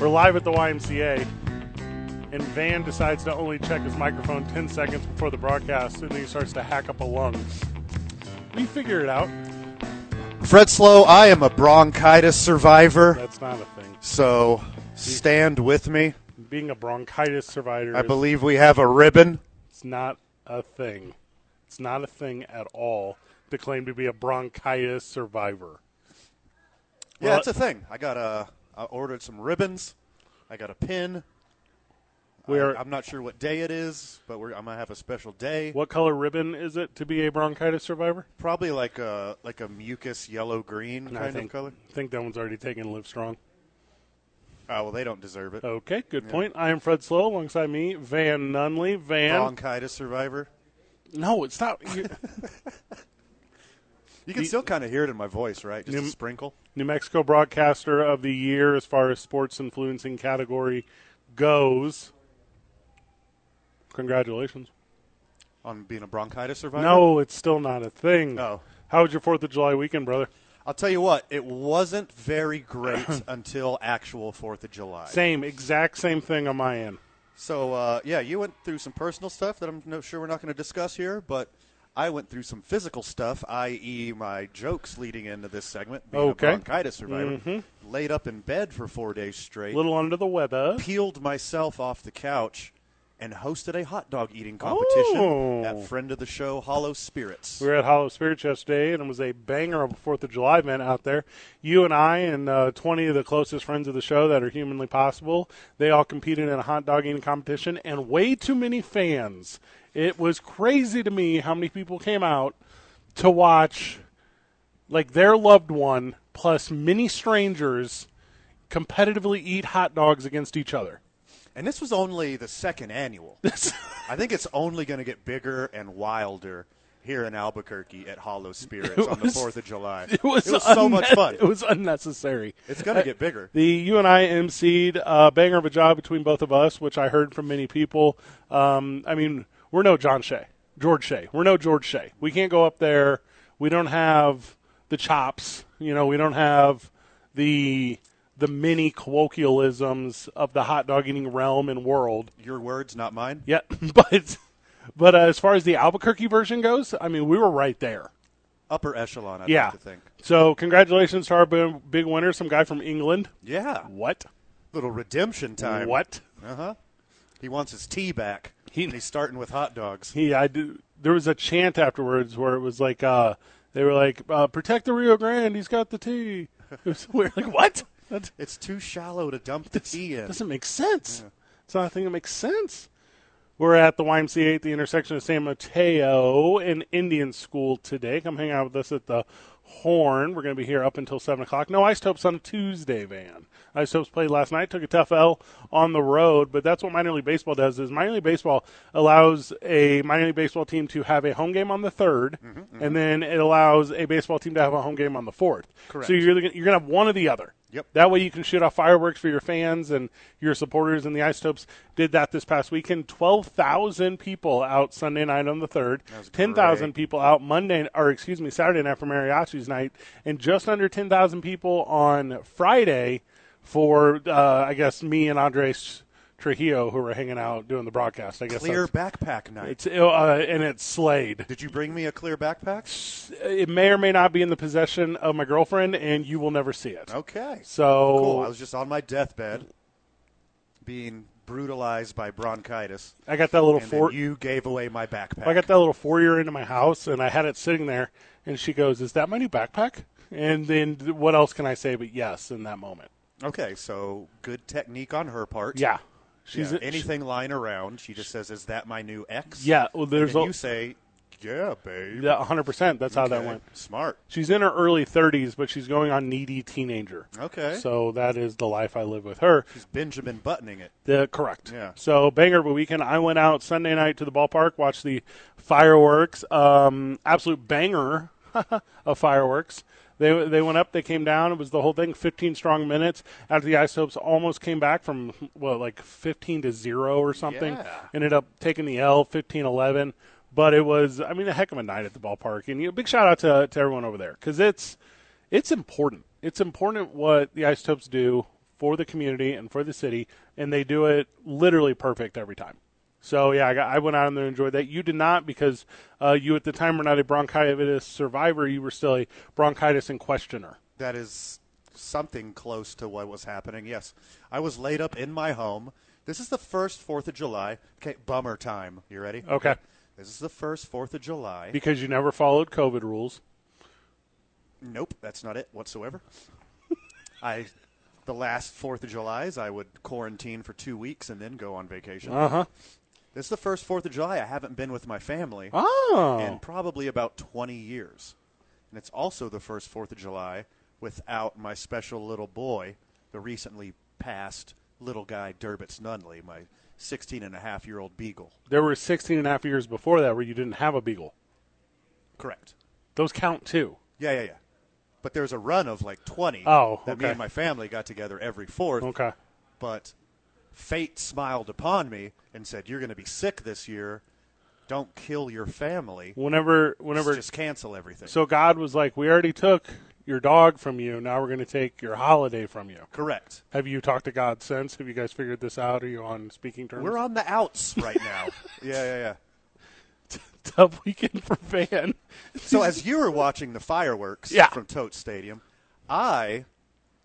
We're live at the YMCA, and Van decides to only check his microphone 10 seconds before the broadcast, and then he starts to hack up a lung. We figure it out. Fred Slow, I am a bronchitis survivor, That's not a thing. so stand with me. Being a bronchitis survivor, I is- believe we have a ribbon. it's not a thing. It's not a thing at all to claim to be a bronchitis survivor. Yeah, Well- it's a thing. I got a. I ordered some ribbons. I got a pin. We're, I, am not sure what day it is, but we're, I'm gonna have a special day. what color ribbon is it to be a bronchitis survivor? Probably like a like a mucus yellow green And kind think, of color. I think that one's already taken Live Strong. Oh well, they don't deserve it. Okay, good point. I am Fred Slow alongside me, Van Nunley. Van. Bronchitis survivor. No, it's not. you- can The- still kind of hear it in my voice, right? Just New- a sprinkle. New Mexico Broadcaster of the Year as far as sports influencing category goes. Congratulations. On being a bronchitis survivor. No, it's still not a thing. Oh. How was your 4th of July weekend, brother? I'll tell you what, it wasn't very great until actual Fourth of July. Same, exact same thing on my end. So uh, yeah, you went through some personal stuff that I'm no sure we're not going to discuss here, but I went through some physical stuff, i.e., my jokes leading into this segment. Being Okay. a bronchitis survivor, laid up in bed for four days straight, Little under the weather. peeled myself off the couch, and hosted a hot dog eating competition Oh. at friend of the show Hollow Spirits. We were at Hollow Spirits yesterday, and it was a banger of a Fourth of July event out there. You and I and uh, 20 of the closest friends of the show that are humanly possible, they all competed in a hot dog eating competition, and way too many fans. It was crazy to me how many people came out to watch, like their loved one plus many strangers competitively eat hot dogs against each other. And this was only the second annual. I think it's only going to get bigger and wilder here in Albuquerque at Hollow Spirits It on the 4th of July. It was, so much fun. It was unnecessary. It's going to get bigger. The you and I emceed a banger of a job between both of us, which I heard from many people. Um, I mean, we're no John Shea, George Shea. We're no George Shea. We can't go up there. We don't have the chops. You know, we don't have the the many colloquialisms of the hot dog eating realm and world. Your words, not mine. Yeah, but but uh, as far as the Albuquerque version goes, I mean, we were right there. Upper echelon, I'd yeah. like to think. So congratulations to our big winner, some guy from England. Yeah. What? Little redemption time. What? Uh huh. He wants his tea back. He- he's starting with hot dogs. He, I do. There was a chant afterwards where it was like, uh, they were like, uh, "Protect the Rio Grande. He's got the tea." It was weird. Like what? That It's too shallow to dump the tea in. doesn't make sense. It's not a thing that makes sense. We're at the YMCA at the intersection of San Mateo and Indian School today. Come hang out with us at the Horn. We're going to be here up until 7 o'clock. No Ice Isotopes on Tuesday, Van. Isotopes played last night, took a tough L on the road, but that's what minor league baseball does is minor league baseball allows a minor league baseball team to have a home game on the 3rd mm-hmm, mm-hmm. and then it allows a baseball team to have a home game on the 4th. Correct. So you're, you're going to have one or the other. Yep. That way you can shoot off fireworks for your fans and your supporters. And the Isotopes did that this past weekend. 12,000 people out Sunday night on the 3rd. was 10,000 people out Monday, or excuse me, Saturday night for Mariachi's night. And just under 10,000 people on Friday for, uh, I guess, me and Andres Trujillo who were hanging out doing the broadcast. I guess Clear backpack night. It's, uh, and it's slayed. Did you bring me a clear backpack? It may or may not be in the possession of my girlfriend, and you will never see it. Okay. So Cool. I was just on my deathbed, being brutalized by bronchitis, I got that little four. you gave away my backpack. I got that little four year into my house, and I had it sitting there, and she goes, "Is that my new backpack?" And then what else can I say but yes in that moment? Okay, so good technique on her part. Yeah, She's she's anything lying around. She just says, "Is that my new ex?" Yeah, well, And there's then a- you say, Yeah, babe. Yeah, 100%. That's how that went. Smart. She's in her early 30s, but she's going on needy teenager. Okay. So that is the life I live with her. She's Benjamin buttoning it. The, correct. Yeah. So banger of a weekend. I went out Sunday night to the ballpark, watched the fireworks. Um, absolute banger of fireworks. They they went up, they came down. It was the whole thing. 15 strong minutes. After the Isotopes almost came back from what like 15 to zero or something. Yeah. Ended up taking the L, 15-11. But it was, I mean, a heck of a night at the ballpark. And you know, big shout out to to everyone over there because it's it's important. It's important what the Isotopes do for the community and for the city, and they do it literally perfect every time. So yeah, I, got, I went out and enjoyed that. You did not because uh, you at the time were not a bronchitis survivor. You were still a bronchitis in questioner. That is something close to what was happening. Yes, I was laid up in my home. This is the first Fourth of July. Okay, bummer time. You ready? Okay. This is the first Fourth of July. Because you never followed COVID rules. Nope, that's not it whatsoever. I, the last Fourth of July's, I would quarantine for two weeks and then go on vacation. Uh huh. This is the first Fourth of July I haven't been with my family Oh. in probably about 20 years. And it's also the first Fourth of July without my special little boy, the recently passed little guy Durbitz Nunley, my 16 and a half year old beagle. there were 16 and a half years before that where you didn't have a beagle. Correct. Those count too. Yeah, yeah, yeah. But there's a run of like 20 Oh, that me and my family got together every fourth. Okay. But fate smiled upon me and said, "You're going to be sick this year. Don't kill your family. Whenever, whenever, just cancel everything." so God was like, "We already took your dog from you. Now we're going to take your holiday from you." Correct. Have you talked to God since? Have you guys figured this out? Are you on speaking terms? We're on the outs right now. yeah, yeah, yeah. tough weekend for Van. So as you were watching the fireworks Yeah. from Tote Stadium, I,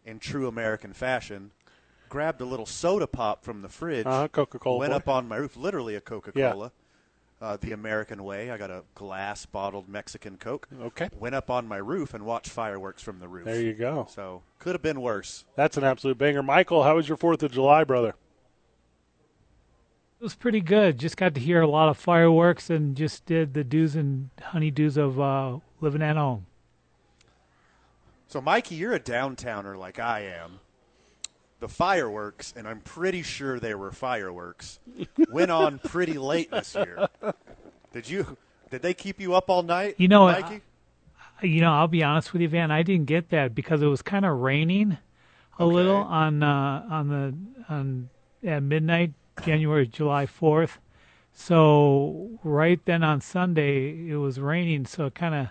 in true American fashion, grabbed a little soda pop from the fridge. Uh-huh, Coca-Cola Went boy. up on my roof, literally a Coca-Cola. Uh, the American way. I got a glass bottled Mexican Coke. Okay. Went up on my roof and watched fireworks from the roof. There you go. So could have been worse. That's an absolute banger. Michael, how was your Fourth of July, brother? It was pretty good. Just got to hear a lot of fireworks and just did the do's and honeydews of uh, living at home. So, Mikey, you're a downtowner like I am. The fireworks, and I'm pretty sure they were fireworks, went on pretty late this year. Did you? Did they keep you up all night? You know, Mikey. You know, I'll be honest with you, Van. I didn't get that because it was kind of raining a Okay. little on uh, on the on at midnight, January July fourth. So right then on Sunday it was raining, so it kind of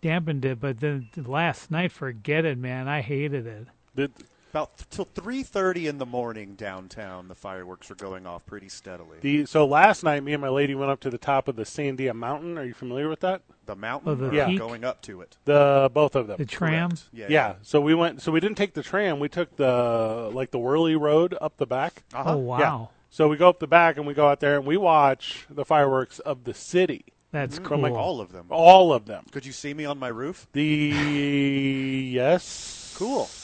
dampened it. But then last night, forget it, man. I hated it. Did, About th- till 3:30 in the morning downtown, the fireworks are going off pretty steadily. the so last night, me and my lady went up to the top of the Sandia Mountain. Are you familiar with that? The mountain, Oh, the or Yeah. going up to it. The both of them. The tram. Correct. Yeah. yeah. So we went. So we didn't take the tram. We took the like the Whirly Road up the back. Uh-huh. Oh wow, Yeah. So we go up the back and we go out there and we watch the fireworks of the city. that's From cool. like All of them. All of them. Could you see me on my roof? The yes. Cool.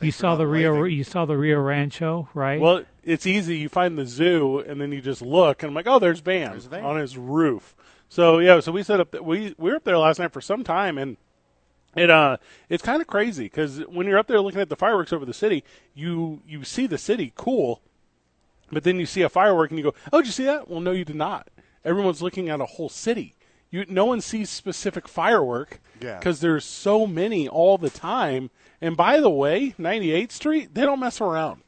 you saw the Rio, waving. you saw the Rio Rancho, right? Well, it's easy. You find the zoo, and then you just look, and I'm like, oh, there's Van, There's Van. on his roof. So yeah, so we set up. We we were up there last night for some time, and it uh it's kind of crazy because when you're up there looking at the fireworks over the city, you you see the city cool, but then you see a firework and you go, oh, did you see that? Well, no, you did not. Everyone's looking at a whole city. You no one sees specific firework Yeah. because there's so many all the time. And by the way, 98th Street, they don't mess around.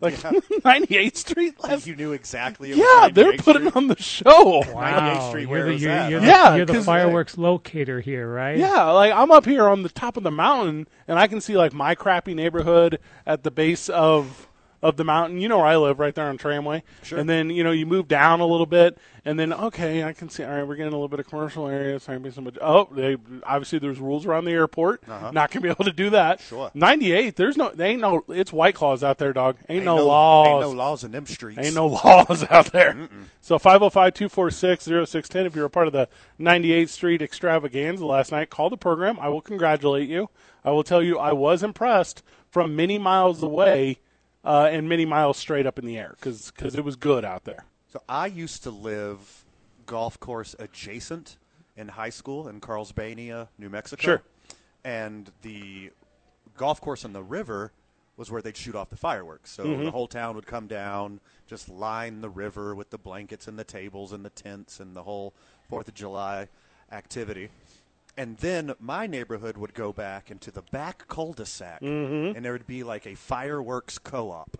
Like 98th Street, last, you knew exactly. It was yeah, they're putting Street. on the show. Wow. 98th Street, you're where the, is you're, that, You're huh? the, Yeah, you're the 'cause- fireworks locator here, right? Yeah, like I'm up here on the top of the mountain, and I can see like my crappy neighborhood at the base of of the mountain. You know where I live, right there on Tramway. Sure. And then you know you move down a little bit, and then okay, I can see. All right, we're getting a little bit of commercial area. So maybe some. Oh, they obviously there's rules around the airport. Uh-huh. Not gonna be able to do that. Sure. 98. There's no. They ain't no. It's white claws out there, dog. Ain't, Ain't no, no laws. Ain't no laws in them streets. Ain't no laws out there. So 505 246 0610. If you're a part of the 98th Street extravaganza last night, call the program. I will congratulate you. I will tell you I was impressed from many miles away uh, and many miles straight up in the air because it was good out there. So I used to live golf course adjacent in high school in Carlsbad, New Mexico. Sure. And the golf course on the river was where they'd shoot off the fireworks. So Mm-hmm. the whole town would come down, just line the river with the blankets and the tables and the tents and the whole Fourth of July activity. And then my neighborhood would go back into the back cul-de-sac, Mm-hmm. and there would be like a fireworks co-op.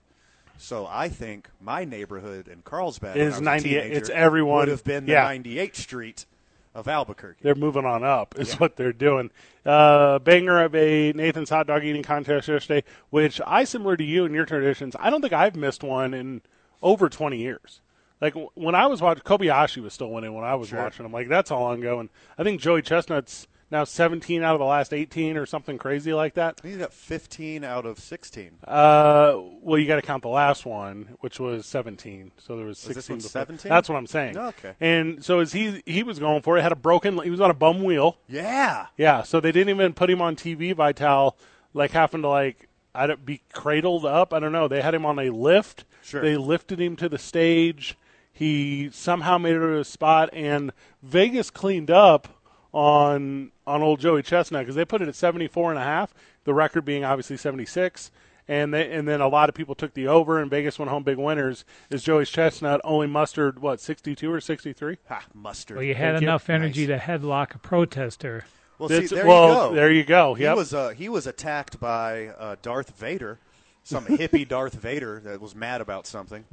So I think my neighborhood in Carlsbad Is I 98 it's everyone- would have been the yeah. 98th Street of Albuquerque. They're moving on up, is what they're doing. Uh, banger of a Nathan's hot dog eating contest yesterday, which I, similar to you and your traditions, I don't think I've missed one in over 20 years. Like when I was watching, Kobayashi was still winning when I was Sure. watching him. Like that's all ongoing. I think Joey Chestnut's now 17 out of the last 18 or something crazy like that. I think he got 15 out of 16. Uh, well, you got to count the last one, which was 17. So there was Was 16. this 17? That's what I'm saying. Oh, okay. And so as he he was going for it, had a broken. He was on a bum wheel. Yeah. Yeah, so they didn't even put him on TV. Vital, like, happened to like I don't be cradled up. I don't know. They had him on a lift. Sure. They lifted him to the stage. He somehow made it to a spot, and Vegas cleaned up on on old Joey Chestnut because they put it at 74 and a half. The record being obviously 76. And they, and then a lot of people took the over, and Vegas went home big winners. Is Joey's Chestnut only mustered what 62 or 63? Ha, mustard. Well, you had Thank you. enough energy Nice. to headlock a protester. Well, That's- see, there well, you go. there you go. Yep. He was uh, he was attacked by uh, Darth Vader, some hippie Darth Vader that was mad about something,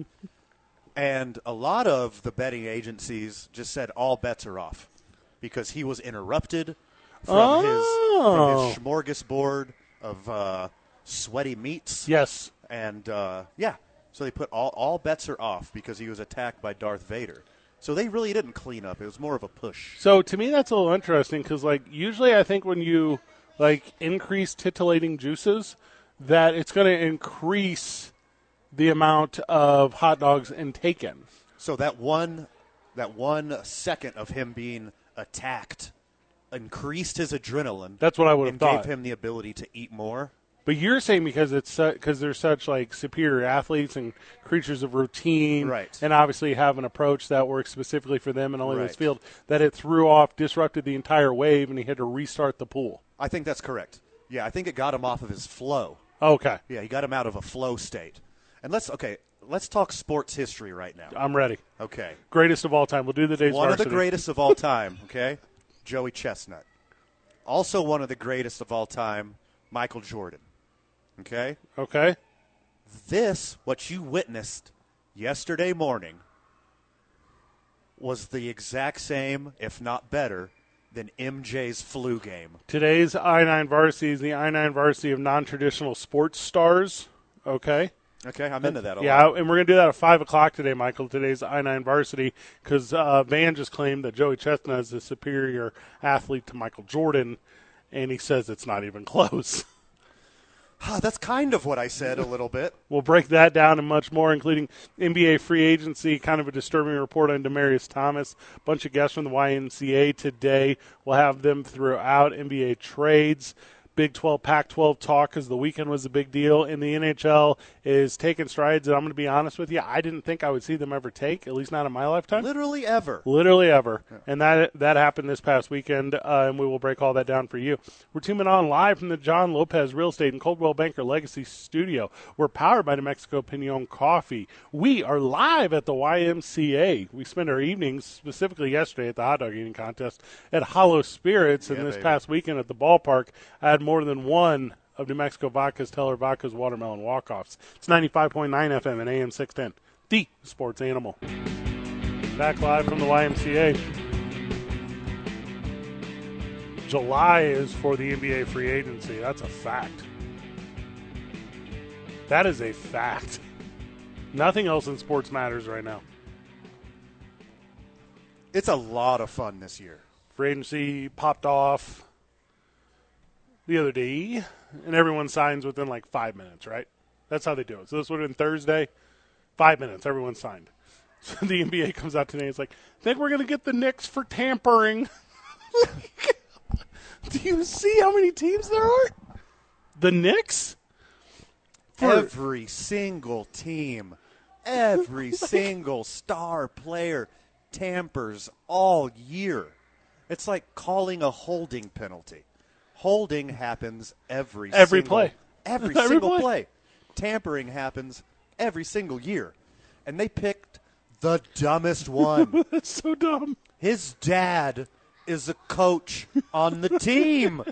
and a lot of the betting agencies just said all bets are off because he was interrupted from Oh. his from his smorgasbord of uh, sweaty meats. Yes. and uh, yeah, so they put all all bets are off because he was attacked by Darth Vader. So they really didn't clean up. It was more of a push. So to me, that's a little interesting because, like, usually I think when you like increase titillating juices, that it's going to increase the amount of hot dogs intaken. So that one, that one second of him being attacked, increased his adrenaline. That's what I would have and thought. gave him the ability to eat more. But you're saying because it's because they're such like superior athletes and creatures of routine, Right. And obviously have an approach that works specifically for them and only this field that it threw off, disrupted the entire wave, and he had to restart the pool. I think that's correct. Yeah, I think it got him off of his flow. Okay, Yeah, he got him out of a flow state. And let's okay, let's talk sports history right now. I'm ready. Okay, Greatest of all time. We'll do the days. one of the greatest of all time. Okay, Joey Chestnut. Also one of the greatest of all time, Michael Jordan. Okay. Okay. this, what you witnessed yesterday morning, was the exact same, if not better, than MJ's flu game. Today's I nine varsity is the I nine varsity of non traditional sports stars. Okay. Okay, I'm into that a Yeah, lot. and we're gonna do that at five o'clock today, Michael. Today's I nine varsity because uh, Van just claimed that Joey Chestnut is a superior athlete to Michael Jordan, and he says it's not even close. Ah, That's kind of what I said a little bit. We'll break that down and much more, including NBA free agency, kind of a disturbing report on Demaryius Thomas. A bunch of guests from the YMCA today. We'll have them throughout NBA trades. Big 12, Pac 12 talk because the weekend was a big deal. And the NHL is taking strides that I'm going to be honest with you, I didn't think I would see them ever take, at least not in my lifetime. Literally ever. Literally ever, and that that happened this past weekend, uh, and we will break all that down for you. We're tuning on live from the John Lopez Real Estate and Coldwell Banker Legacy Studio. We're powered by New Mexico Pinon Coffee. We are live at the YMCA. We spent our evenings, specifically yesterday at the hot dog eating contest, at Hollow Spirits, and this baby. past weekend at the ballpark. I had more than one of New Mexico Vodka's Teller Vodka's Watermelon Walk-Offs. It's 95.9 FM and AM 610, the sports animal. Back live from the YMCA. July is for the NBA free agency. That's a fact. That is a fact. Nothing else in sports matters right now. It's a lot of fun this year. Free agency popped off the other day, and everyone signs within like five minutes, right? That's how they do it. So this would have been Thursday. Five minutes, everyone signed. So the NBA comes out today. It's like, I think we're going to get the Knicks for tampering. do you see how many teams there are? The Knicks? For- Every single team, every single star player, tampers all year. It's like calling a holding penalty. Holding happens every Every single- play. Every, Every single play. play. Tampering happens every single year. And they picked the dumbest one. That's so dumb. His dad is a coach on the team.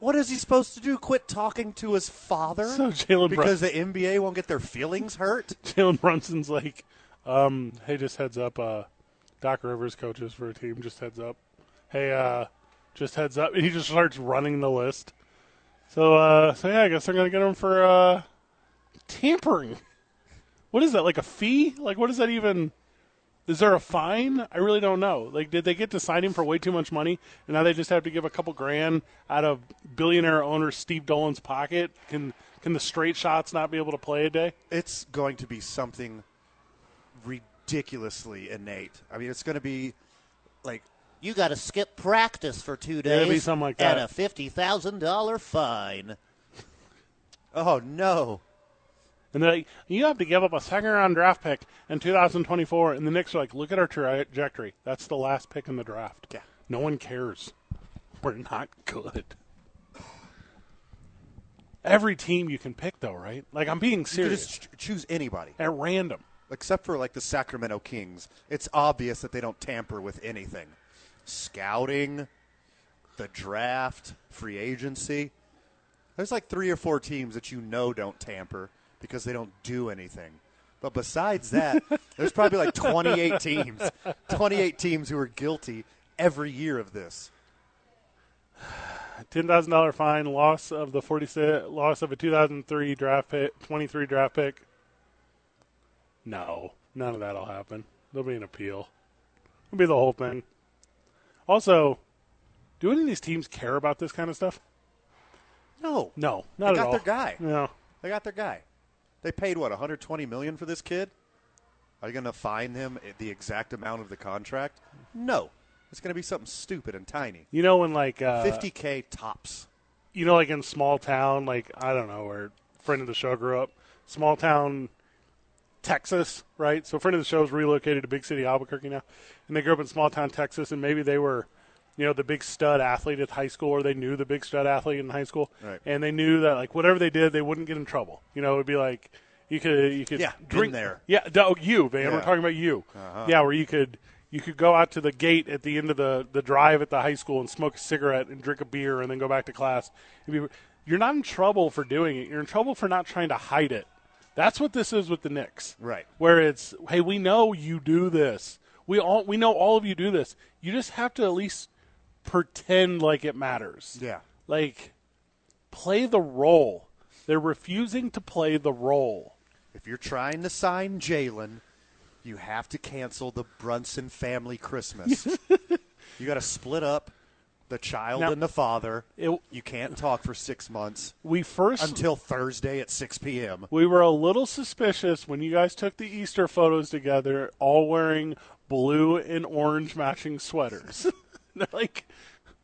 What is he supposed to do? Quit talking to his father? So Jalen because the NBA won't get their feelings hurt? Jalen Brunson's like, um, hey, just heads up, uh, Doc Rivers coaches for a team. Just heads up. Hey, uh, just heads up. And he just starts running the list. So, uh, so yeah, I guess they're gonna get him for uh, tampering. What is that? Like a fee? Like what is that even? Is there a fine? I really don't know. Like, did they get to sign him for way too much money, and now they just have to give a couple grand out of billionaire owner Steve Dolan's pocket? Can can the straight shots not be able to play a day? It's going to be something ridiculously innate. I mean, it's going to be like You got to skip practice for two Yeah, it'd days be something like and that. a fifty thousand dollar fine. Oh no! And they're like, you have to give up a second round draft pick in 2024. And the Knicks are like, look at our trajectory. That's the last pick in the draft. Yeah. No one cares. We're not good. Every team you can pick, though, right? Like, I'm being You serious. just ch- choose anybody, At random. except for like the Sacramento Kings. It's obvious that they don't tamper with anything. Scouting, the draft, free agency. There's like three or four teams that you know don't tamper because they don't do anything. But besides that, there's probably like 28 teams, 28 teams who are guilty every year of this. ten thousand dollar fine, loss of the forty six, loss of a two thousand three draft pick, twenty three draft pick. No, none of that'll happen. There'll be an appeal. It'll be the whole thing. Also, do any of these teams care about this kind of stuff? No, No, they not at got all. their guy. No, They got their guy. They paid what 120 million for this kid. Are you going to fine him the exact amount of the contract? No, it's going to be something stupid and tiny. you know when like uh, 50k tops. you know, like in small town, like I don't know, where friend of the show grew up, small town, Texas, right? So a friend of the show show's relocated to big city Albuquerque now, and they grew up in small town Texas, and maybe they were, you know, the big stud athlete at high school, or they knew the big stud athlete in high school, Right. and they knew that like whatever they did, they wouldn't get in trouble. You know, it would be like you could you could Yeah, drink there. Yeah, no, you man, we're Uh-huh. talking about you. Yeah, where you could. You could go out to the gate at the end of the, the drive at the high school and smoke a cigarette and drink a beer and then go back to class. You're not in trouble for doing it. You're in trouble for not trying to hide it. That's what this is with the Knicks. Right. Where it's, hey, we know you do this. We all we know all of you do this. You just have to at least pretend like it matters. Yeah. Like play the role. They're refusing to play the role. If you're trying to sign Jalen, you have to cancel the Brunson family Christmas. you got to split up the child Now- and the father. It- you can't talk for six months We first until Thursday at 6 p.m. We were a little suspicious when you guys took the Easter photos together, all wearing blue and orange matching sweaters. They're like,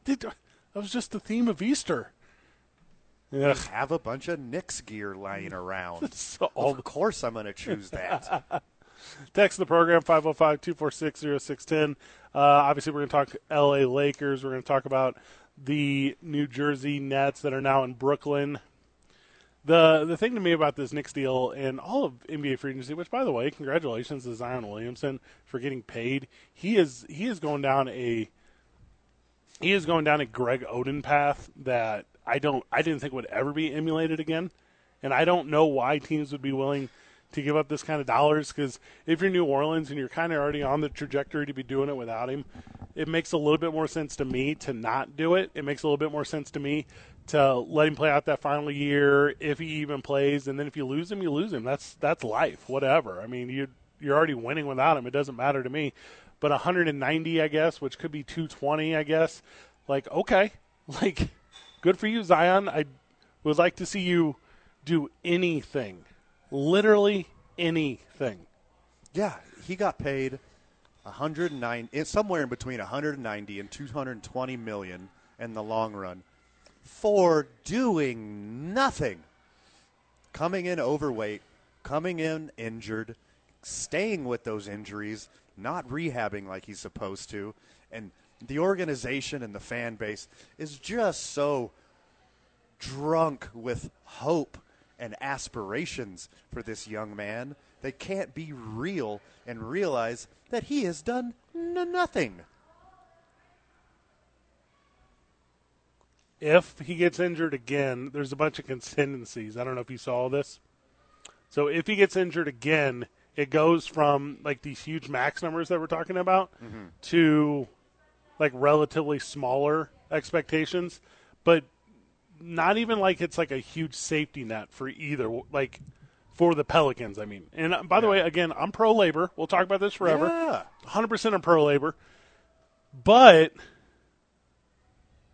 "Did- that was just the theme of Easter. Ugh. Have a bunch of Knicks gear lying around. So of course, I'm going to choose that. Text the program 505 246 0610. Uh, obviously, we're going to talk LA Lakers. We're going to talk about the New Jersey Nets that are now in Brooklyn. The the thing to me about this Knicks deal and all of NBA free agency, which by the way, congratulations to Zion Williamson for getting paid. He is he is going down a he is going down a Greg Oden path that I don't I didn't think would ever be emulated again, and I don't know why teams would be willing to give up this kind of dollars because if you're New Orleans and you're kind of already on the trajectory to be doing it without him, it makes a little bit more sense to me to not do it. It makes a little bit more sense to me to let him play out that final year if he even plays, and then if you lose him, you lose him. That's that's life. Whatever. I mean, you you're already winning without him. It doesn't matter to me. But 190, I guess, which could be 220, I guess. Like, okay, like, good for you, Zion. I would like to see you do anything, literally anything. yeah, he got paid 109, somewhere in between 190 and 220 million in the long run for doing nothing. Coming in overweight, coming in injured, staying with those injuries, not rehabbing like he's supposed to, and the organization and the fan base is just so drunk with hope and aspirations for this young man. They can't be real and realize that he has done n- nothing. if he gets injured again, there's a bunch of contingencies. I don't know if you saw this. So if he gets injured again, it goes from like these huge max numbers that we're talking about mm-hmm. to like relatively smaller expectations, but not even like it's like a huge safety net for either like for the Pelicans, I mean. And uh, by the way, again, I'm pro labor. We'll talk about this forever. Yeah. 100% I'm pro labor. But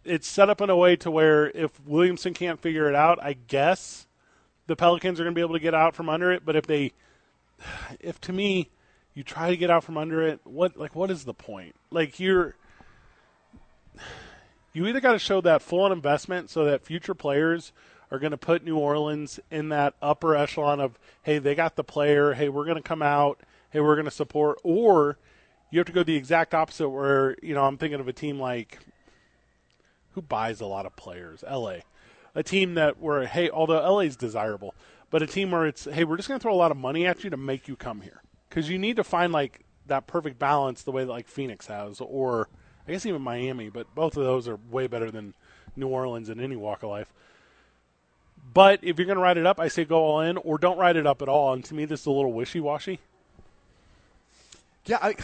it's set up in a way to where if Williamson can't figure it out, I guess the Pelicans are going to be able to get out from under it. But if they, if to me, you try to get out from under it, what like what is the point? Like you're, you either got to show that full on investment so that future players are going to put New Orleans in that upper echelon of hey they got the player, hey we're going to come out, hey we're going to support, or you have to go the exact opposite where you know I'm thinking of a team like who buys a lot of players? LA. A team that where hey, although LA is desirable, but a team where it's hey, we're just going to throw a lot of money at you to make you come here because you need to find like that perfect balance the way that like Phoenix has, or I guess even Miami. But both of those are way better than New Orleans in any walk of life. But if you're going to write it up, I say go all in, or don't write it up at all. And to me, this is a little wishy washy. Yeah, I,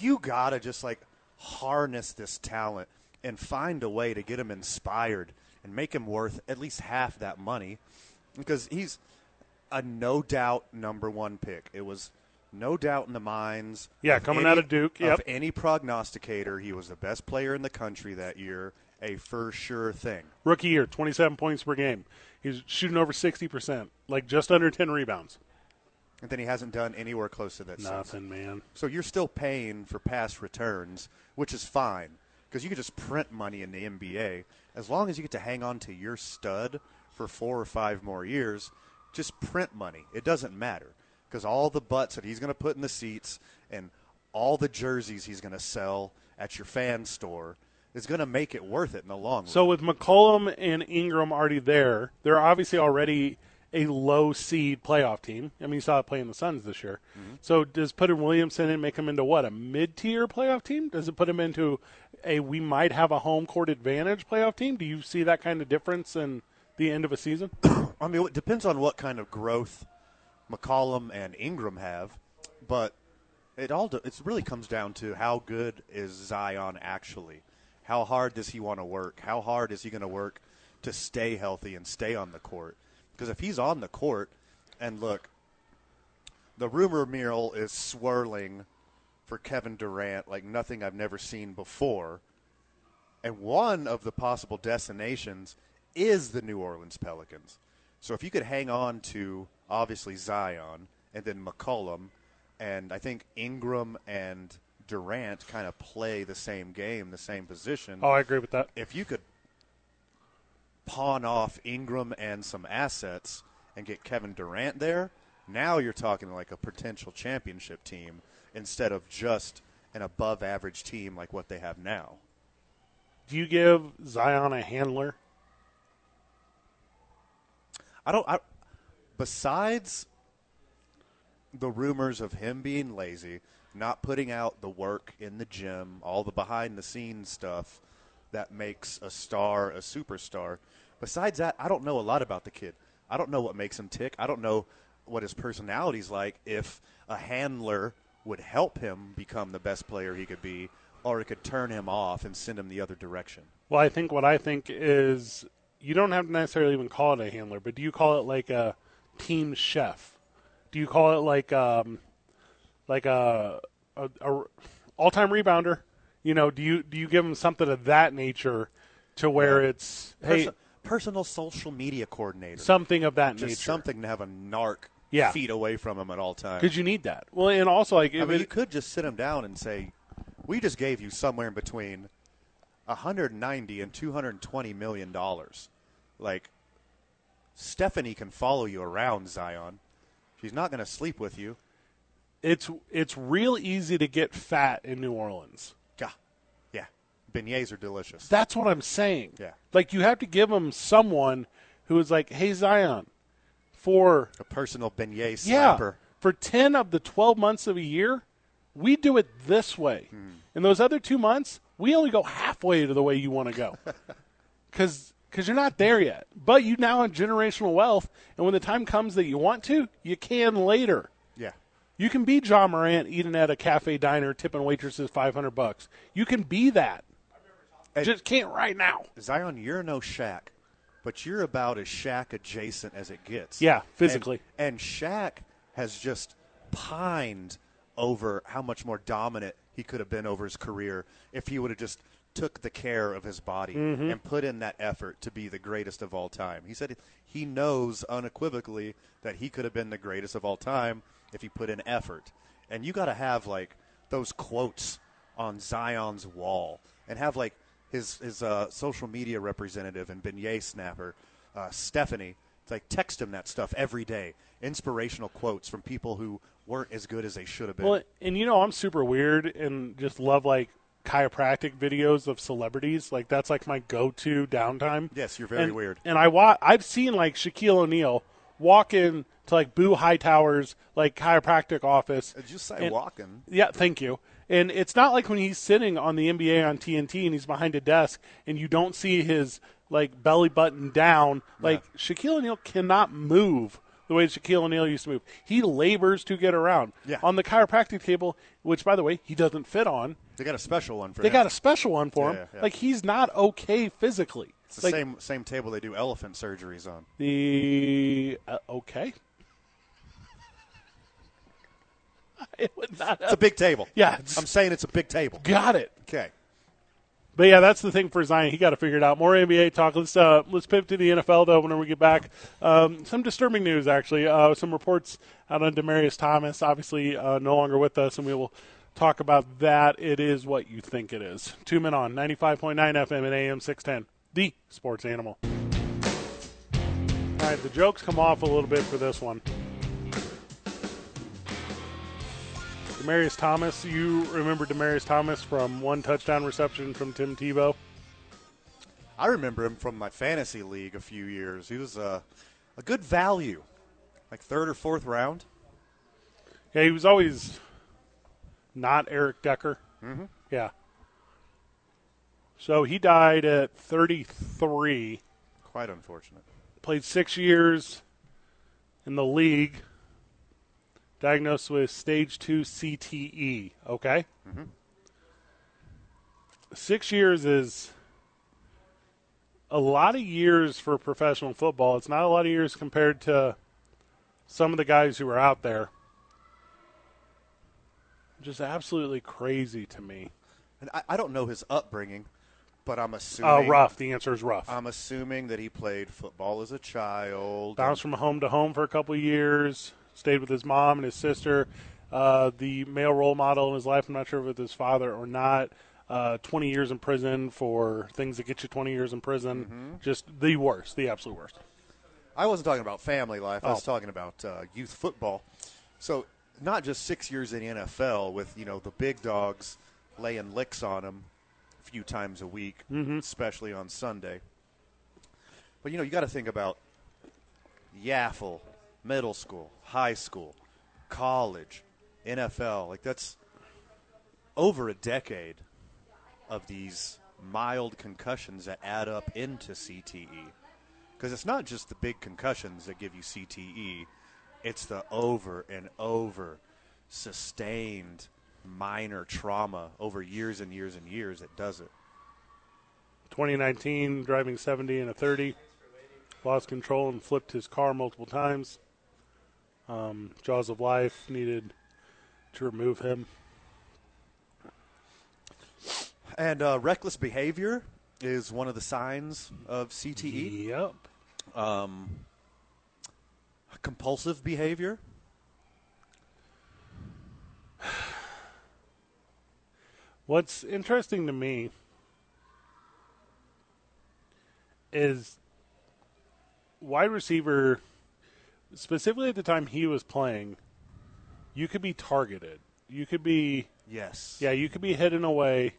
you gotta just like harness this talent and find a way to get him inspired and make him worth at least half that money because he's a no doubt number one pick. It was no doubt in the minds. Yeah, coming out of Duke, yep. Of any prognosticator, he was the best player in the country that year. A for sure thing. Rookie year, 27 points per game. He's shooting over 60%, like just under 10 rebounds. And then he hasn't done anywhere close to that. since. Nothing, man. So you're still paying for past returns, which is fine because you can just print money in the NBA as long as you get to hang on to your stud for four or five more years. Just print money. It doesn't matter because all the butts that he's going to put in the seats and all the jerseys he's going to sell at your fan store is going to make it worth it in the long run. So with McCollum and Ingram already there, they're obviously already a low seed playoff team. I mean, you saw it playing the Suns this year. Mm-hmm. So does putting Williamson in make him into what a mid tier playoff team? Does it put him into a we might have a home court advantage playoff team? Do you see that kind of difference in the end of a season? I mean, it depends on what kind of growth McCollum and Ingram have, but it all it really comes down to how good is Zion actually. How hard does he want to work? How hard is he going to work to stay healthy and stay on the court? Because if he's on the court, and look, the rumor mill is swirling for Kevin Durant like nothing I've never seen before. And one of the possible destinations is the New Orleans Pelicans. So if you could hang on to obviously Zion and then McCollum, and I think Ingram and Durant kind of play the same game, the same position. Oh, I agree with that. If you could pawn off Ingram and some assets and get Kevin Durant there, now you're talking like a potential championship team instead of just an above average team like what they have now. Do you give Zion a handler? I don't. I, besides the rumors of him being lazy, not putting out the work in the gym, all the behind the scenes stuff that makes a star a superstar. Besides that, I don't know a lot about the kid. I don't know what makes him tick. I don't know what his personality's like. If a handler would help him become the best player he could be, or it could turn him off and send him the other direction. Well, I think what I think is you don't have to necessarily even call it a handler, but do you call it like a team chef? Do you call it like um, like a, a, a all time rebounder? You know, do you do you give him something of that nature to where it's hey Perso- personal social media coordinator. something of that just nature? something to have a narc Yeah. feet away from him at all times. because you need that. Well, and also like I mean, it- you could just sit him down and say, "We just gave you somewhere in between 190 and 220 million dollars. Like Stephanie can follow you around, Zion. She's not going to sleep with you. it's it's real easy to get fat in New Orleans. Yeah. Yeah. Beignets are delicious. That's what I'm saying. Yeah. Like you have to give them someone who is like, "Hey Zion, for A personal beignet yeah, slapper. for 10 of the 12 months of a year, we do it this way. Hmm. In those other 2 months, we only go halfway to the way you want to go. Cuz cuz you're not there yet. But you now have generational wealth, and when the time comes that you want to, you can later. Yeah. You can be Ja Morant eating at a cafe diner, tipping waitresses 500 bucks. You can be that. And- Just can't right now. Zion, you're no Shaq, but you're about as Shaq adjacent as it gets. Yeah, physically. And, and Shaq has just pined over how much more dominant he could have been over his career if he would have just took the care of his body Mm-hmm. and put in that effort to be the greatest of all time. He said he knows unequivocally that he could have been the greatest of all time if he put in effort. And you got to have like those quotes on Zion's wall and have like his his uh, social media representative and beignet snapper uh, Stephanie it's like text him that stuff every day. Inspirational quotes from people who weren't as good as they should have been. Well, and you know, I'm super weird and just love like chiropractic videos of celebrities. Like that's like my go-to downtime. Yes, you're very And- weird. And I wa- I've seen like Shaquille O'Neal walk in to like Beau Hightower's like chiropractic office. Uh, did you say and- walking? Yeah, thank you. And it's not like when he's sitting on the NBA on TNT and he's behind a desk and you don't see his like belly button down. Like Shaquille O'Neal cannot move the way Shaquille O'Neal used to move. He labors to get around. Yeah. On the chiropractic table, which by the way he doesn't fit on, They got a special one for they him. They got a special one for him. Yeah, yeah. Like he's not okay physically. It's the like same same table they do elephant surgeries on. the uh, okay. I would not It's a big table. Yeah, I'm saying it's a big table. got it. Okay. But yeah, that's the thing for Zion. He got to figure it out. More NBA talk. Let's uh, let's pivot to the NFL though. Whenever we get back, um, some disturbing news actually. Uh, some reports out on Demaryius Thomas, obviously uh, no longer with us, and we will talk about that. It is what you think it is. Two men on ninety five point nine FM and AM six ten. The Sports Animal. All right, the jokes come off a little bit for this one. Demaryius Thomas, you remember Demaryius Thomas from one touchdown reception from Tim Tebow? I remember him from my fantasy league a few years. He was uh, a good value, like third or fourth round. Yeah, he was always not Eric Decker. Mm-hmm. Yeah. So he died at 33, Quite unfortunate. played six years in the league, diagnosed with stage two CTE. Okay? Six years is a lot of years for professional football. It's not a lot of years compared to some of the guys who are out there. Just absolutely crazy to me. And I, I don't know his upbringing, but I'm assuming. Uh, rough. The answer is rough. I'm assuming that he played football as a child. Bounced from home to home for a couple of years. Stayed with his mom and his sister. Uh, the male role model in his life. I'm not sure if it's his father or not. Uh, 20 years in prison for things that get you 20 years in prison. Mm-hmm. Just the worst, the absolute worst. I wasn't talking about family life. I was Oh. talking about uh, youth football. So not just six years in the NFL with you know the big dogs laying licks on him a few times a week, especially on Sunday. But you know you got to think about Yaffle, middle school, high school, college, NFL. Like that's over a decade of these mild concussions that add up into CTE. Because it's not just the big concussions that give you CTE, it's the over and over sustained minor trauma over years and years and years that does it. 2019, driving 70 and a 30. Lost control and flipped his car multiple times. Um, Jaws of Life needed to remove him. And uh, reckless behavior is one of the signs of CTE. Yep. Um, compulsive behavior. What's interesting to me is wide receiver, specifically at the time he was playing, you could be targeted. You could be Yes. yeah, you could be hit in a way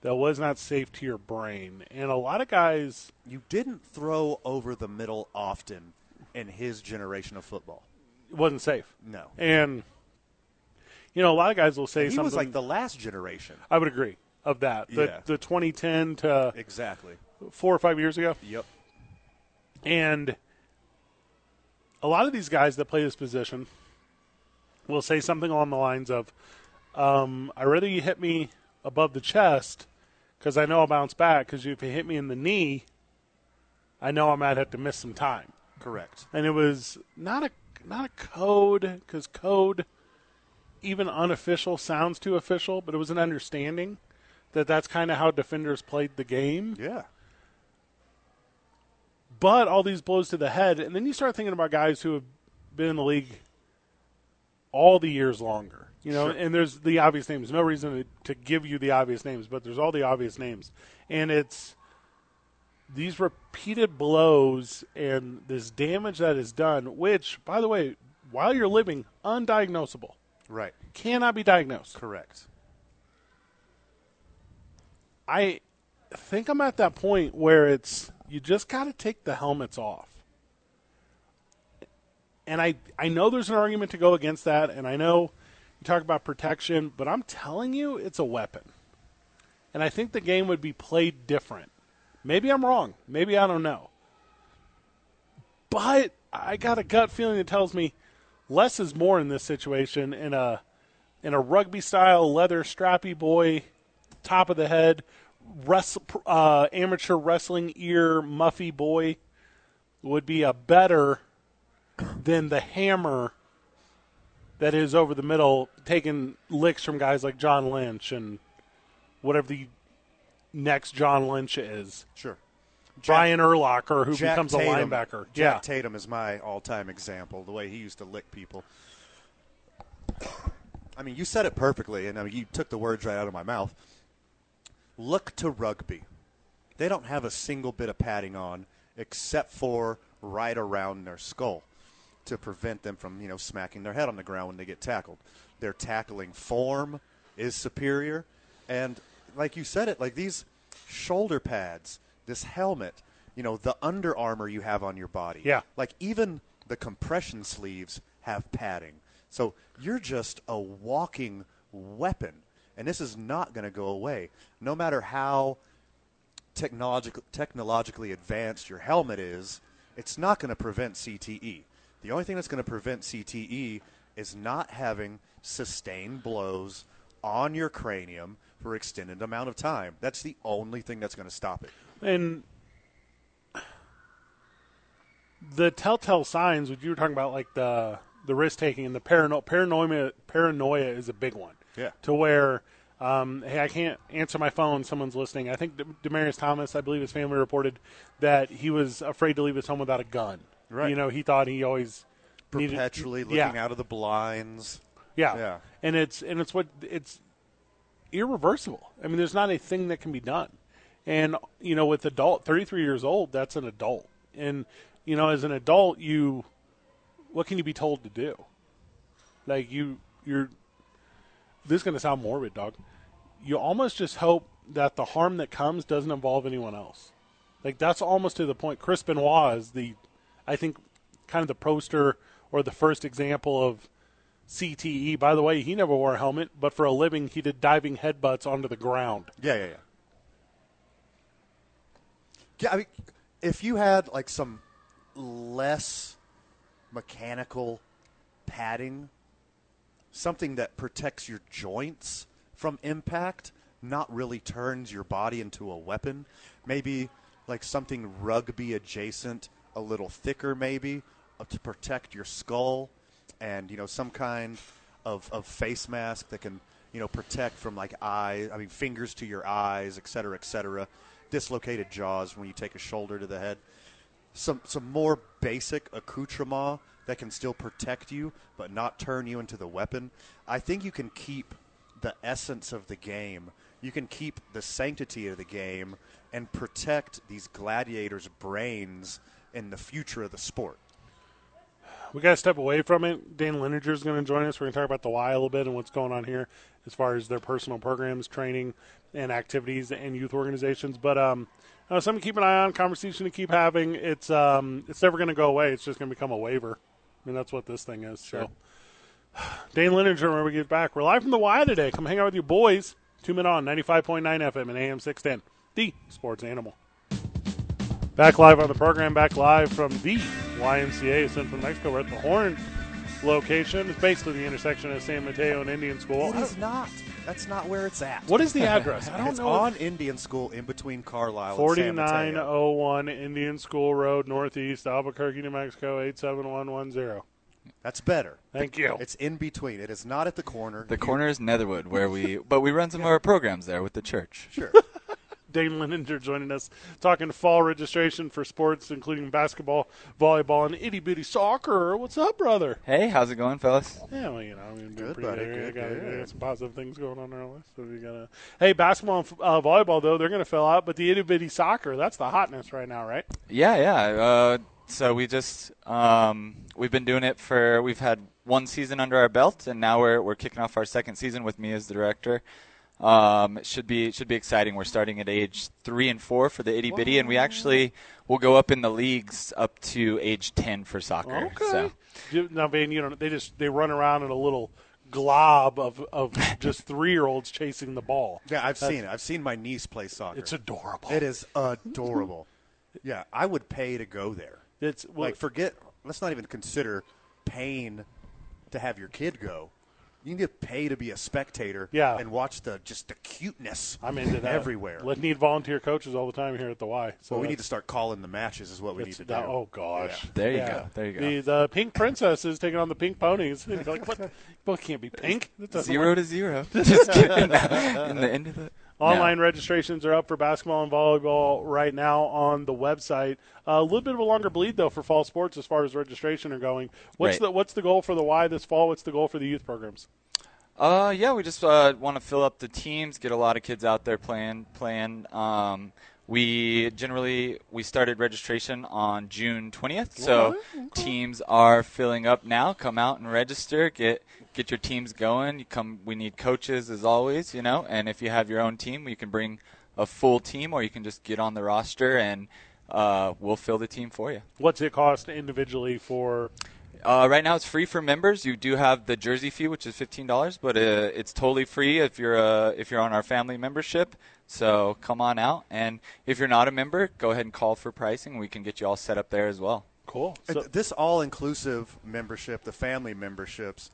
that was not safe to your brain. And a lot of guys You didn't throw over the middle often in his generation of football. it wasn't safe. No. And you know, a lot of guys will say He something was like the last generation. I would agree of that. The Yeah. the 2010 to Exactly. 4 or 5 years ago. Yep. And a lot of these guys that play this position will say something along the lines of, um, "I rather you hit me above the chest because I know I'll bounce back. Because if you hit me in the knee, I know I might have to miss some time." Correct. And it was not a not a code because code, even unofficial, sounds too official. But it was an understanding that that's kind of how defenders played the game Yeah. But all these blows to the head, and then you start thinking about guys who have been in the league all the years longer. You know, Sure. and there's the obvious names. No reason to, to give you the obvious names, but there's all the obvious names, and it's these repeated blows and this damage that is done. Which, by the way, while you're living, undiagnosable, Right. cannot be diagnosed. Correct. I think I'm at that point where it's you just got to take the helmets off. And I I know there's an argument to go against that and I know you talk about protection, but I'm telling you it's a weapon. And I think the game would be played different. Maybe I'm wrong. Maybe I don't know. But I got a gut feeling that tells me less is more in this situation in a in a rugby style leather strappy boy top of the head, wrestle, uh, amateur wrestling ear muffy boy would be a better than the hammer that is over the middle, taking licks from guys like John Lynch and whatever the next John Lynch is. Sure. Brian Urlacher, who Jack becomes Tatum, a linebacker. Jack yeah. Tatum is my all-time example. The way he used to lick people. I mean, you said it perfectly, and I mean, you took the words right out of my mouth. Look to rugby. They don't have a single bit of padding on except for right around their skull to prevent them from, you know, smacking their head on the ground when they get tackled. Their tackling form is superior, and like you said it, like these shoulder pads, this helmet, you know, the under armor you have on your body. Yeah. Like even the compression sleeves have padding. So you're just a walking weapon. And this is not going to go away. No matter how technologic- technologically advanced your helmet is, it's not going to prevent CTE. The only thing that's going to prevent CTE is not having sustained blows on your cranium for extended amount of time. That's the only thing that's going to stop it. And the telltale signs, what you were talking about, like the the risk taking and the parano- paranoia, paranoia is a big one. Yeah. To where, um, hey, I can't answer my phone. Someone's listening. I think De- Demaryius Thomas, I believe his family reported that he was afraid to leave his home without a gun. Right. You know, he thought he always needed- Perpetually looking yeah. out of the blinds. Yeah. Yeah. And it's and it's what it's irreversible. I mean, there's not a thing that can be done. And you know, with adult 33 years old, that's an adult. And you know, as an adult, you what can you be told to do? Like you you're this is going to sound morbid, dog. You almost just hope that the harm that comes doesn't involve anyone else. Like that's almost to the point. Chris Benoit is the, I think, kind of the poster or the first example of CTE. By the way, he never wore a helmet, but for a living, he did diving headbutts onto the ground. Yeah, yeah, yeah. Yeah, I mean, if you had like some less mechanical padding, something that protects your joints from impact, not really turns your body into a weapon, maybe like something rugby adjacent, a little thicker, maybe uh, to protect your skull, and you know some kind of, of face mask that can you know protect from like eye, I mean fingers to your eyes, et cetera, et cetera. Dislocated jaws when you take a shoulder to the head some some more basic accoutrement that can still protect you but not turn you into the weapon. I think you can keep the essence of the game. You can keep the sanctity of the game and protect these gladiators' brains in the future of the sport. we got to step away from it. Dan Lineker is going to join us. We're going to talk about the Y a little bit and what's going on here as far as their personal programs, training, and activities and youth organizations. But um, uh, something to keep an eye on, conversation to keep having. It's um, it's never going to go away. It's just going to become a waiver. I mean, that's what this thing is. So, Dane Lineker, when we get back, we're live from the Y today. Come hang out with your boys. Two men on 95.9 FM and AM 610, the sports animal. Back live on the program, back live from the YMCA Central Mexico. We're at the Horn location. It's basically the intersection of San Mateo and Indian School. It is not. That's not where it's at. What is the address? I don't it's know. on Indian School in between Carlisle and San Mateo. 4901 Indian School Road, Northeast, Albuquerque, New Mexico, 87110. That's better. Thank you. It's in between. It is not at the corner. The You- corner is Netherwood, where we but we run some of our programs there with the church. Sure. Dane Lineker joining us, talking fall registration for sports, including basketball, volleyball, and itty bitty soccer. What's up, brother? Hey, how's it going, fellas? Yeah, well, you know, I mean, doing Good, pretty buddy, good. good, got, good. got some positive things going on in our list. So we gotta. Hey, basketball and uh, volleyball though they're going to fill out, but the itty bitty soccer that's the hotness right now, right? Yeah, yeah. Uh, so we just um, we've been doing it for we've had one season under our belt, and now we're we're kicking off our second season with me as the director. Um, it should be should be exciting. We're starting at age three and four for the itty bitty, and we actually will go up in the leagues up to age ten for soccer. Okay. So You- Now, Van, you know, they just they run around in a little glob of of just three year olds chasing the ball. yeah, I've seen it. I've seen my niece play soccer. It's adorable. It is adorable. yeah, I would pay to go there. It's well, like, forget. Let's not even consider paying to have your kid go. You need to pay to be a spectator. Yeah. and watch the just the cuteness. I'm into that everywhere. Let need volunteer coaches all the time here at the Y. So well, we need to start calling the matches. Is what we need that's to do. Oh gosh. Yeah. There you Yeah. go. There you go. The, the pink princess is taking on the pink ponies. You're like what? Both can't be pink. Zero work. to zero. Just kidding. in the end of the Online registrations are up for basketball and volleyball right now on the website. Uh, a little bit of a longer bleed though for fall sports as far as registration are going. What's Right. the what's the goal for the Y this fall? What's the goal for the youth programs? Uh, yeah, we just uh, want to fill up the teams, get a lot of kids out there playing. Playing. Um, we generally we started registration on June 20th, so teams are filling up now. Come out and register. Get get your teams going. You come. We need coaches as always, you know. And if you have your own team, you can bring a full team, or you can just get on the roster and uh, we'll fill the team for you. What's it cost individually for? Uh, right now, it's free for members. You do have the jersey fee, which is fifteen dollars, but uh, it's totally free if you're uh, if you're on our family membership. So come on out, and if you're not a member, go ahead and call for pricing. We can get you all set up there as well. Cool. And So, this all-inclusive membership, the family memberships,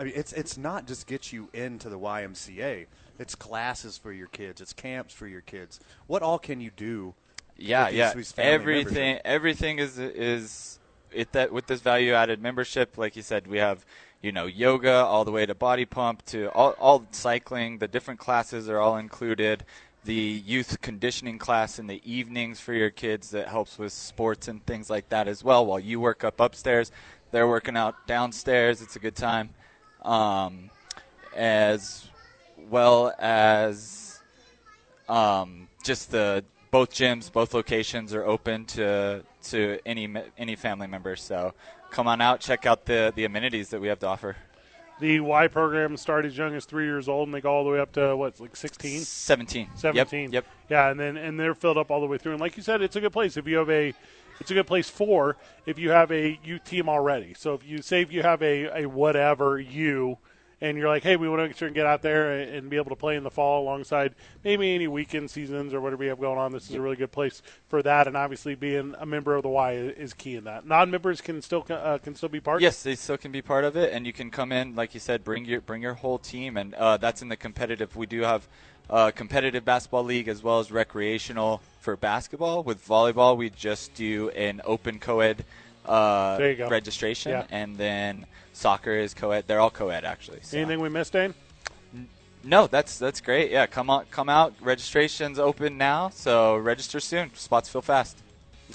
I mean, it's it's not just get you into the YMCA. It's classes for your kids. It's camps for your kids. What all can you do? Yeah, yeah. Everything, membership? everything is is it that with this value added membership. Like you said, we have you know yoga all the way to body pump to all all cycling. The different classes are all included. The youth conditioning class in the evenings for your kids that helps with sports and things like that as well. While you work up upstairs, they're working out downstairs. It's a good time. Um, as well as um, just the both gyms, both locations are open to to any any family members. So come on out, check out the the amenities that we have to offer. the Y program start as young as three years old and they go all the way up to what, like sixteen? Seventeen. Yep, 17. Yep. Yeah, and then and they're filled up all the way through. And like you said, it's a good place if you have a it's a good place for if you have a U team already. So if you say if you have a, a whatever you and you're like, hey, we want to make sure and get out there and, be able to play in the fall alongside maybe any weekend seasons or whatever you have going on. This is a really good place for that. And obviously, being a member of the Y is key in that. Non-members can still uh, can still be part. Yes, they still can be part of it, and you can come in, like you said, bring your bring your whole team, and uh, that's in the competitive. We do have uh, competitive basketball league as well as recreational for basketball. With volleyball, we just do an open co-ed uh, There you go. registration, Yeah. and then soccer is co-ed. They're all co-ed actually. so. Anything we missed, Dane? No, that's that's great. Yeah, come on, come out. Registration's open now, so register soon. Spots fill fast.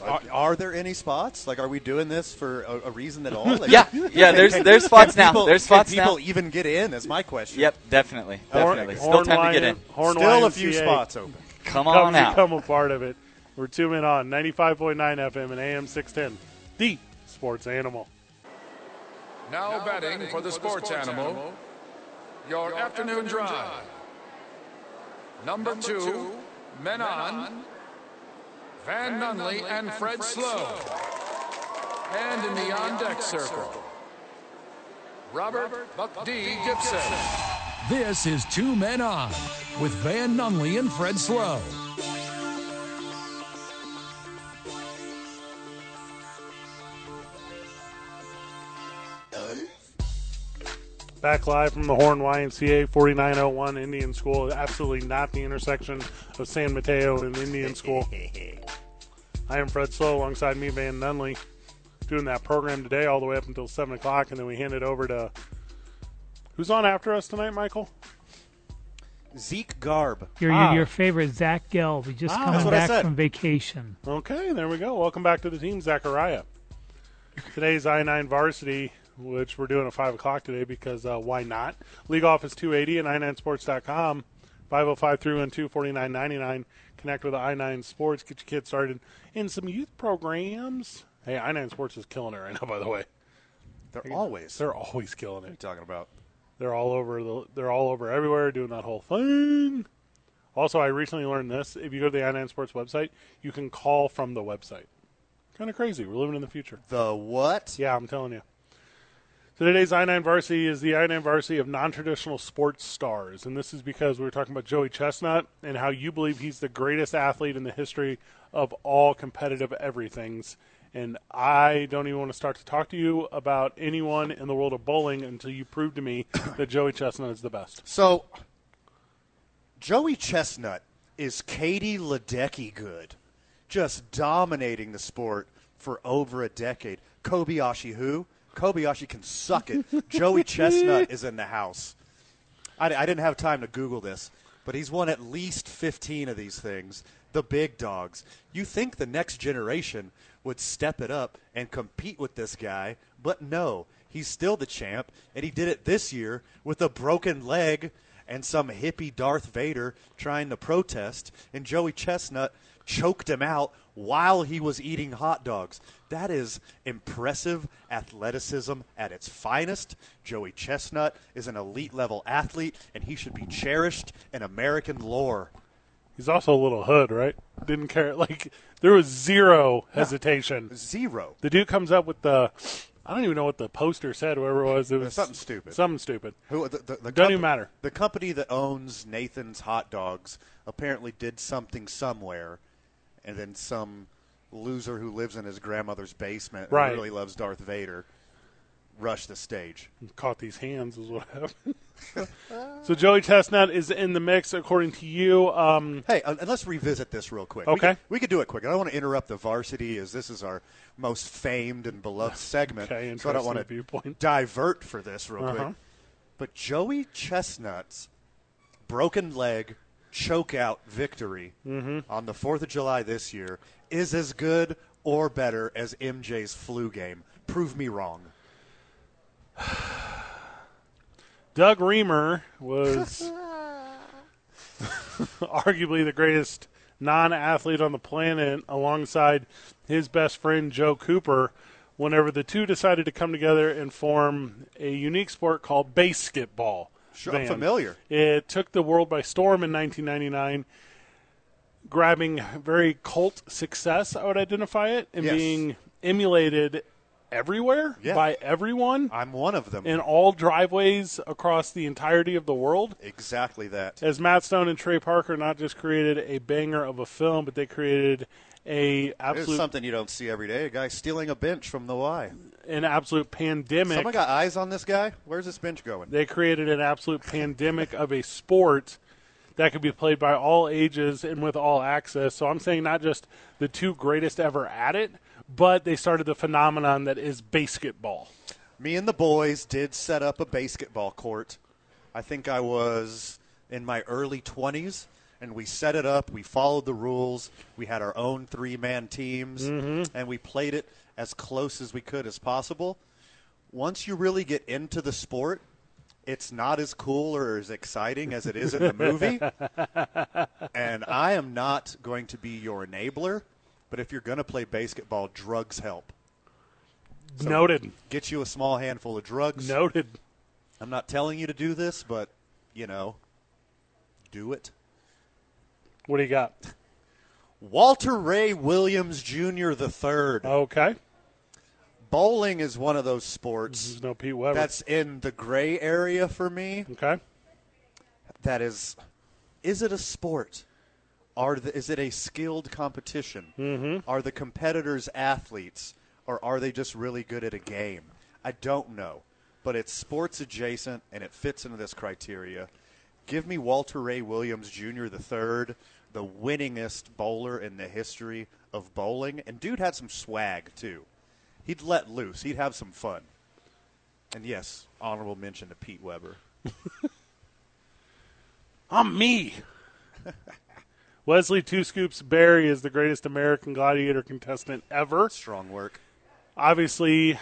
Are, are there any spots? Like, are we doing this for a, a reason at all? Like, Yeah, yeah. There's can- there's spots can now. people- There's can people now. even get in? Is my question. Yep, definitely, Horn- definitely. Still Horn time to get in. Horn Still a few YMCA. spots open. Come come on out. become a part of it. We're two men on 95.9 FM and AM 610, the sports animal. Now betting for the sports animal, your afternoon drive. Number two, men on, Van Nunley and Fred Slow. And in the on deck circle, Robert Buck D. Gibson. This is Two Men On with Van Nunley and Fred Slow. Back live from the Horn YMCA 4901 Indian School. Absolutely not the intersection of San Mateo and Indian School. I am Fred Slow alongside me, Van Nunley, doing that program today all the way up until 7 o'clock, and then we hand it over to. Who's on after us tonight, Michael? Zeke Garb. Your Ah. your, your favorite Zach Gelb. He just Ah, coming that's what I back said. from vacation. Okay, there we go. Welcome back to the team, Zachariah. Today's I 9 varsity, which we're doing at 5 o'clock today because uh, why not? League Office 280 at i9sports.com. 505 312 4999. Connect with I9 Sports. Get your kids started in some youth programs. Hey, I9 Sports is killing it right now, by the way. They're always. They're always killing what are you talking about? They're all over the. They're all over everywhere doing that whole thing. Also, I recently learned this. If you go to the i9 Sports website, you can call from the website. Kind of crazy. We're living in the future. The what? Yeah, I'm telling you. So today's I9 Varsity is the I9 Varsity of non-traditional sports stars, and this is because we were talking about Joey Chestnut and how you believe he's the greatest athlete in the history of all competitive everythings. And I don't even want to start to talk to you about anyone in the world of bowling until you prove to me that Joey Chestnut is the best. So, Joey Chestnut is Katie Ledecky good, just dominating the sport for over a decade. Kobayashi who? Kobayashi can suck it. Joey Chestnut is in the house. I, I didn't have time to Google this, but he's won at least 15 of these things. The big dogs. You think the next generation would step it up and compete with this guy, but no. He's still the champ, and he did it this year with a broken leg and some hippie Darth Vader trying to protest, and Joey Chestnut choked him out while he was eating hot dogs. That is impressive athleticism at its finest. Joey Chestnut is an elite level athlete, and he should be cherished in American lore. He's also a little hood, right? Didn't care. Like there was zero hesitation. Zero. The dude comes up with the. I don't even know what the poster said. Whoever it was, it was something stupid. Something stupid. Who the, the, the Doesn't even matter. The company that owns Nathan's Hot Dogs apparently did something somewhere, and then some loser who lives in his grandmother's basement Right. and really loves Darth Vader rushed the stage. Caught these hands is what happened. so Joey Chestnut is in the mix, according to you. Um, Hey, uh, and let's revisit this real quick. Okay. We could, we could do it quick. I don't want to interrupt the varsity, as this is our most famed and beloved segment. Okay, so I don't want to divert for this real Uh-huh. quick. But Joey Chestnut's broken leg chokeout victory Mm-hmm. on the 4th of July this year is as good or better as MJ's flu game. Prove me wrong. Doug Remer was arguably the greatest non-athlete on the planet, alongside his best friend Joe Cooper. Whenever the two decided to come together and form a unique sport called BASEketball. Sure, I'm familiar. It took the world by storm in 1999, grabbing very cult success. I would identify it and Yes. being emulated everywhere Yeah. by everyone I'm one of them. in all driveways across the entirety of the world. exactly that. As Matt Stone and Trey Parker not just created a banger of a film, but they created a absolute something you don't see every day. A guy stealing a bench from the Y. an absolute pandemic. Someone got eyes on this guy? Where's this bench going? They created an absolute pandemic of a sport that could be played by all ages and with all access. So I'm saying not just the two greatest ever at it, but they started the phenomenon that is BASEketball. Me and the boys did set up a basketball court. I think I was in my early 20s, and we set it up. We followed the rules. We had our own three man teams, mm-hmm. and we played it as close as we could as possible. Once you really get into the sport, it's not as cool or as exciting as it is in the movie. and I am not going to be your enabler, but if you're going to play BASEketball, drugs help. So Noted. Get you a small handful of drugs. Noted. I'm not telling you to do this, but you know, do it. What do you got? Walter Ray Williams Jr. the third. Okay. Bowling is one of those sports There's no Pete Weber. that's in the gray area for me. okay. That is, is it a sport? Are the, is it a skilled competition? Mm-hmm. Are the competitors athletes, or are they just really good at a game? I don't know, but it's sports adjacent and it fits into this criteria. Give me Walter Ray Williams Jr. the third, the winningest bowler in the history of bowling, and dude had some swag too. He'd let loose. He'd have some fun. And yes, honorable mention to Pete Weber. I'm me. Wesley Two Scoops Berry is the greatest American Gladiator contestant ever. Strong work. Obviously,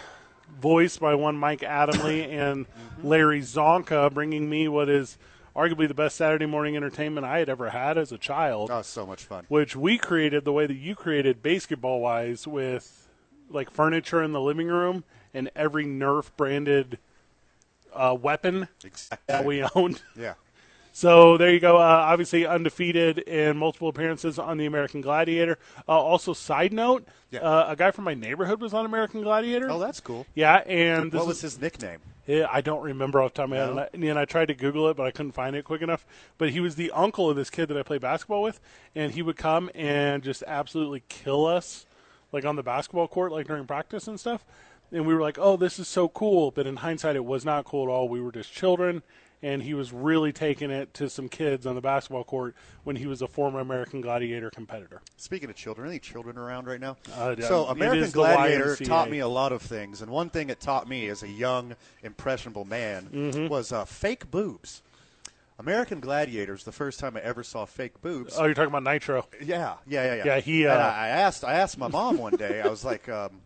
voiced by one Mike Adamle and mm-hmm. Larry Csonka, bringing me what is arguably the best Saturday morning entertainment I had ever had as a child. Oh, so much fun. which we created the way that you created basketball wise with like furniture in the living room and every Nerf branded uh, weapon Exactly. that we owned. Yeah. So there you go. Uh, obviously undefeated in multiple appearances on the American Gladiator. Uh, also, side note, Yeah. uh, a guy from my neighborhood was on American Gladiator. Oh, that's cool. yeah, and What was is- his nickname? yeah, I don't remember off the top of my head, No? and I, and I tried to Google it, but I couldn't find it quick enough. But he was the uncle of this kid that I played basketball with, and he would come and just absolutely kill us, like on the basketball court, like during practice and stuff. And we were like, "Oh, this is so cool!" But in hindsight, it was not cool at all. We were just children, and he was really taking it to some kids on the basketball court when he was a former American Gladiator competitor. Speaking of children, any children around right now? Uh, so American Gladiator taught me a lot of things, and one thing it taught me as a young, impressionable man Mm-hmm. was uh, fake boobs. American Gladiators, the first time I ever saw fake boobs. Oh, you're talking about Nitro? yeah, yeah, yeah, yeah. Yeah, he, And uh, I I asked, I asked my mom one day. I was like, um,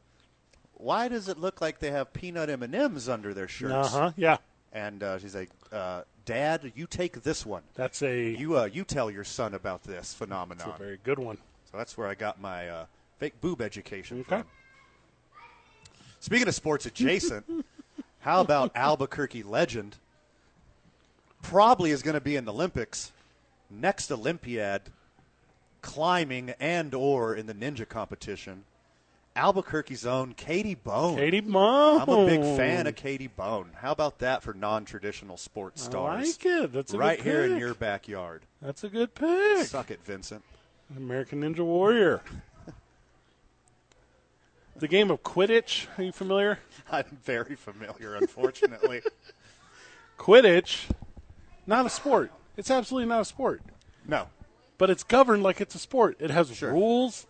"Why does it look like they have peanut M and M's under their shirts?" Uh huh. Yeah, And uh, she's like, uh, "Dad, you take this one. that's a, You, uh, you tell your son about this that's phenomenon." a very good one. So that's where I got my uh, fake boob education Okay. from. Speaking of sports adjacent, how about Albuquerque legend? Probably is going to be in the Olympics, next Olympiad, climbing and or in the ninja competition. Albuquerque's own Katie Bone. Katie Bone. I'm a big fan of Katie Bone. How about that for non-traditional sports stars? I like it. That's a right here in your backyard. That's a good pick. Suck it, Vincent. American Ninja Warrior. the game of Quidditch. Are you familiar? I'm very familiar, unfortunately. Quidditch, not a sport. It's absolutely not a sport. no. But it's governed like it's a sport. It has Sure. rules.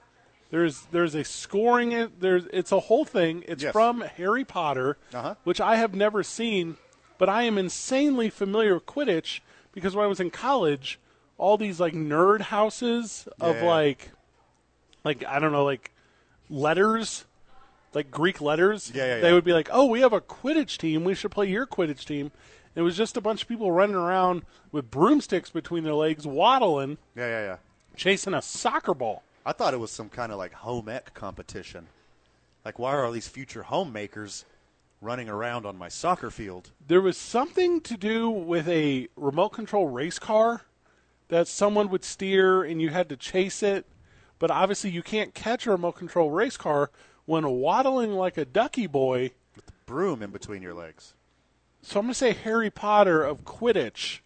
There's there's a scoring. It there's it's a whole thing. It's Yes. from Harry Potter, Uh-huh. which I have never seen, but I am insanely familiar with Quidditch because when I was in college, all these like nerd houses of Yeah. like, like I don't know, like letters, like Greek letters. Yeah, yeah, They would be like, "Oh, we have a Quidditch team. We should play your Quidditch team." It was just a bunch of people running around with broomsticks between their legs, waddling, Yeah, yeah, yeah. chasing a soccer ball. I thought it was some kind of like home ec competition. Like, why are all these future homemakers running around on my soccer field? There was something to do with a remote control race car that someone would steer and you had to chase it. But obviously, you can't catch a remote control race car when waddling like a ducky boy. With the broom in between your legs. So I'm going to say Harry Potter of Quidditch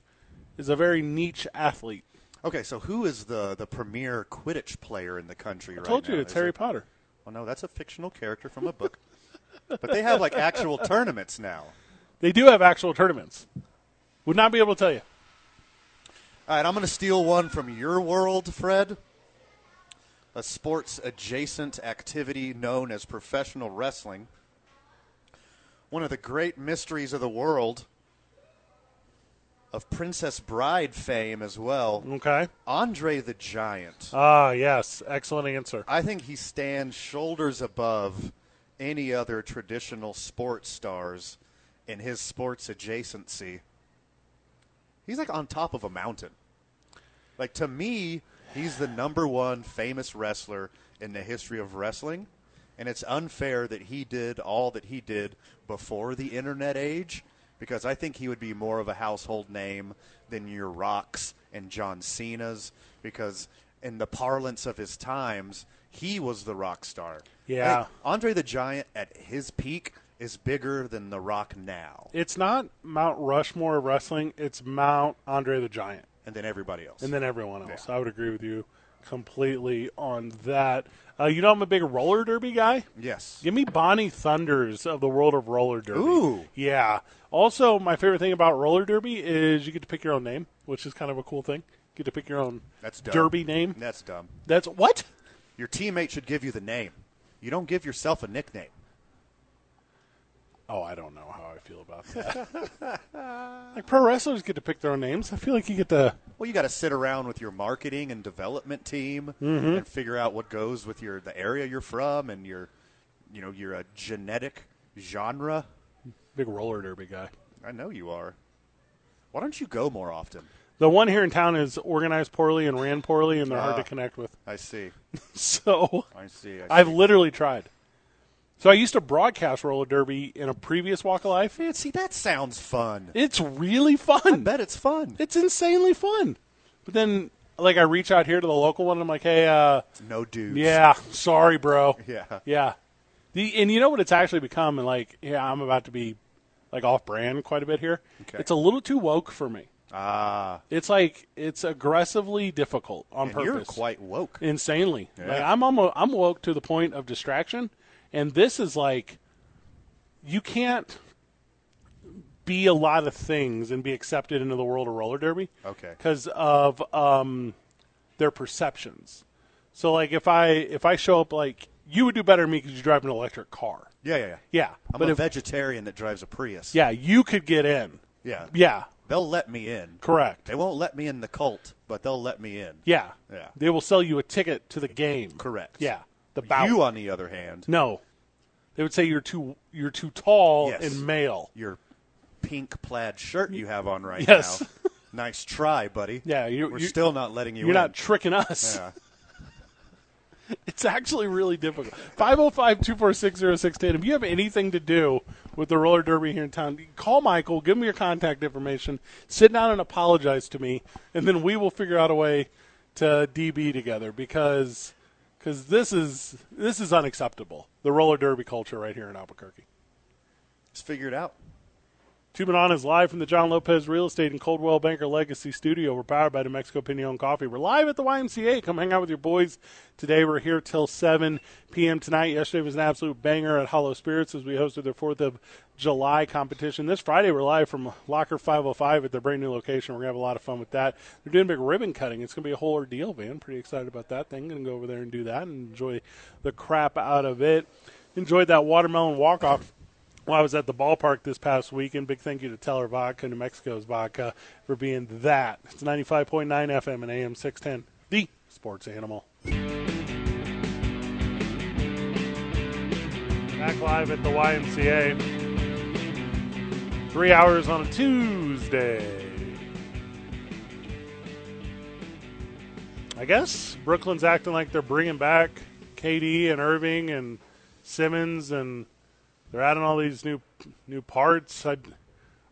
is a very niche athlete. Okay, so who is the the premier Quidditch player in the country I right told you now? it's Is Harry it- Potter. Well, no, that's a fictional character from a book. but they have like actual tournaments now. They do have actual tournaments. Would not be able to tell you. All right, I'm going to steal one from your world, Fred. A sports adjacent activity known as professional wrestling. One of the great mysteries of the world, of Princess Bride fame as well, Okay. Andre the Giant. Ah, yes. Excellent answer. I think he stands shoulders above any other traditional sports stars in his sports adjacency. He's like on top of a mountain. Like to me, he's the number one famous wrestler in the history of wrestling, And it's unfair that he did all that he did before the internet age because I think he would be more of a household name than your Rocks and John Cena's because in the parlance of his times, he was the rock star. Yeah. Andre the Giant at his peak is bigger than The Rock now, It's not Mount Rushmore wrestling. It's Mount Andre the Giant, and then everybody else. and then everyone else. Yeah. I would agree with you completely on that. Uh, you know, I'm a big roller derby guy. yes. Give me Bonnie Thunders of the world of roller derby. Ooh. Yeah. Also, my favorite thing about roller derby is you get to pick your own name, which is kind of a cool thing. You get to pick your own That's dumb. derby name. That's dumb. That's what? Your teammate should give you the name. You don't give yourself a nickname. Oh, I don't know how I feel about that. like pro wrestlers get to pick their own names. I feel like you get to. Well, you got to sit around with your marketing and development team Mm-hmm. and figure out what goes with your the area you're from and your, you know, you're a genetic genre. Big roller derby guy. I know you are. Why don't you go more often? The one here in town is organized poorly and ran poorly, and they're hard to Ah. connect with. I see. So I see. I I've literally tried. So I used to broadcast roller derby in a previous walk of life. Man, see, that sounds fun. It's really fun. I bet it's fun. It's insanely fun. But then, like, I reach out here to the local one, and I'm like, hey, uh, No dudes. yeah, sorry, bro. Yeah. Yeah. The and you know what it's actually become, and like, yeah, I'm about to be like off brand quite a bit here. Okay. It's a little too woke for me. Ah, It's like it's aggressively difficult on and purpose. you're quite woke. insanely. Yeah. Like I'm almost, I'm woke to the point of distraction, and this is like you can't be a lot of things and be accepted into the world of roller derby. Okay. Because of um, their perceptions. So like if I if I show up like you would do better than me because you drive an electric car. Yeah, yeah, yeah. Yeah, I'm but a if vegetarian that drives a Prius. yeah you could get in. Yeah. Yeah, They'll let me in. correct. They won't let me in the cult, but they'll let me in. Yeah, Yeah. They will sell you a ticket to the game. Correct. Yeah, the bout. You, on the other hand, No, they would say you're too you're too tall Yes. and male. your pink plaid shirt you have on right Yes. now. nice try, buddy. Yeah, you- we're you- still not letting you You're in. not tricking us. yeah. It's actually really difficult. 505-246-0610. If you have anything to do with the roller derby here in town, call Michael, give me your contact information, sit down and apologize to me, and then we will figure out a way to DB together because because this is this is unacceptable. The roller derby culture right here in Albuquerque. Let's figure it out. Men is live from the John Lopez Real Estate and Coldwell Banker Legacy Studio. We're powered by New Mexico Pinion Coffee. We're live at the YMCA. Come hang out with your boys. Today we're here till 7 p.m. tonight. Yesterday was an absolute banger at Hollow Spirits as we hosted their 4th of July competition. This Friday we're live from Locker 505 at their brand new location. We're going to have a lot of fun with that. They're doing big ribbon cutting. It's going to be a whole ordeal, man. Pretty excited about that thing. Going to go over there and do that and enjoy the crap out of it. Enjoyed that watermelon walk-off well, I was at the ballpark this past weekend. Big thank you to Teller Vodka, New Mexico's vodka, for being that. It's 95.9 FM and AM 610, the sports animal. Back live at the YMCA. Three hours on a Tuesday. I guess Brooklyn's acting like they're bringing back KD and Irving and Simmons and they're adding all these new new parts. I,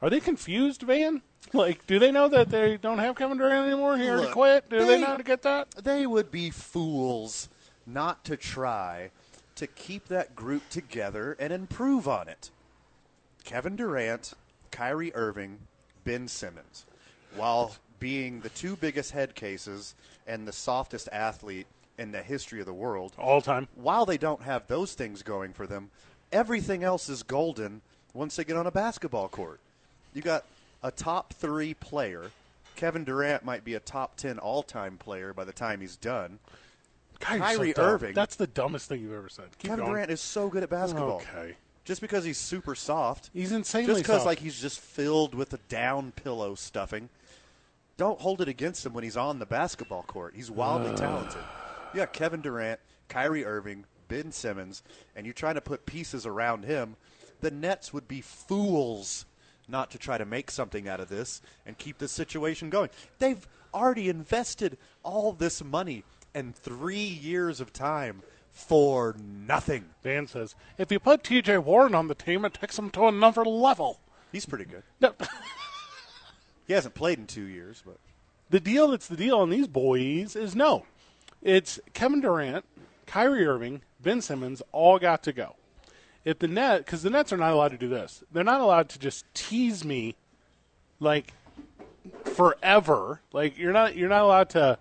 are they confused, Van? Like, do they know that they don't have Kevin Durant anymore? He already Look, quit. Do they, they- know how to get that? They would be fools not to try to keep that group together and improve on it. Kevin Durant, Kyrie Irving, Ben Simmons, while being the two biggest head cases and the softest athlete in the history of the world, All time. while they don't have those things going for them, everything else is golden once they get on a basketball court. You got a top three player. Kevin Durant might be a top 10 all time player by the time he's done. God, you're so Kyrie. Irving. That's the dumbest thing you've ever said. Keep Kevin going. Durant is so good at basketball. Okay. Just because he's super soft, He's insanely just because like he's just filled with the down pillow stuffing, don't hold it against him when he's on the basketball court. He's wildly talented. You got Kevin Durant, Kyrie Irving, Ben Simmons, and you're trying to put pieces around him. The Nets would be fools not to try to make something out of this and keep this situation going. They've already invested all this money and three years of time for nothing. Van says, if you put T.J. Warren on the team, it takes him to another level. He's pretty good. No, He hasn't played in two years, but the deal that's the deal on these boys is no. It's Kevin Durant, Kyrie Irving, Ben Simmons all got to go. If the net, because the Nets are not allowed to do this, they're not allowed to just tease me like forever. Like you're not you're not allowed to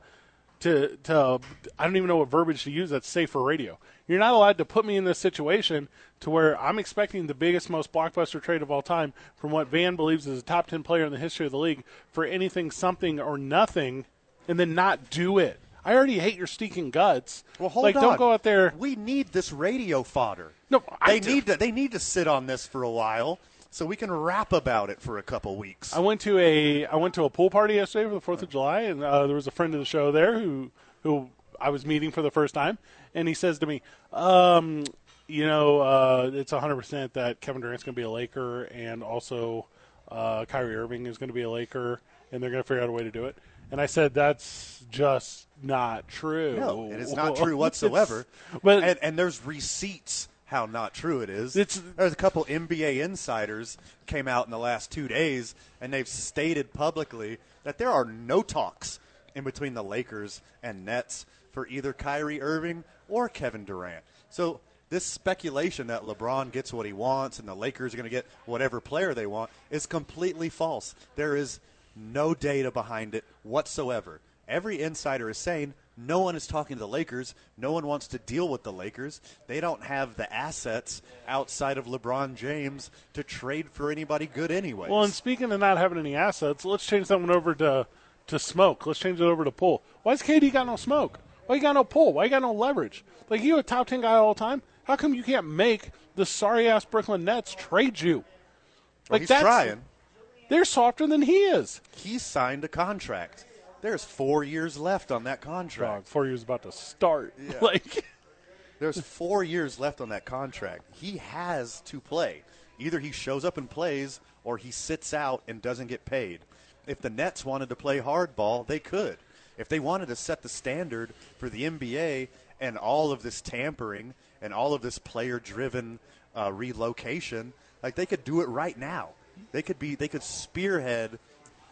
to to I don't even know what verbiage to use that's safe for radio. You're not allowed to put me in this situation to where I'm expecting the biggest, most blockbuster trade of all time from what Van believes is a top ten player in the history of the league for anything, something, or nothing, and then not do it. I already hate your stinking guts. well, hold like, on. don't go out there. We need this radio fodder. No, I they do. need to. They need to sit on this for a while so we can rap about it for a couple weeks. I went to a I went to a pool party yesterday for the Fourth of July, and uh, there was a friend of the show there who who I was meeting for the first time, and he says to me, um, "You know, uh, it's 100 percent that Kevin Durant's going to be a Laker, and also uh, Kyrie Irving is going to be a Laker, and they're going to figure out a way to do it." And I said, "That's just not true. No, it is not true whatsoever. But and, and there's receipts how not true it is. It's- there's a couple NBA insiders came out in the last two days, and they've stated publicly that there are no talks in between the Lakers and Nets for either Kyrie Irving or Kevin Durant. So this speculation that LeBron gets what he wants and the Lakers are going to get whatever player they want is completely false. There is no data behind it whatsoever. Every insider is saying no one is talking to the Lakers. No one wants to deal with the Lakers. They don't have the assets outside of LeBron James to trade for anybody good anyway. Well, and speaking of not having any assets, let's change that one over to to smoke. Let's change it over to pull. Why's KD got no smoke? Why you got no pull? Why you got no leverage? Like you a top ten guy all the time. How come you can't make the sorry ass Brooklyn Nets trade you? Well, Like he's that's trying. They're softer than he is. He signed a contract. There's four years left on that Dog, contract. four years about to start. Like There's four years left on that contract. He has to play. Either he shows up and plays, or he sits out and doesn't get paid. If the Nets wanted to play hardball, they could. If they wanted to set the standard for the NBA and all of this tampering and all of this player-driven uh, relocation, like they could do it right now. They could be. They could spearhead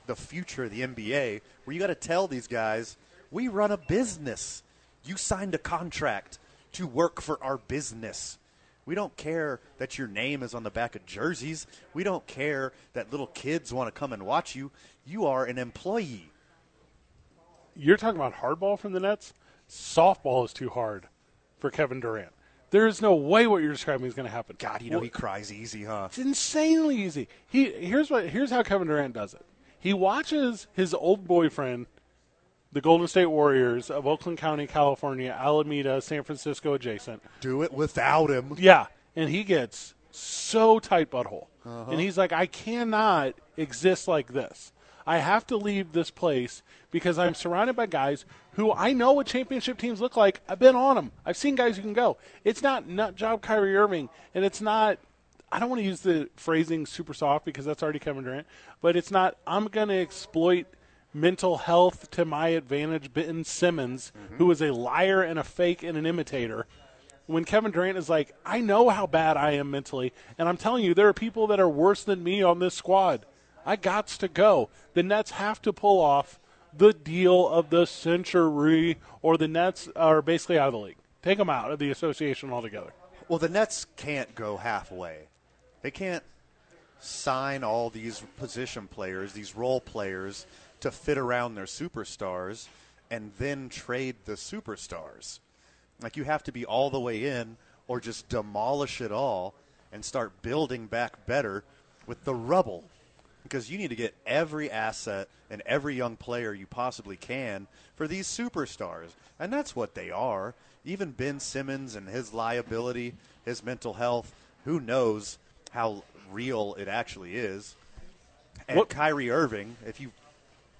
the future of the NBA, where you got to tell these guys, we run a business. You signed a contract to work for our business. We don't care that your name is on the back of jerseys. We don't care that little kids want to come and watch you. You are an employee. you're talking about hardball from the Nets. Softball is too hard for Kevin Durant. There is no way what you're describing is going to happen. God, you know he cries easy, huh? It's insanely easy. He here's what here's how Kevin Durant does it. He watches his old boyfriend, the Golden State Warriors of Oakland County, California, Alameda, San Francisco adjacent. Do it without him. Yeah, and he gets so tight butthole, uh-huh. and he's like, I cannot exist like this. I have to leave this place because I'm surrounded by guys who I know what championship teams look like. I've been on them. I've seen guys who can go. It's not nut job Kyrie Irving, and it's not. I don't want to use the phrasing super soft because that's already Kevin Durant, but it's not. I'm going to exploit mental health to my advantage. Ben Simmons, who is a liar and a fake and an imitator when Kevin Durant is like, I know how bad I am mentally, and I'm telling you, there are people that are worse than me on this squad. I gots to go. The Nets have to pull off the deal of the century, or the Nets are basically out of the league. Take them out of the association altogether. Well, the Nets can't go halfway. They can't sign all these position players, these role players, to fit around their superstars and then trade the superstars. Like, you have to be all the way in or just demolish it all and start building back better with the rubble. Because you need to get every asset and every young player you possibly can for these superstars. And that's what they are. Even Ben Simmons and his liability, his mental health, who knows how real it actually is. And What- Kyrie Irving, if you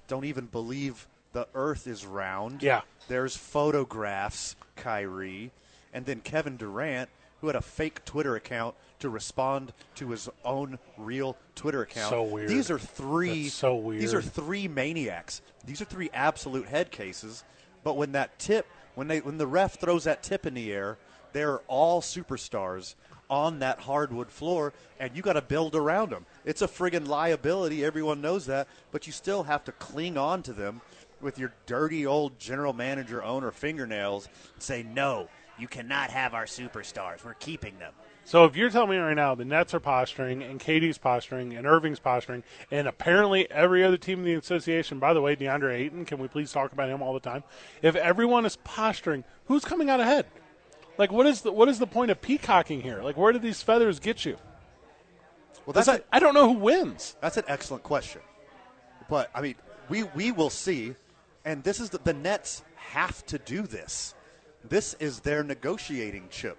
don't even believe the earth is round, Yeah. there's photographs, Kyrie, and then Kevin Durant, who had a fake Twitter account to respond to his own real Twitter account. So weird. These are three. That's so These are three maniacs. These are three absolute head cases. But when that tip, when they, when the ref throws that tip in the air, they're all superstars on that hardwood floor, and you got to build around them. It's a friggin' liability. Everyone knows that, but you still have to cling on to them with your dirty old general manager owner fingernails and say, no, you cannot have our superstars. We're keeping them. So if you're telling me right now the Nets are posturing and KD's posturing and Irving's posturing and apparently every other team in the association, by the way, DeAndre Ayton, can we please talk about him all the time? If everyone is posturing, who's coming out ahead? Like what is the what is the point of peacocking here? Like where do these feathers get you? Well, that's, I, I don't know who wins. That's an excellent question. But I mean, we we will see, and this is the, the Nets have to do this. This is their negotiating chip.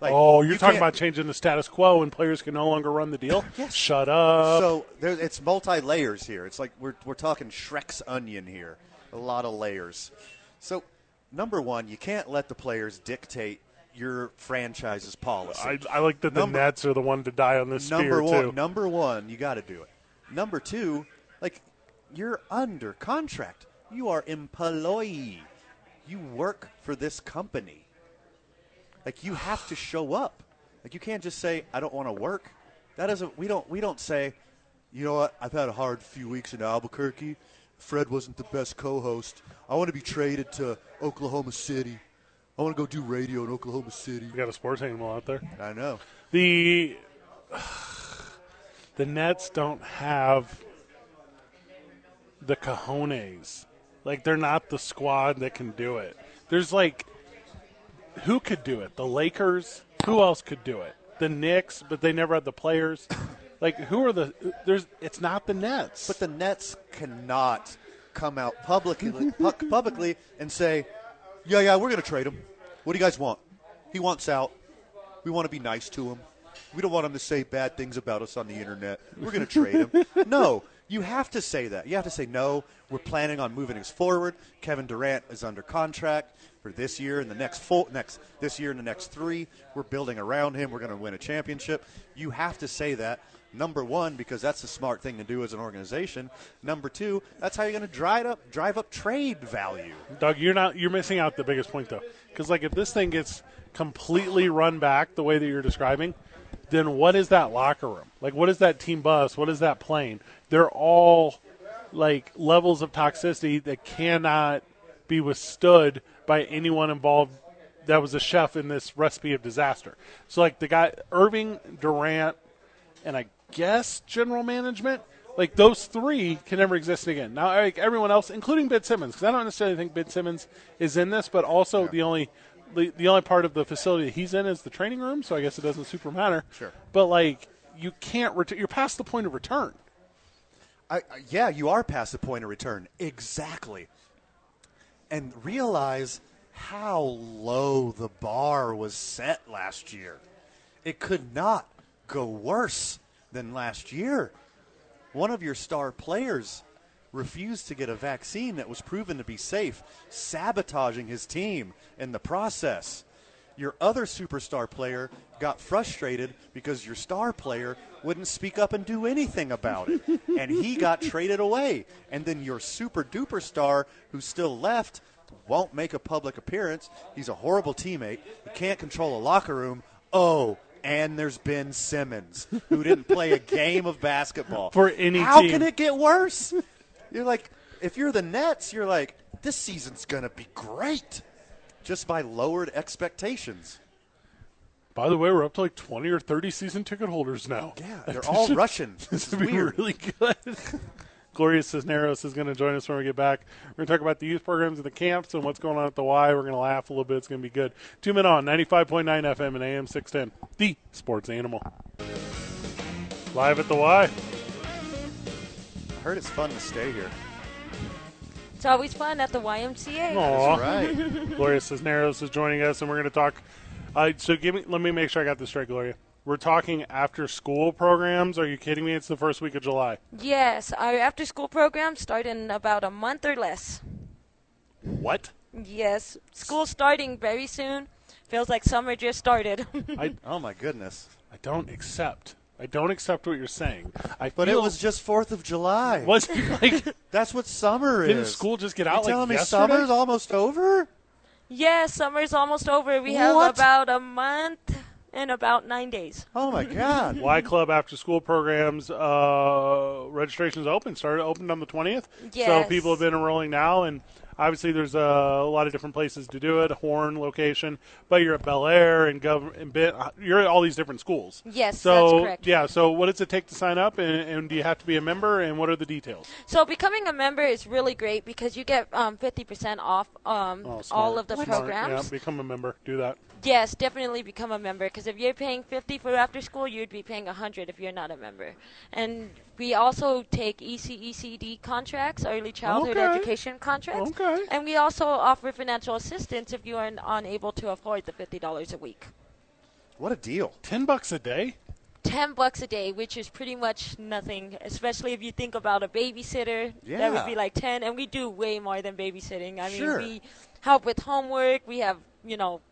Like, oh, you're you talking about changing the status quo and players can no longer run the deal? Yes. Shut up. So there, it's multi layers here. It's like we're we're talking Shrek's onion here. A lot of layers. So number one, you can't let the players dictate your franchise's policy. I, I like that the Nets are the one to die on this number one, too. number one, you got to do it. Number two, like you're under contract. You are employee. You work for this company. Like you have to show up. Like you can't just say I don't want to work. That doesn't. We don't. We don't say. You know what? I've had a hard few weeks in Albuquerque. Fred wasn't the best co-host. I want to be traded to Oklahoma City. I want to go do radio in Oklahoma City. We got a sports animal out there. I know. The the Nets don't have the cojones. Like they're not the squad that can do it. There's like who could do it? The Lakers. Who else could do it? The Knicks, but they never had the players. Like who are the? There's. It's not the Nets. But the Nets cannot come out publicly publicly and say, "Yeah, yeah, we're going to trade him. What do you guys want? He wants out. We want to be nice to him. We don't want him to say bad things about us on the internet. We're going to trade him." no, you have to say that. You have to say, "No, we're planning on moving us forward. Kevin Durant is under contract for this year and the next full next this year and the next 3. We're building around him. We're going to win a championship." You have to say that. Number one, because that's the smart thing to do as an organization. Number two, that's how you're going to drive up drive up trade value. Doug, you're not you're missing out the biggest point though, because like if this thing gets completely run back the way that you're describing, then what is that locker room? Like, what is that team bus? What is that plane? They're all like levels of toxicity that cannot be withstood by anyone involved. That was a chef in this recipe of disaster. So, like the guy Irving Durant, and I guess general management. Like those three can never exist again. Now, like everyone else, including Ben Simmons, because I don't necessarily think Ben Simmons is in this, but also the only the, the only part of the facility that he's in is the training room. So I guess it doesn't super matter. Sure. But like you can't return. You're past the point of return. I, I, yeah, you are past the point of return. Exactly. And realize how low the bar was set last year. It could not go worse than last year. One of your star players refused to get a vaccine that was proven to be safe, sabotaging his team in the process. Your other superstar player got frustrated because your star player wouldn't speak up and do anything about it. and he got traded away. And then your super duper star, who's still left, won't make a public appearance. He's a horrible teammate. He can't control a locker room. Oh, and there's Ben Simmons, who didn't play a game of basketball. For any How team. can it get worse? You're like, if you're the Nets, you're like, this season's going to be great just by lowered expectations. By the way, we're up to like 20 or 30 season ticket holders now. Yeah, they're all Russian. This This is would be really good. Gloria Cisneros is going to join us when we get back. We're going to talk about the youth programs and the camps and what's going on at the Y. We're going to laugh a little bit. It's going to be good. Two men on 95.9 FM and AM 610, the sports animal. Live at the Y. I heard it's fun to stay here. It's always fun at the YMCA. Aw. Right. Gloria Cisneros is joining us, and we're going to talk. Uh, so, give me. Let me make sure I got this straight, Gloria. We're talking after school programs. Are you kidding me? It's the first week of July. Yes, our after school programs start in about a month or less. What? Yes, school starting very soon. Feels like summer just started. I Oh my goodness! I don't accept. I don't accept what you're saying. I But feel, it was just Fourth of July. wasn't like That's what summer is. didn't school just get You out like telling me yesterday? summer's almost over? Yeah, summer's almost over. We have about a month and about nine days. Oh my God! Y Club after school programs uh, registration's open. Started opened on the twentieth. Yes. So people have been enrolling now, and obviously there's a, lot of different places to do it. Horn location, but you're at Bel Air and Governor Bent, you're at all these different schools. Yes, So that's correct. yeah. So what does it take to sign up, and, and do you have to be a member, and what are the details? So becoming a member is really great because you get um, 50% off um, Oh, all of the Smart. programs. Yeah, become a member. Do that. Yes, definitely become a member because if you're paying 50 for after school, you'd be paying 100 if you're not a member. And we also take ECECD contracts, early childhood Okay. education contracts. Okay. And we also offer financial assistance if you are unable to afford the $50 a week. What a deal! Ten bucks a day. 10 bucks a day, which is pretty much nothing, especially if you think about a babysitter. Yeah. That would be like 10, and we do way more than babysitting. I Sure. mean, we help with homework, we have, you know,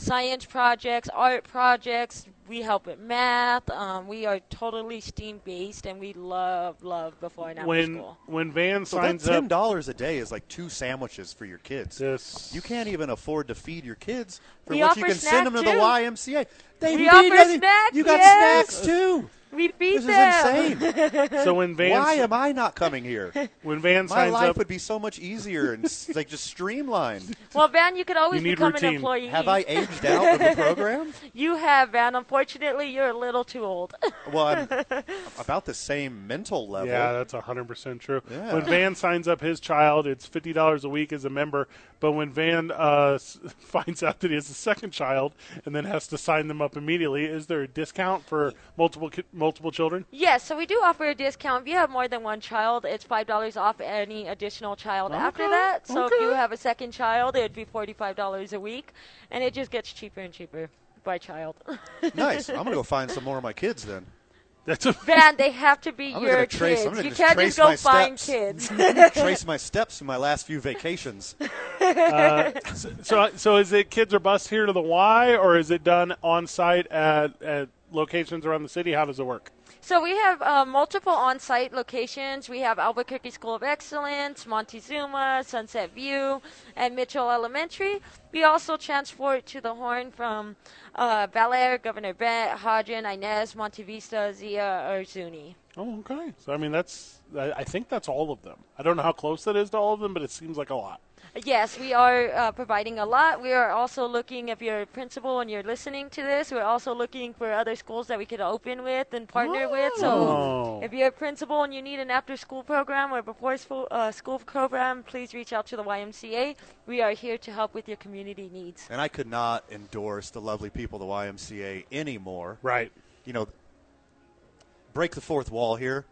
science projects, art projects, we help with math. Um, we are totally STEAM based, and we love, love before and after When school. when Van So that signs ten up, dollars a day is like two sandwiches for your kids. this You can't even afford to feed your kids, for We which you offer can send them to the too. YMCA. They We offer any- snacks, You got yes. snacks too. We feed This them. is insane. so when Van Why am I not coming here? when Van My signs life up, would be so much easier and like just streamlined. Well, Van, you could always You become routine. an employee. Have I aged out of the program? You have, Van. Unfortunately, you're a little too old. Well, I'm about the same mental level. Yeah, that's hundred percent true. Yeah. When Van signs up his child, it's fifty dollars a week as a member. But when Van uh, s- finds out that he has a second child and then has to sign them up immediately, is there a discount for multiple ki- multiple children? Yes, so we do offer a discount. If you have more than one child, it's five dollars off any additional child after that. So if you have a second child, it'd be forty-five dollars a week, and it just gets cheaper and cheaper by child. nice. I'm gonna go find some more of my kids then. That's a, Van, they have to be I'm your gonna trace- I'm kids. You just can't trace just go my find steps. kids. Trace my steps from my last few vacations. Uh, so so is it kids are bused here to the Y, or is it done on site at at locations around the city? How does it work? So we have uh, multiple on-site locations. We have Albuquerque School of Excellence, Montezuma, Sunset View, and Mitchell Elementary. We also transport to the Horn from uh, Bel Air, Governor Bent, Hodgin, Inez, Monte Vista, Zia, or Zuni. Oh, okay. So I mean, that's I, I think that's all of them. I don't know how close that is to all of them, but it seems like a lot. Yes, we are uh, providing a lot. We are also looking, if you're a principal and you're listening to this, we're also looking for other schools that we could open with and partner with. So if you're a principal and you need an after school program or a before school, uh, school program, please reach out to the YMCA. We are here to help with your community needs. And I could not endorse the lovely people of the YMCA anymore. Right. You know, break the fourth wall here.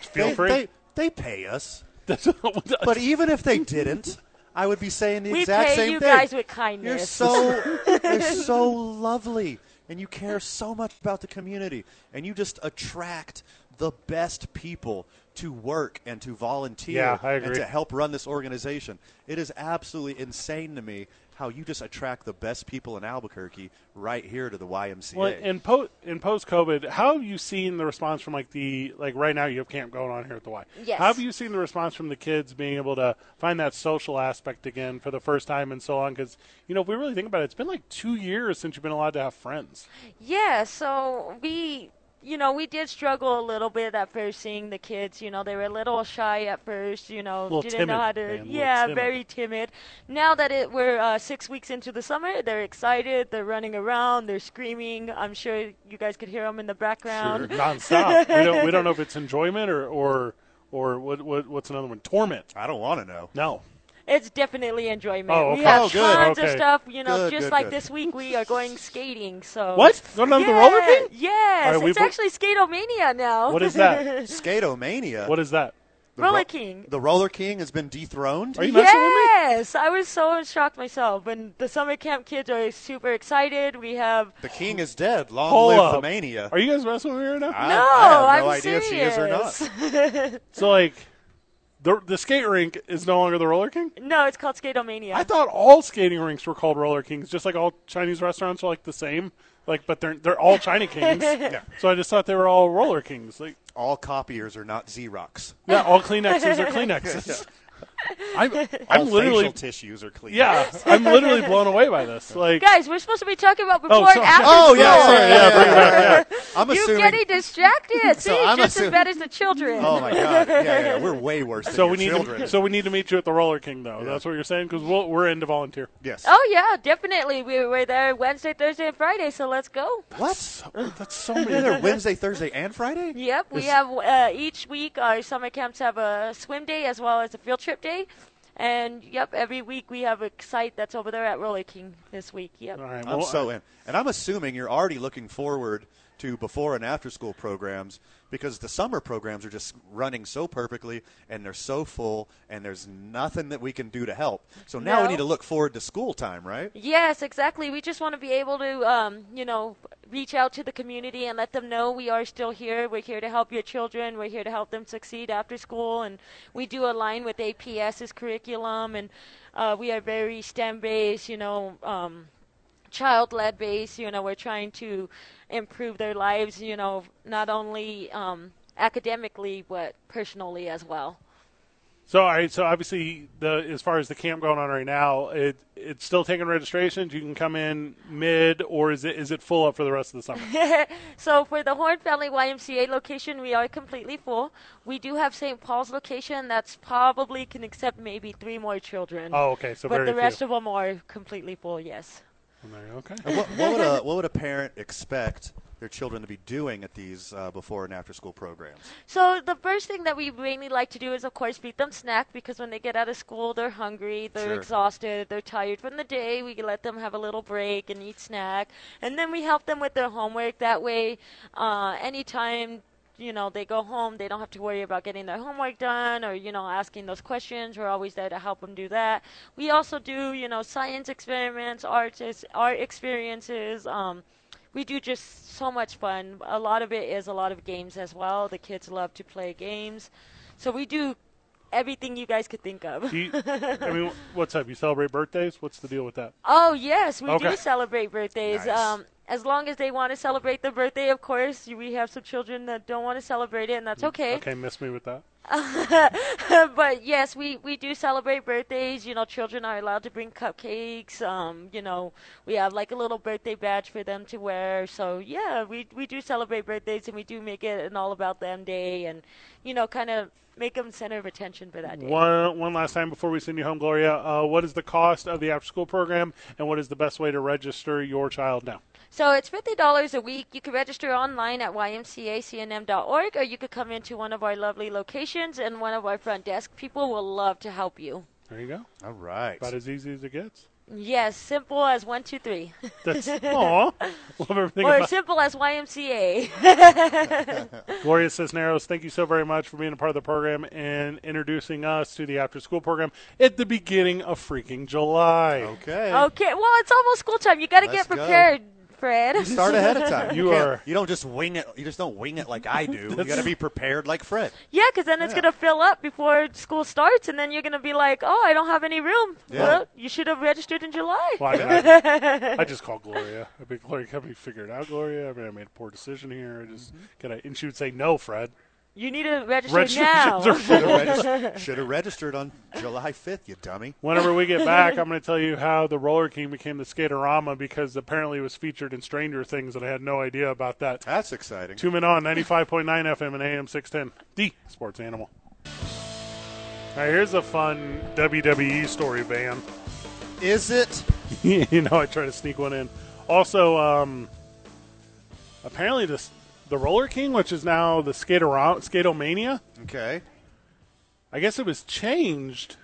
Feel they, free. They, they pay us. That's- But even if they didn't, I would be saying the We exact pay same you thing. guys with kindness. You're so you're so lovely, and you care so much about the community, and you just attract the best people to work and to volunteer Yeah, and to help run this organization. It is absolutely insane to me how you just attract the best people in Albuquerque right here to the YMCA. Well, in po- in post COVID, how have you seen the response from like the like right now you have camp going on here at the Y? Yes. How have you seen the response from the kids being able to find that social aspect again for the first time and so on? Because you know, if we really think about it, it's been like two years since you've been allowed to have friends. Yeah, so we, you know, we did struggle a little bit at first seeing the kids. You know, they were a little shy at first. You know, didn't know how to. man, yeah, timid. very timid. Now that it we're uh, six weeks into the summer, they're excited. They're running around. They're screaming. I'm sure you guys could hear them in the background. Sure, nonstop. we don't we don't know if it's enjoyment or or or what, what what's another one? Torment. I don't want to know. No. It's definitely enjoyment. Oh, We have Oh, good. tons Okay. of stuff. You know, Good, just good, like good. this week we are going skating. So What? Going on yeah, the roller king? Yes, All right, we it's actually Skatomania now. What is that? Skatomania. What is that? The Roller ro- King. The Roller King has been dethroned. Are you messing with me? Yes, I was so shocked myself. And the summer camp kids are super excited. We have The King is dead. Long Hold live up. the mania. Are you guys messing with me right now? I, no. I have no am idea if she is or not. serious. So like, the the skate rink is no longer the Roller King. no, it's called Skatomania. I thought all skating rinks were called Roller Kings, just like all Chinese restaurants are like the same. Like, but they're they're all China Kings. yeah. So I just thought they were all Roller Kings. Like, All copiers are not Xerox. yeah, all Kleenexes are Kleenexes. I'm, I'm literally, facial tissues are clean. yeah, I'm literally blown away by this. Like, Guys, we're supposed to be talking about before Oh, and after Oh school. yeah, sorry, yeah, bring it back, yeah. I'm You assuming. getting distracted? See, I'm just assu- as bad as the children. Oh my god, yeah, yeah, we're way worse than so your we need children. to, so we need to meet you at the Roller King, though. That's what you're saying because we'll, we're in to volunteer. yes. Oh yeah, definitely. We were there Wednesday, Thursday, and Friday. So let's go. what? So, that's so many. there Wednesday, Thursday, and Friday. Yep, we Is- have uh, each week our summer camps have a swim day as well as a field trip day, and yep, every week we have a site that's over there at Roller King this week. Yep. All right, I'm so in, and I'm assuming you're already looking forward to before and after school programs because the summer programs are just running so perfectly and they're so full and there's nothing that we can do to help. So now we need to look forward to school time, right? Yes, exactly. We just want to be able to, um, you know, reach out to the community and let them know we are still here. We're here to help your children. We're here to help them succeed after school, and we do align with APS's curriculum, and uh, we are very STEM based. You know. Um, child led base you know we're trying to improve their lives you know not only um, academically but personally as well So, all right. So, obviously, the as far as the camp going on right now, it it's still taking registrations. You can come in mid, or is it is it full up for the rest of the summer? so for the Horn Family YMCA location, we are completely full. We do have St. Paul's location that's probably can accept maybe three more children. oh, okay. So but very the rest of them are completely full. Yes. Okay. And what, what would a what would a parent expect their children to be doing at these uh, before and after school programs? So the first thing that we mainly like to do is, of course, feed them snack because when they get out of school, they're hungry, they're Sure. exhausted, they're tired from the day. We let them have a little break and eat snack, and then we help them with their homework. That way, uh, anytime you know they go home, they don't have to worry about getting their homework done or you know asking those questions. We're always there to help them do that. We also do you know science experiments, art art experiences. Um, we do just so much fun. A lot of it is a lot of games as well. The kids love to play games. So we do everything you guys could think of. You, I mean, what's up? You celebrate birthdays? What's the deal with that? oh, yes, we Okay. do celebrate birthdays. Nice. Um, as long as they want to celebrate the birthday, of course. We have some children that don't want to celebrate it, and that's okay. Okay, miss me with that. but yes, we, we do celebrate birthdays. You know, children are allowed to bring cupcakes. Um, you know, we have like a little birthday badge for them to wear. So yeah, we we do celebrate birthdays, and we do make it an all about them day, and you know, kind of make them center of attention for that day. One one last time before we send you home, Gloria. Uh, what is the cost of the after school program, and what is the best way to register your child now? So it's fifty dollars a week. You can register online at ymcacnm.org, or you could come into one of our lovely locations, and one of our front desk people will love to help you. There you go. All right. About as easy as it gets. Yes, simple as one, two, three, That's aw. Love everything or about simple as YMCA. Gloria Cisneros, thank you so very much for being a part of the program and introducing us to the after school program at the beginning of freaking July. Okay. okay, well it's almost school time. You got to Let's get go. Prepared, Fred. Start ahead of time. You can't- are- You don't just wing it. You just don't wing it like I do. you got to be prepared like Fred. yeah, because then it's Yeah. gonna fill up before school starts, and then you're gonna be like, "Oh, I don't have any room." Yeah. Well, you should have registered in July. Well, I, I just called Gloria. I mean, Gloria, help me figure it out, Gloria. I mean, I made a poor decision here. I just mm-hmm. gotta, and she would say, "No, Fred." You need to register Registrations now. Should have registered on July 5th, you dummy. Whenever we get back, I'm going to tell you how the Roller King became the Skaterama because apparently it was featured in Stranger Things, and I had no idea about that. That's exciting. Two men on 95.9 FM and AM 610, the sports animal. All right, here's a fun WWE story, Van. Is it? you know, I try to sneak one in. Also, um, apparently this the Roller King, which is now the Skater- Skatomania, Okay. I guess it was changed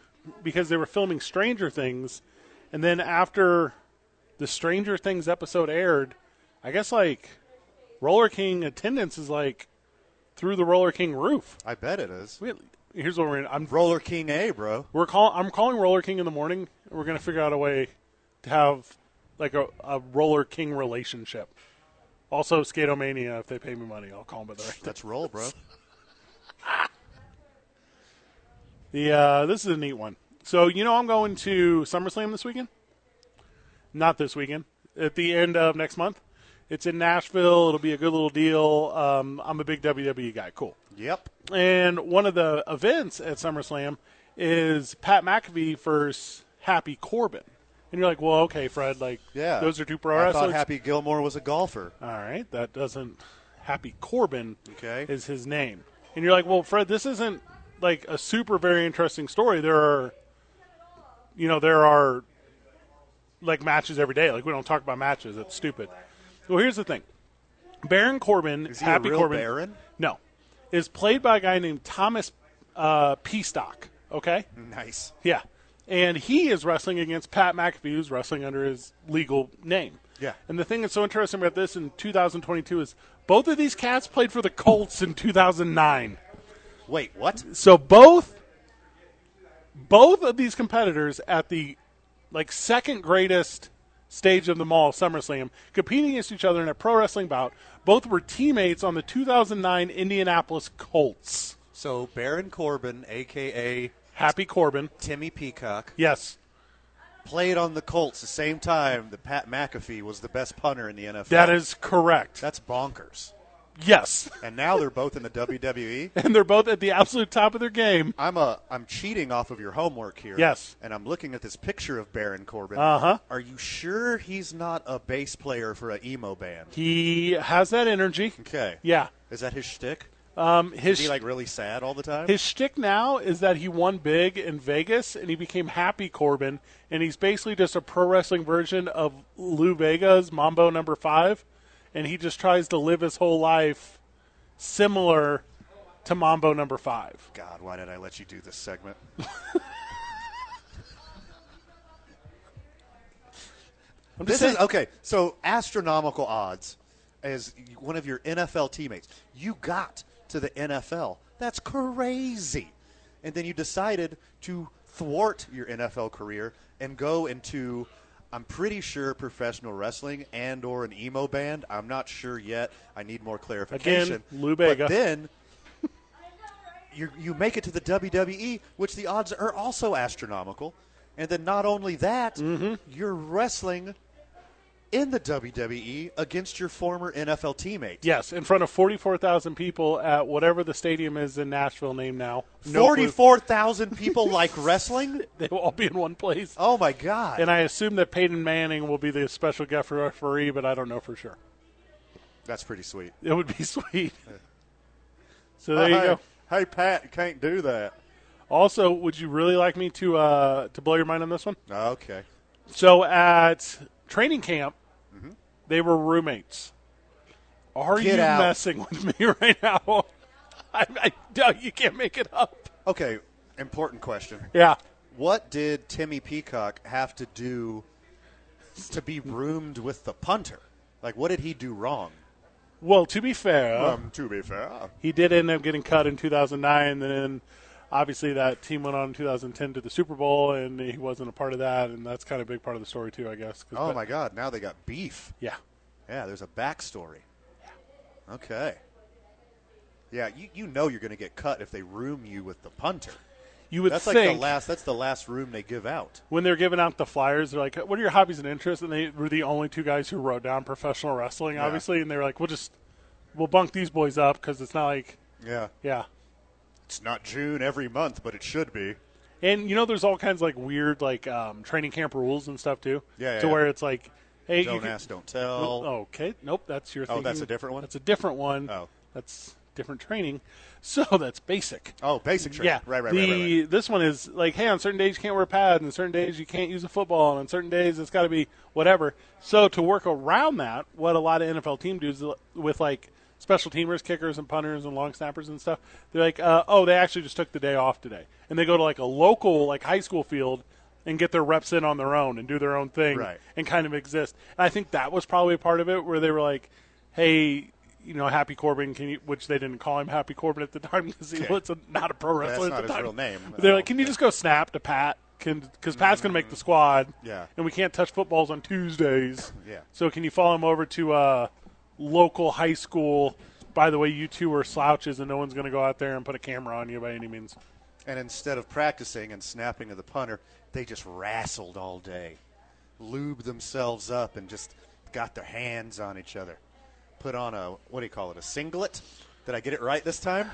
because they were filming Stranger Things, and then after the Stranger Things episode aired, I guess like Roller King attendance is like through the Roller King roof. I bet it is. We, here's what we're in. I'm Roller King A, bro. we're call, I'm calling Roller King in the morning. And we're gonna figure out a way to have like a, a Roller King relationship. Also, Skatomania. If they pay me money, I'll call them by the right. Let's roll, bro. The uh, this is a neat one. So you know I'm going to SummerSlam this weekend. Not this weekend. At the end of next month. It's in Nashville. It'll be a good little deal. Um, I'm a big WWE guy. Cool. Yep. And one of the events at SummerSlam is Pat McAfee versus Happy Corbin. And you're like, well, okay, Fred, like, Yeah. those are two pro I wrestlers. thought Happy Gilmore was a golfer. All right, that doesn't. Happy Corbin Okay. is his name, and you're like, well, Fred, this isn't like a super very interesting story. There are, you know, there are like matches every day. Like we don't talk about matches. It's stupid. Well, here's the thing: Baron Corbin, Is he Happy Corbin, Baron? no, is played by a guy named Thomas uh, Pestock. Okay, Nice. yeah. And he is wrestling against Pat McAfee, who's wrestling under his legal name. Yeah. And the thing that's so interesting about this in 2022 is both of these cats played for the Colts in 2009. Wait, what? So both both of these competitors at the like second greatest stage of them all, SummerSlam, competing against each other in a pro wrestling bout. Both were teammates on the 2009 Indianapolis Colts. So Baron Corbin, a.k.a. Happy Corbin. Timmy Peacock, Yes. played on the Colts the same time that Pat McAfee was the best punter in the NFL. That is correct. That's bonkers. yes. And now they're both in the WWE. and they're both at the absolute top of their game. I'm a I'm cheating off of your homework here. Yes. And I'm looking at this picture of Baron Corbin. Uh-huh. Are you sure he's not a bass player for an emo band? He has that energy. Okay. Yeah. Is that his shtick? Um, Is his he like really sad all the time? his shtick now is that he won big in Vegas and he became Happy Corbin, and he's basically just a pro wrestling version of Lou Bega's Mambo Number Five, and he just tries to live his whole life similar to Mambo Number Five. God, why did I let you do this segment? I'm This just is okay. So astronomical odds as one of your NFL teammates. You got to the NFL. That's crazy. And then you decided to thwart your NFL career and go into I'm pretty sure professional wrestling and or an emo band. I'm not sure yet. I need more clarification. Lou Bega. But then you you make it to the WWE, which the odds are also astronomical. And then not only that, Mm-hmm. you're wrestling in the WWE against your former NFL teammate. yes, in front of forty-four thousand people at whatever the stadium is in Nashville named now. No clue. Forty-four thousand people like wrestling. They will all be in one place. Oh my God! And I assume that Peyton Manning will be the special guest referee, but I don't know for sure. That's pretty sweet. It would be sweet. So there you hey, go. Hey Pat, can't do that. Also, would you really like me to uh, to blow your mind on this one? Okay. So at training camp, they were roommates. Are. Get you out. messing with me right now? I, I doubt you can't make it up. Okay. Important question. Yeah. What did Timmy Peacock have to do to be roomed with the punter? Like, what did he do wrong? Well, to be fair, Um, to be fair, he did end up getting cut in 2009, and then obviously that team went on in 2010 to the Super Bowl, and he wasn't a part of that, and that's kind of a big part of the story too, I guess. oh but- my God! Now they got beef. Yeah. Yeah, there's a backstory. Okay. Yeah, you, you know you're going to get cut if they room you with the punter. You would That's think like the last. That's the last room they give out. when they're giving out the flyers, they're like, "What are your hobbies and interests?" And they were the only two guys who wrote down professional wrestling, Yeah. obviously, and they were like, "We'll just we'll bunk these boys up because it's not like Yeah, yeah." It's not June every month, but it should be. And you know, there's all kinds of like weird like um, training camp rules and stuff too. Yeah, yeah, to yeah. where it's like, hey, you Don't can- ask, don't tell. Okay, nope, that's your. Thing. Oh, thinking. that's a different one? That's a different one. Oh. that's different training. So that's basic. Oh, basic training. Yeah, right, right, the, right, right, right. This one is like, hey, on certain days you can't wear pads, and on certain days you can't use a football, and on certain days it's got to be whatever. So to work around that, what a lot of NFL teams do is with like special teamers, kickers, and punters, and long snappers and stuff. They're like, uh, oh, they actually just took the day off today, and they go to like a local like high school field and get their reps in on their own and do their own thing Right. and kind of exist. And I think that was probably a part of it where they were like, hey. You know, Happy Corbin, can you, which they didn't call him Happy Corbin at the time because he Okay. was not a pro wrestler at the his time. real name. They're like, can you okay. just go snap to Pat? Because Pat's going to make the squad. Yeah. And we can't touch footballs on Tuesdays. Yeah. So can you follow him over to uh, local high school? By the way, you two are slouches, and no one's going to go out there and put a camera on you by any means. And instead of practicing and snapping to the punter, they just wrestled all day, lubed themselves up, and just got their hands on each other. Put on a what do you call it? A singlet? Did I get it right this time?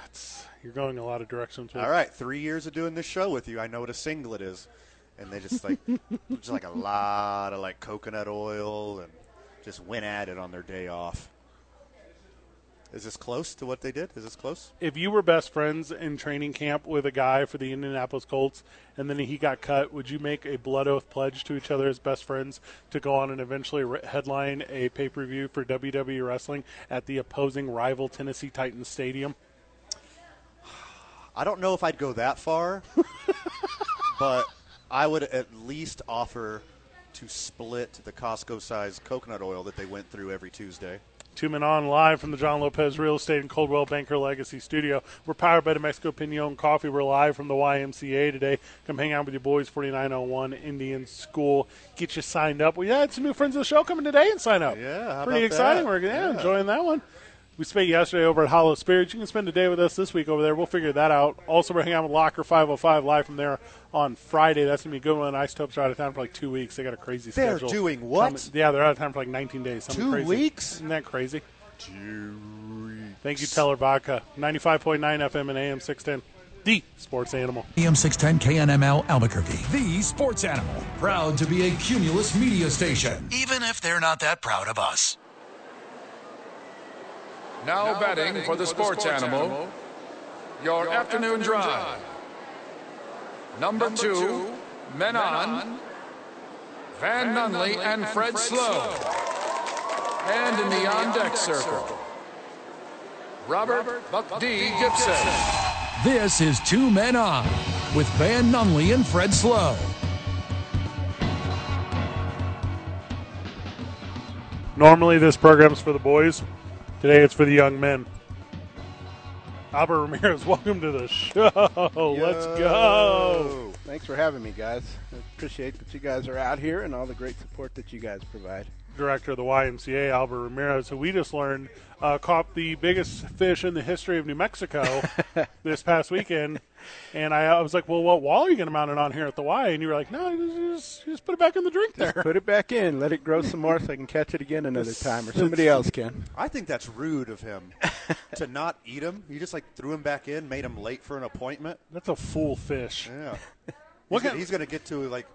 You're going a lot of directions. With All right, three years of doing this show with you, I know what a singlet is, and they just like just like a lot of like coconut oil and just went at it on their day off. Is this close to what they did? Is this close? If you were best friends in training camp with a guy for the Indianapolis Colts, and then he got cut, would you make a blood oath pledge to each other as best friends to go on and eventually re- headline a pay per view for WWE wrestling at the opposing rival Tennessee Titans Stadium? I don't know if I'd go that far, but I would at least offer to split the Costco sized coconut oil that they went through every Tuesday. Two men on live from the John Lopez Real Estate and Coldwell Banker Legacy Studio. We're powered by the Mexico Pinon Coffee. We're live from the YMCA today. Come hang out with your boys, 4901 Indian School. Get you signed up. We had some new friends of the show coming today and sign up. Yeah, how pretty about exciting. that? We're yeah, Yeah. enjoying that one. We spent yesterday over at Hollow Spirits. You can spend a day with us this week over there. We'll figure that out. Also, we're hanging out with Locker 505 live from there on Friday. That's going to be a good one. Isotopes are out of town for like two weeks. They got a crazy schedule. They're doing what? Coming- yeah, they're out of town for like 19 days. Something Two crazy. weeks? Isn't that crazy? Two. Thank you, Teller Vodka. 95.9 FM and AM 610. The Sports Animal. AM 610 KNML Albuquerque. The sports animal. Proud to be a Cumulus media station. Even if they're not that proud of us. Now, betting, for the sports, animal, your, afternoon, drive. Number, two, men on, Van Nunley and Fred Slow. And in the on deck circle, Robert Buck D. Gibson. This is Two Men On with Van Nunley and Fred Slow. Normally, this program's for the boys. Today, it's for the young men. Albert Ramirez, welcome to the show. Let's go. Thanks for having me, guys. I appreciate that you guys are out here and all the great support that you guys provide. Director of the YMCA, Albert Ramirez, who we just learned uh, caught the biggest fish in the history of New Mexico this past weekend. And I, I was like, well, what wall are you going to mount it on here at the Y? And you were like, no, you just, just put it back in the drink there. Just put it back in, let it grow some more so I can catch it again another time, or somebody else can. I think that's rude of him to not eat him. You just like threw him back in, made him late for an appointment. That's a fool fish. Yeah. What he's, kind- he's going to get to like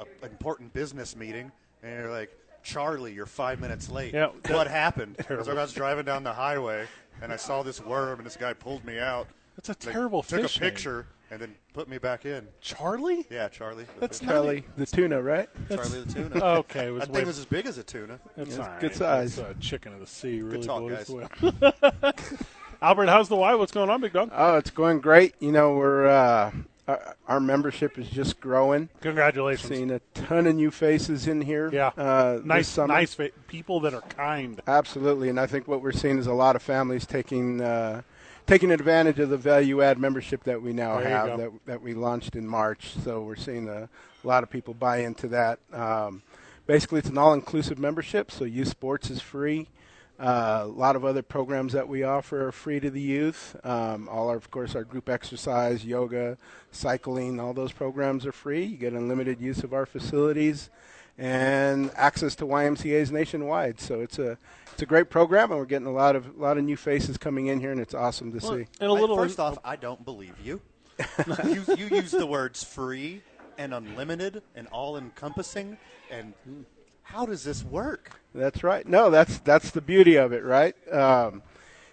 a, an important business meeting, and you're like, Charlie, you're five minutes late. Yeah, that- what happened? Terrible. Because I was driving down the highway, and I saw this worm, and this guy pulled me out. That's a Like, terrible Took fish a name. picture and then put me back in. Charlie? Yeah, Charlie. That's fish. Charlie, the tuna, right? Charlie the tuna. Okay, it was that way- thing was as big as a tuna. That's Yeah, all it's right. good size. That's, uh, chicken of the sea, really, talk, boys. guys. Albert, how's the Y? What's going on, big dog? Oh, it's going great. You know, we're uh, our, our membership is just growing. Congratulations. Seeing a ton of new faces in here. Yeah. uh, nice, summer. nice fa- people that are kind. Absolutely, and I think what we're seeing is a lot of families taking uh, taking advantage of the value add membership that we now There have that that we launched in March. So we're seeing a, lot of people buy into that. Um, basically, it's an all inclusive membership. So youth sports is free. Uh, a lot of other programs that we offer are free to the youth. Um, all our, of course, our group exercise, yoga, cycling, all those programs are free. You get unlimited use of our facilities and access to YMCA's nationwide. So it's a it's a great program, and we're getting a lot of a lot of new faces coming in here, and it's awesome to see. And a I- little. first off, I don't believe you. you. You use the words free and unlimited and all encompassing. And how does this work? That's right. No, that's that's the beauty of it, right? Um,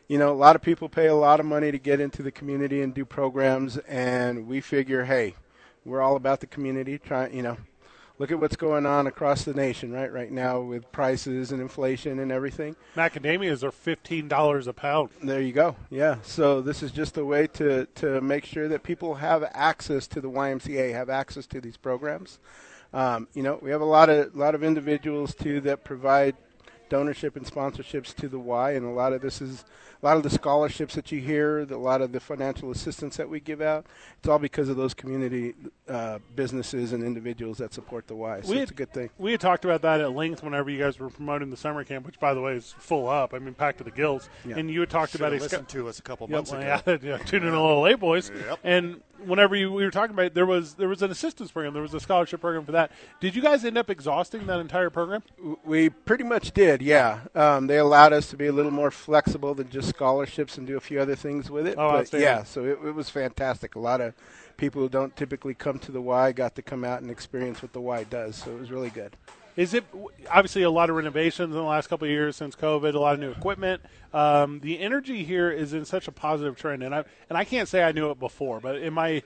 you know, a lot of people pay a lot of money to get into the community and do programs, and we figure, hey, we're all about the community. Try, you know, look at what's going on across the nation, right? Right now with prices and inflation and everything. macadamias are fifteen dollars a pound. There you go. Yeah. So this is just a way to, to make sure that people have access to the YMCA, have access to these programs. Um, you know, we have a lot of lot of individuals too that provide donorship and sponsorships to the Y, and a lot of this is a lot of the scholarships that you hear, the, a lot of the financial assistance that we give out. It's all because of those community uh, businesses and individuals that support the Y. So We it's had- a good thing. We had talked about that at length whenever you guys were promoting the summer camp, which, by the way, is full up. I mean, packed to the gills. Yeah. And you had talked Should about have a listened to us a couple Yep, months well, ago. yeah, yeah, tune in a little late, boys. Yep. And whenever you, we were talking about it, there was there was an assistance program, there was a scholarship program for that. Did you guys end up exhausting that entire program? We pretty much did, yeah. Um, they allowed us to be a little more flexible than just scholarships and do a few other things with it. Oh, but yeah, so it, it was fantastic. A lot of people who don't typically come to the Y got to come out and experience what the Y does. So it was really good. Is it obviously a lot of renovations in the last couple of years since COVID, a lot of new equipment. Um, the energy here is in such a positive trend, and I and I can't say I knew it before, but in my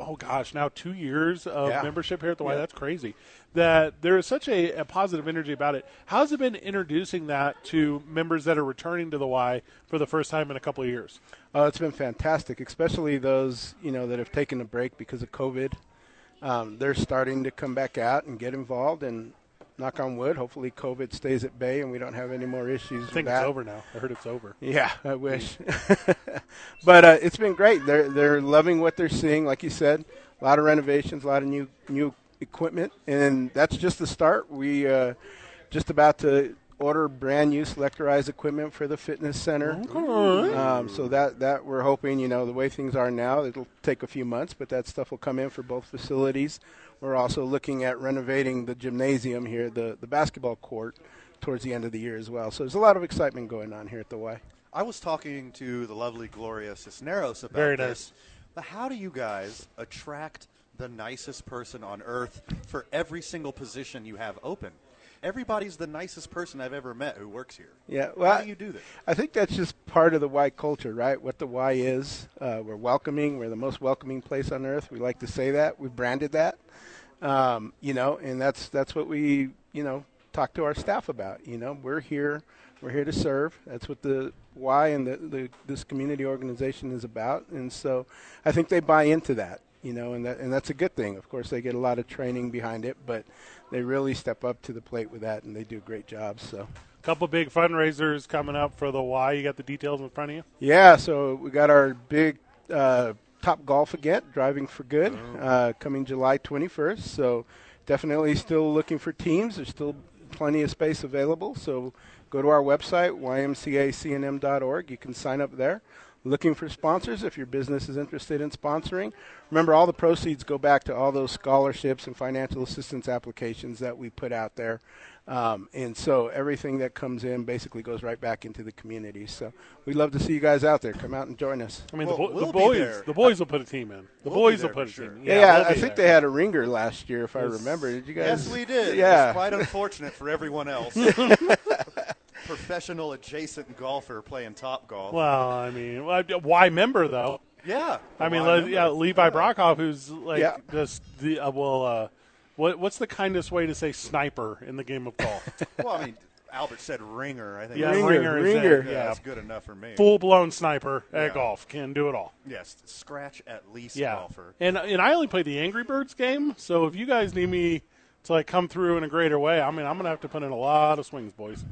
oh gosh, now two years of Yeah. membership here at the Y, Yeah. that's crazy. That there is such a, a positive energy about it. How's it been introducing that to members that are returning to the Y for the first time in a couple of years? Oh, it's been fantastic, especially those you know that have taken a break because of COVID. Um, they're starting to come back out and get involved, and knock on wood, hopefully COVID stays at bay and we don't have any more issues. I think it's over now. I heard it's over. Yeah, I wish. but uh, it's been great. They're they're loving what they're seeing. Like you said, a lot of renovations, a lot of new new equipment, and that's just the start. We uh, just about to order brand new selectorized equipment for the fitness center. Um, so that that we're hoping, you know, the way things are now, it'll take a few months, but that stuff will come in for both facilities. We're also looking at renovating the gymnasium here, the the basketball court, towards the end of the year as well. So there's a lot of excitement going on here at the Y. I was talking to the lovely Gloria Cisneros about Very this. nice. But how do you guys attract the nicest person on earth for every single position you have open? Everybody's the nicest person I've ever met who works here. Yeah, well, how do you do that? I think that's just part of the Y culture, right? What the Y is. Uh, we're welcoming. We're the most welcoming place on earth. We like to say that. We've branded that. Um, you know, and that's that's what we you know talk to our staff about. You know, we're here. We're here to serve. That's what the why and the, the this community organization is about. And so, I think they buy into that. You know, and that and that's a good thing. Of course, they get a lot of training behind it, but they really step up to the plate with that, and they do a great job. So. A couple big fundraisers coming up for the Y. You got the details in front of you. Yeah, so we got our big uh, Top Golf again, Driving for Good, uh, coming July 21st. So definitely still looking for teams. There's still plenty of space available. So go to our website, ymcacnm.org. You can sign up there. Looking for sponsors if your business is interested in sponsoring. Remember, all the proceeds go back to all those scholarships and financial assistance applications that we put out there. Um, and so everything that comes in basically goes right back into the community. So we'd love to see you guys out there. Come out and join us. I mean, Well, the, bo- we'll the boys, the boys will put a team in. The We'll boys will put a sure. team. Yeah, we'll I think there. they had a ringer last year, if I remember. Did you guys? Yes, we did. It Yeah. was quite unfortunate for everyone else. Professional adjacent golfer playing top golf. Well, I mean, why member though? yeah. I mean, Well, yeah, remember. Levi Brockhoff, who's like Yeah. just the uh, well, uh, what what's the kindest way to say sniper in the game of golf? Well, I mean, Albert said ringer. I think yeah, Ringer, ringer, is ringer. it. yeah, yeah, that's good enough for me. full blown sniper at Yeah. golf can do it all. Yes, scratch at least Yeah, golfer. and and I only play the Angry Birds game, so if you guys need me to like come through in a greater way, I mean, I'm gonna have to put in a lot of swings, boys.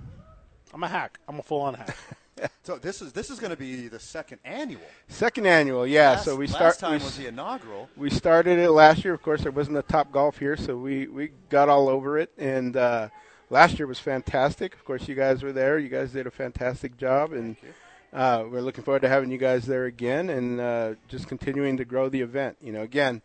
I'm a hack. I'm a full on hack. So this is this is going to be the second annual. Second annual, yeah. last, so we start. last time we, was the inaugural. we started it last year. Of course, there wasn't a top golf here, so we we got all over it. And uh, last year was fantastic. Of course, you guys were there. You guys did a fantastic job, and uh, we're looking forward to having you guys there again and uh, just continuing to grow the event. You know, again,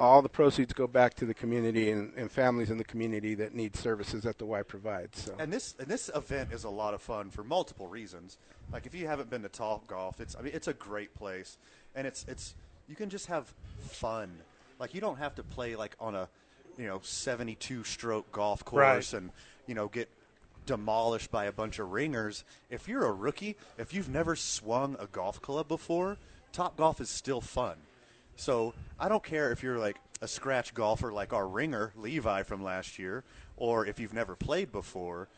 all the proceeds go back to the community and, and families in the community that need services that the Y provides. So. And this and this event is a lot of fun for multiple reasons. Like if you haven't been to Top Golf, it's I mean it's a great place, and it's it's you can just have fun. Like you don't have to play like on a you know 72 stroke golf course Right. and you know get demolished by a bunch of ringers. If you're a rookie, if you've never swung a golf club before, Top Golf is still fun. So I don't care if you're like a scratch golfer like our ringer Levi from last year, or if you've never played before.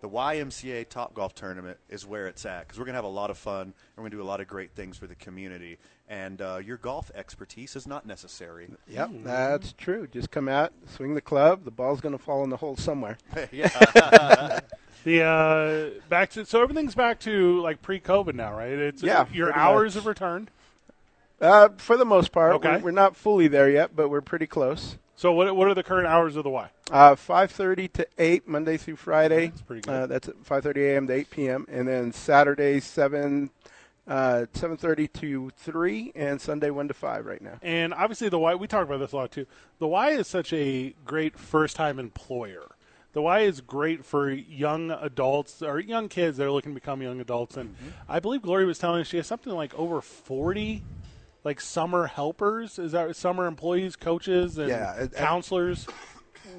The YMCA Top Golf Tournament is where it's at because we're gonna have a lot of fun and we're gonna do a lot of great things for the community. And uh, your golf expertise is not necessary. Yep, that's true. Just come out, swing the club. The ball's going to fall in the hole somewhere. yeah, The uh, back to so everything's back to like pre-COVID now, right? It's Yeah, your hours much. have returned. Uh, for the most part, Okay. we're, we're not fully there yet, but we're pretty close. So what what are the current hours of the Y? Uh, 5:30 to 8 Monday through Friday. That's pretty good. Uh, that's at 5:30 a.m. to 8 p.m. And then Saturday 7 uh, 7:30 to 3, and Sunday 1 to 5 right now. And obviously, the Y, we talk about this a lot too. The Y is such a great first time employer. The Y is great for young adults or young kids that are looking to become young adults. And Mm-hmm. I believe Gloria was telling us she has something like over 40 like summer helpers. Is that summer employees, coaches, and Yeah, counselors?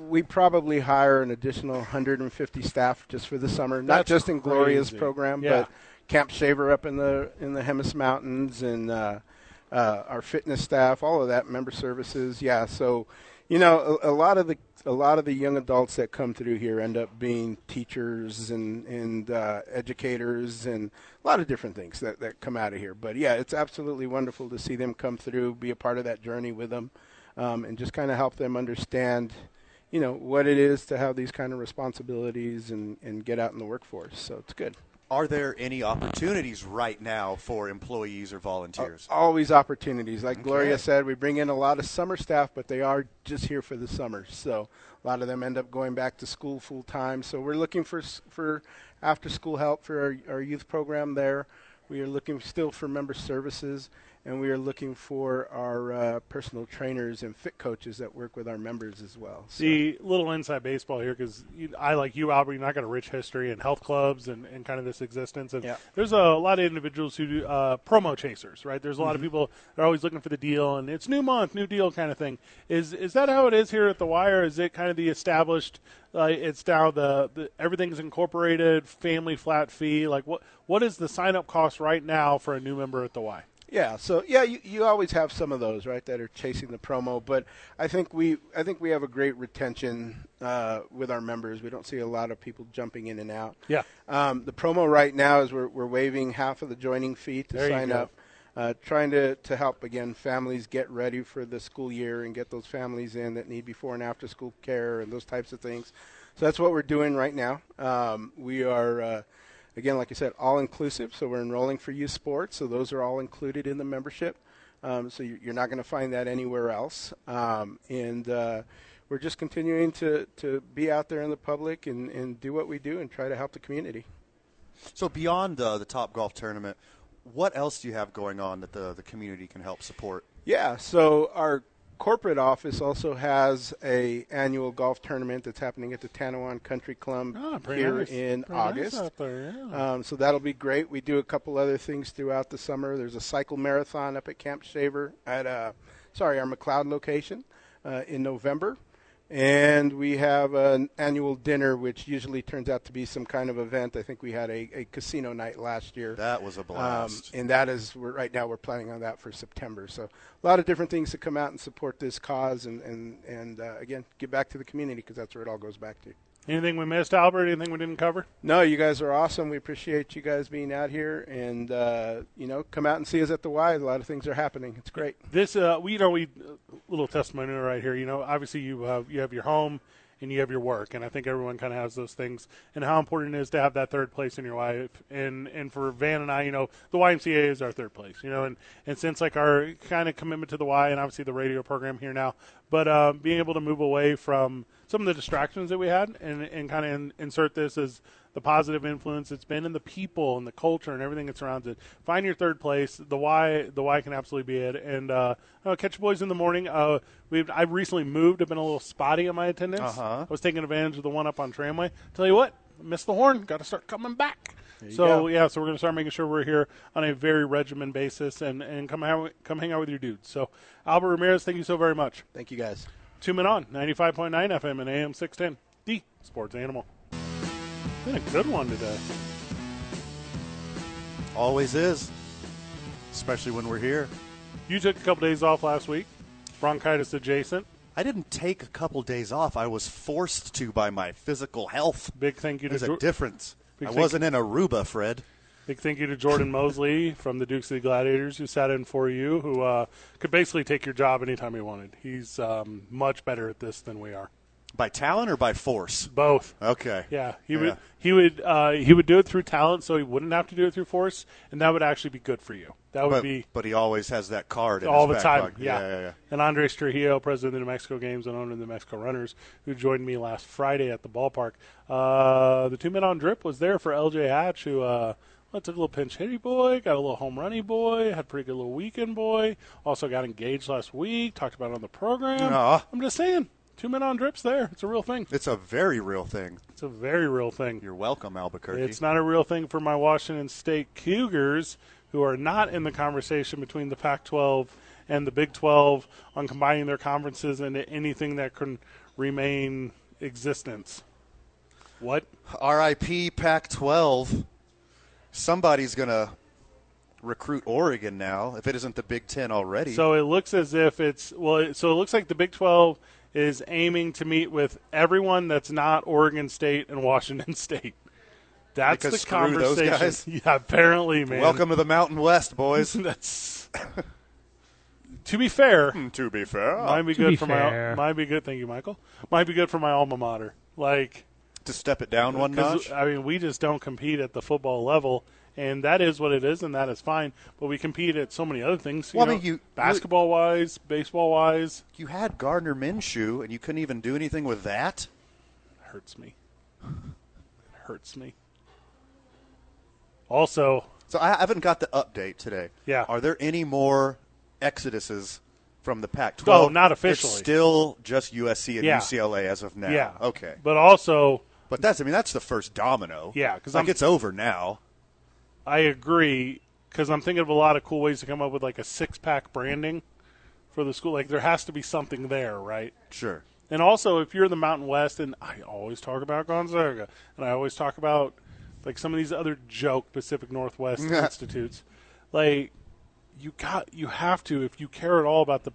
We probably hire an additional 150 staff just for the summer, not That's just in Gloria's program, Yeah. but Camp Shaver up in the in the Jemez Mountains and uh, uh, our fitness staff, all of that, member services. Yeah, so you know, a, a lot of the a lot of the young adults that come through here end up being teachers and and uh, educators and a lot of different things that that come out of here. But yeah, it's absolutely wonderful to see them come through, be a part of that journey with them, um, and just kind of help them understand. You know what it is to have these kind of responsibilities and, and get out in the workforce. So it's good. Are there any opportunities right now for employees or volunteers? Always opportunities. Like Gloria said, we bring in a lot of summer staff, but they are just here for the summer. So a lot of them end up going back to school full time. So we're looking for for after school help for our, our youth program there. We are looking still for member services, and we are looking for our uh, personal trainers and fit coaches that work with our members as well. So. The little inside baseball here, because I like you, Albert. You're not got a rich history in health clubs and, and kind of this existence. And Yeah. there's a lot of individuals who do uh, promo chasers, right? There's a lot of Mhm. people that are always looking for the deal, and it's new month, new deal kind of thing. Is is that how it is here at the Wire? Is it kind of the established? Uh, it's now the, the everything's incorporated, family flat fee. Like what what is the sign up cost right now for a new member at the Y? Yeah, so yeah, you, you always have some of those, right, that are chasing the promo. But I think we I think we have a great retention uh, with our members. We don't see a lot of people jumping in and out. Yeah. Um, the promo right now is we're we're waiving half of the joining fee to There sign up. Uh, trying to, to help again families get ready for the school year and get those families in that need before and after school care and those types of things. So that's what we're doing right now. Um, we are uh, again, like I said, all inclusive. So we're enrolling for youth sports. So those are all included in the membership. Um, so you- you're not going to find that anywhere else. Um, and uh, we're just continuing to, to be out there in the public and, and do what we do and try to help the community. So beyond uh, the Top Golf Tournament, what else do you have going on that the, the community can help support? Yeah, so our corporate office also has a annual golf tournament that's happening at the Tanoan Country Club pretty here nice. in Pretty nice August. out there, yeah. um, so that'll be great. We do a couple other things throughout the summer. There's a cycle marathon up at Camp Shaver at uh, sorry our McLeod location uh, in November. And we have an annual dinner, which usually turns out to be some kind of event. I think we had a, a casino night last year. That was a blast. Um, and that is right now we're planning on that for September. So a lot of different things to come out and support this cause, and and and uh, again give back to the community because that's where it all goes back to. Anything we missed, Albert? Anything we didn't cover? No, you guys are awesome. We appreciate you guys being out here, and uh, you know, come out and see us at the Y. A lot of things are happening. It's great. This, uh, we you know, we uh, little testimonial right here. You know, obviously you have you have your home and you have your work, and I think everyone kind of has those things, and how important it is to have that third place in your life. And and for Van and I, you know, the YMCA is our third place. You know, and and since like our kind of commitment to the Y, and obviously the radio program here now, but uh, being able to move away from some of the distractions that we had, and and kind of in, insert this as the positive influence it's been in the people and the culture and everything that surrounds it. Find your third place. The why, the why can absolutely be it. And uh, uh, catch boys in the morning. Uh, we've I've recently moved. I've been a little spotty on my attendance. Uh-huh. I was taking advantage of the one up on Tramway. Tell you what, missed the horn. Got to start coming back. So go. yeah, so we're gonna start making sure we're here on a very regimen basis and and come hang, come hang out with your dudes. So Albert Ramirez, thank you so very much. Thank you guys. Two men on ninety five point nine FM and AM six ten. The Sports Animal. Been a good one today. Always is, especially when we're here. You took a couple days off last week, bronchitis adjacent. I didn't take a couple days off. I was forced to by my physical health. Big thank you to There's a Jor- difference. Big I thank- wasn't in Aruba, Fred. Big thank you to Jordan Mosley from the Dukes of the Gladiators who sat in for you, who uh, could basically take your job anytime he wanted. He's um, much better at this than we are. By talent or by force? Both. Okay. Yeah, he Yeah. would he would uh, he would do it through talent, so he wouldn't have to do it through force, and that would actually be good for you. That would But, be but he always has that card in all the time. pocket. Yeah. yeah, yeah. And Andres Trujillo, president of the New Mexico Games and owner of the New Mexico Runners, who joined me last Friday at the ballpark. Uh, the two men on drip was there for LJ Hatch, who uh, I took a little pinch hitty boy, got a little home runny boy, had a pretty good little weekend boy. Also got engaged last week. Talked about it on the program. Aw. I'm just saying, two men on drips there. It's a real thing. It's a very real thing. It's a very real thing. You're welcome, Albuquerque. It's not a real thing for my Washington State Cougars, who are not in the conversation between the Pac 12 and the Big 12 on combining their conferences into anything that can remain existence. What? RIP Pac 12. Somebody's going to recruit Oregon now, if it isn't the Big Ten already. So it looks as if it's well. So it looks like the Big Twelve is aiming to meet with everyone that's not Oregon State and Washington State. That's Because the screw those conversation. guys. Yeah, apparently, man. Welcome to the Mountain West, boys. That's to be fair. Hmm, to be fair, might be To good be for fair. my. Might be good. Thank you, Michael. Might be good for my alma mater. Like to step it down uh, one notch. I mean, we just don't compete at the football level, and that is what it is, and that is fine. But we compete at so many other things. You Well, I mean, you- basketball wise, baseball wise, You had Gardner Minshew, and you couldn't even do anything with that. hurts me. It hurts me. Also, So I haven't got the update today. Yeah. Are there any more exoduses from the Pac-12? Oh, not officially. It's still just USC and Yeah. UCLA as of now. yeah, Okay. But also, But that's I mean that's the first domino. Yeah, because like I'm- it's over now. I agree because I'm thinking of a lot of cool ways to come up with like a six pack branding for the school. Like there has to be something there, right? Sure. And also, if you're the Mountain West, and I always talk about Gonzaga, and I always talk about like some of these other joke Pacific Northwest institutes, like you got you have to if you care at all about the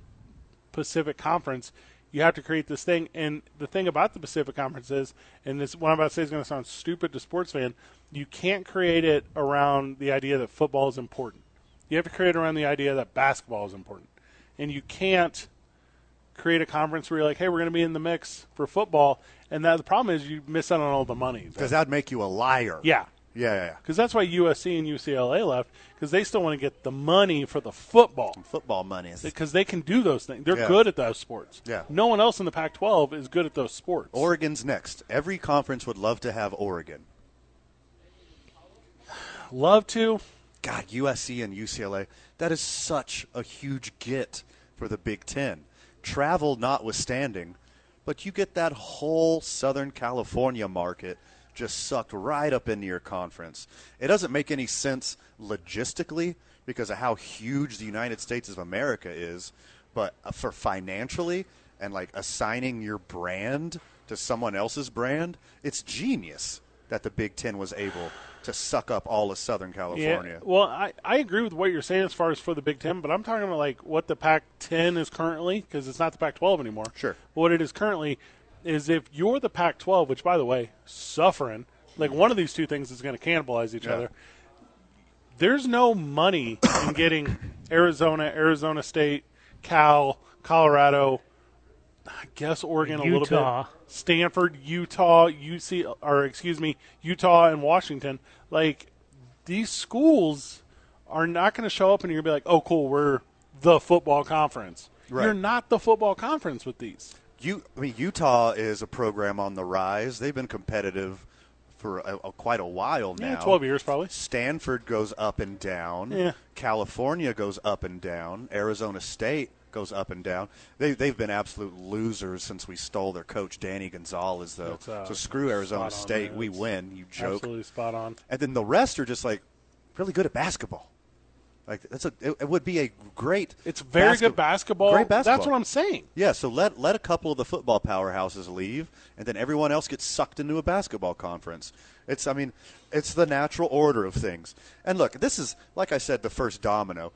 Pacific Conference, you have to create this thing. And the thing about the Pacific Conference is, and this what I'm about to say is going to sound stupid to sports fan, you can't create it around the idea that football is important. You have to create it around the idea that basketball is important, and you can't create a conference where you're like, hey, we're going to be in the mix for football, and that the problem is you miss out on all the money. Because that'd make you a liar. Yeah, Yeah, yeah, yeah. because that's why USC and UCLA left because they still want to get the money for the football Football money. because they can do those things. They're Yeah. good at those sports. Yeah. No one else in the Pac-12 is good at those sports. Oregon's next. Every conference would love to have Oregon. Love to. God, USC and UCLA, that is such a huge get for the Big Ten. Travel notwithstanding, but you get that whole Southern California market just sucked right up into your conference. It doesn't make any sense logistically because of how huge the United States of America is, but uh, for financially and like assigning your brand to someone else's brand, it's genius that the Big Ten was able to suck up all of Southern California. Yeah. Well, I, I agree with what you're saying as far as for the Big Ten, but I'm talking about like what the Pac-10 is currently because it's not the Pac-12 anymore. Sure. What it is currently is if you're the Pac-12, which by the way, suffering like one of these two things is going to cannibalize each Yeah. other. There's no money in getting Arizona, Arizona State, Cal, Colorado, I guess Oregon a little Utah. bit, Stanford, Utah, UC, or excuse me, Utah and Washington. Like these schools are not going to show up and you're going to be like, oh, cool, we're the football conference. Right. You're not the football conference with these. You, I mean, Utah is a program on the rise. They've been competitive for a, a, quite a while now. Yeah, 12 years probably. Stanford goes up and down. Yeah. California goes up and down. Arizona State goes up and down. They, they've been absolute losers since we stole their coach, Danny Gonzalez, though. Uh, so screw Arizona State. man. We win. You joke. Absolutely spot on. And then the rest are just like really good at basketball. Like that's a it, it would be a great. It's very basket- good basketball. Great basketball. That's what I'm saying. Yeah, so let let a couple of the football powerhouses leave, and then everyone else gets sucked into a basketball conference. It's, I mean, it's the natural order of things. And look, this is like I said, the first domino.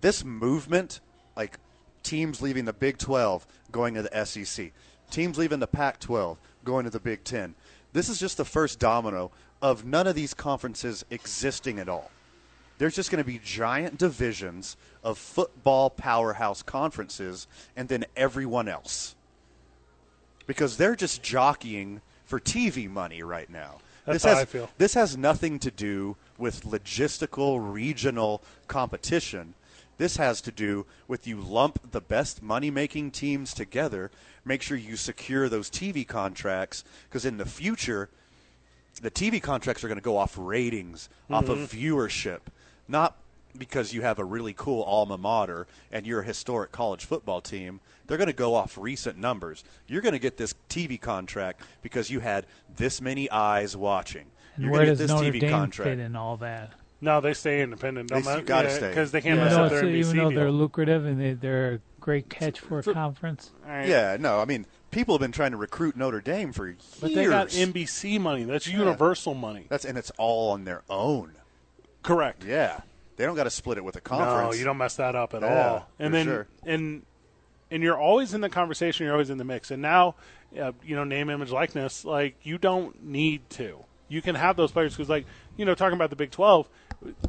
This movement, like teams leaving the Big 12, going to the SEC, teams leaving the Pac 12, going to the Big 10. This is just the first domino of none of these conferences existing at all there's just going to be giant divisions of football powerhouse conferences and then everyone else. Because they're just jockeying for TV money right now. That's this how has, I feel. This has nothing to do with logistical regional competition. This has to do with you lump the best money making teams together, make sure you secure those TV contracts, because in the future, the TV contracts are going to go off ratings, off of mm-hmm. viewership, not because you have a really cool alma mater and you're a historic college football team. They're going to go off recent numbers. You're going to get this TV contract because you had this many eyes watching. You're where does get this Notre TV Dame contract. fit in all that? No, they stay independent. They- you gotta stay. because they can't Even mess though, up their it's- NBC even though they're deal. lucrative and they, they're a great catch for a conference. All right. Yeah, no, I mean, people have been trying to recruit Notre Dame for years. But they got NBC money. That's universal money. That's and it's all on their own. Correct. Yeah, they don't got to split it with a conference. No, you don't mess that up at Yeah, all. And for then sure. and and you're always in the conversation. You're always in the mix. And now, uh, you know, name, image, likeness. Like you don't need to. You can have those players because, like, you know, talking about the Big Twelve.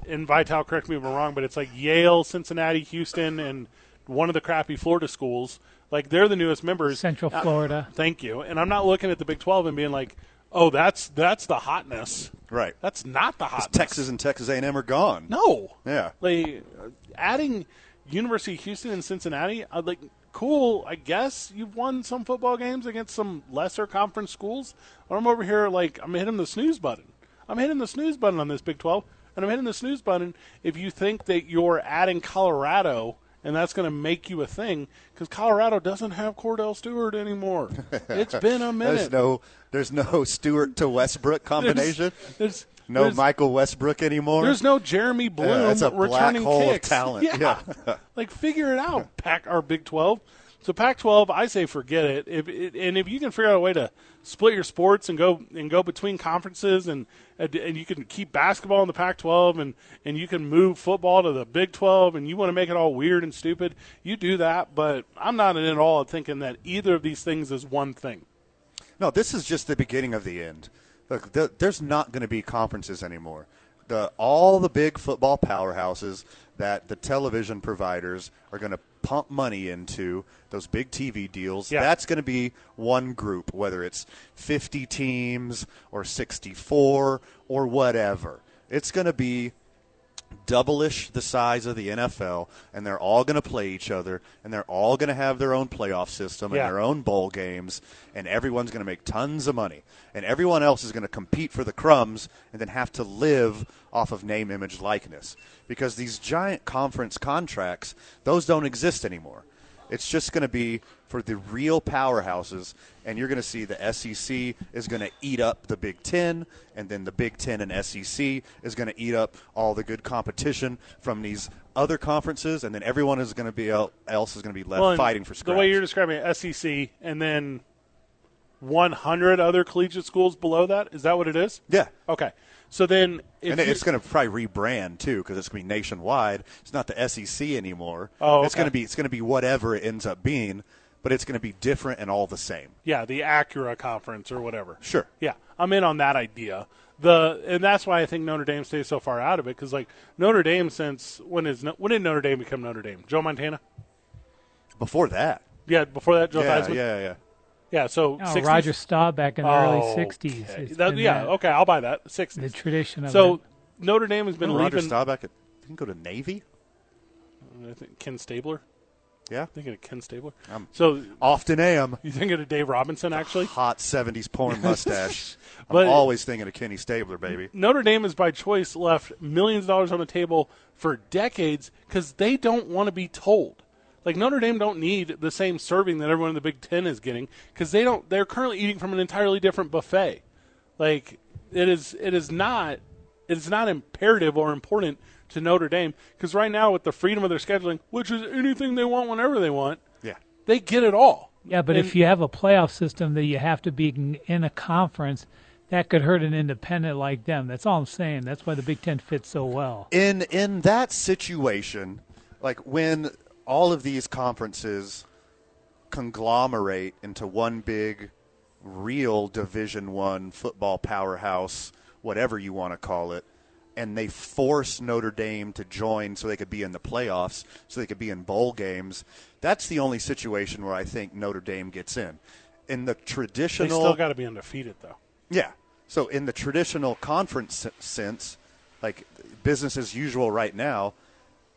And Vital, correct me if I'm wrong, but it's like Yale, Cincinnati, Houston, and one of the crappy Florida schools. Like they're the newest members. Central Uh, Florida. thank you. And I'm not looking at the Big Twelve and being like, oh, that's that's the hotness. right. That's not the hotness. Texas and Texas A&M are gone. No. Yeah. Like uh, adding University of Houston and Cincinnati, I'd like cool. I guess you've won some football games against some lesser conference schools. But I'm over here like I'm hitting the snooze button. I'm hitting the snooze button on this Big 12, and I'm hitting the snooze button if you think that you're adding Colorado and that's going to make you a thing because Colorado doesn't have Kordell Stewart anymore. it's been a minute. There's no there's no Stewart to Westbrook combination. There's, no there's- Michael Westbrook anymore. There's no Jeremy Bloom Yeah, that's a black returning hole of talent. Yeah. Yeah. like figure it out. Pack our Big Twelve. So Pac-12, I say forget it. If it, and if you can figure out a way to split your sports and go and go between conferences and and you can keep basketball in the Pac-12 and and you can move football to the Big 12 and you want to make it all weird and stupid, you do that. But I'm not at all thinking that either of these things is one thing. No, this is just the beginning of the end. Look, there's not going to be conferences anymore. The all the big football powerhouses that the television providers are going to pump money into those big TV deals. Yeah. That's going to be one group, whether it's 50 teams or 64 or whatever. It's going to be double-ish the size of the NFL, and they're all going to play each other, and they're all going to have their own playoff system Yeah. and their own bowl games, and everyone's going to make tons of money, and everyone else is going to compete for the crumbs and then have to live off of name, image, likeness, because these giant conference contracts, those don't exist anymore. It's just going to be for the real powerhouses, and you're going to see the SEC is going to eat up the Big Ten, and then the Big Ten and SEC is going to eat up all the good competition from these other conferences, and then everyone is going to be else is going to be left Well, fighting for scraps. the way you're describing it, SEC, and then 100 other collegiate schools below that. Is that what it is? yeah, Okay. So then, if and it's going to probably rebrand too because it's going to be nationwide. It's not the SEC anymore. Oh, it's going to be it's going to be whatever it ends up being, but it's going to be different and all the same. yeah, the Acura conference or whatever. Sure. Yeah, I'm in on that idea. The and that's why I think Notre Dame stays so far out of it because like Notre Dame since when is when did Notre Dame become Notre Dame? Joe Montana. Before that, Yeah, before that, Joe yeah, Theismann. yeah, yeah. Yeah, so Oh, 60s? Roger Staub back in the Oh, early '60s. It's That- yeah, that- okay, I'll buy that. 60s. The tradition of so it. Notre Dame has been Remember Roger leaving. Staubach at, didn't go to Navy. I think Ken Stabler. Yeah, Thinking of Ken Stabler. I'm- so often am. you thinking of Dave Robinson actually? Hot '70s porn mustache. I'm always thinking of Kenny Stabler, baby. Notre Dame has by choice left millions of dollars on the table for decades because they don't want to be told. Like Notre Dame don't need the same serving that everyone in the Big Ten is getting because they don't. They're currently eating from an entirely different buffet. Like it is. It is not. It is not imperative or important to Notre Dame because right now with the freedom of their scheduling, which is anything they want whenever they want, Yeah, they get it all. Yeah, but And- if you have a playoff system that you have to be in- in a conference, that could hurt an independent like them. That's all I'm saying. That's why the Big Ten fits so well. in in that situation, like when all of these conferences conglomerate into one big, real Division One football powerhouse, whatever you want to call it, and they force Notre Dame to join so they could be in the playoffs, so they could be in bowl games. That's the only situation where I think Notre Dame gets in. In the traditional, They still got to be undefeated though. yeah. So in the traditional conference sense, like business as usual right now,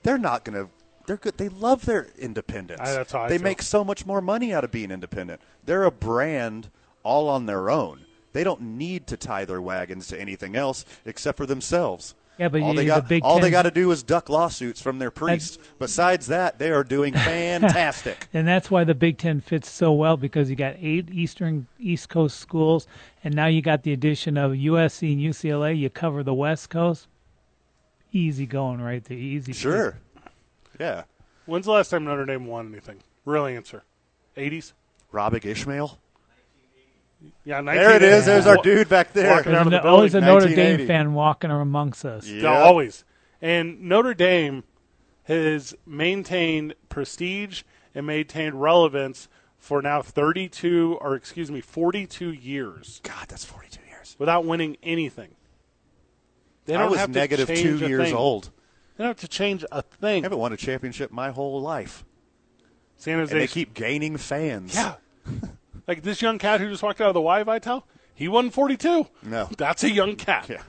they're not going to. They're good. They love their independence. I- that's how they feel. make so much more money out of being independent. They're a brand all on their own. They don't need to tie their wagons to anything else except for themselves. Yeah, but all you- they the got Big all they got to do is duck lawsuits from their priests. Besides that, they are doing fantastic. And that's why the Big Ten fits so well because you got eight Eastern East Coast schools, and now you got the addition of USC and UCLA. You cover the West Coast. Easy going right there. Easy. sure. Yeah. When's the last time Notre Dame won anything? Real answer. 80s? Raghib Ismail. Yeah, There it is. There's our dude back there. Walking out of the There's always a. Notre Dame 1980. fan walking amongst us. Yeah, always. And Notre Dame has maintained prestige and maintained relevance for now 32, or excuse me, 42 years God, that's 42 years. without winning anything. They I don't was have negative to two a years thing. old. They don't have to change a thing. I haven't won a championship my whole life. San Jose. And they keep gaining fans. yeah. like this young cat who just walked out of the Y Vital, he won 42. No. That's a young cat. Yeah.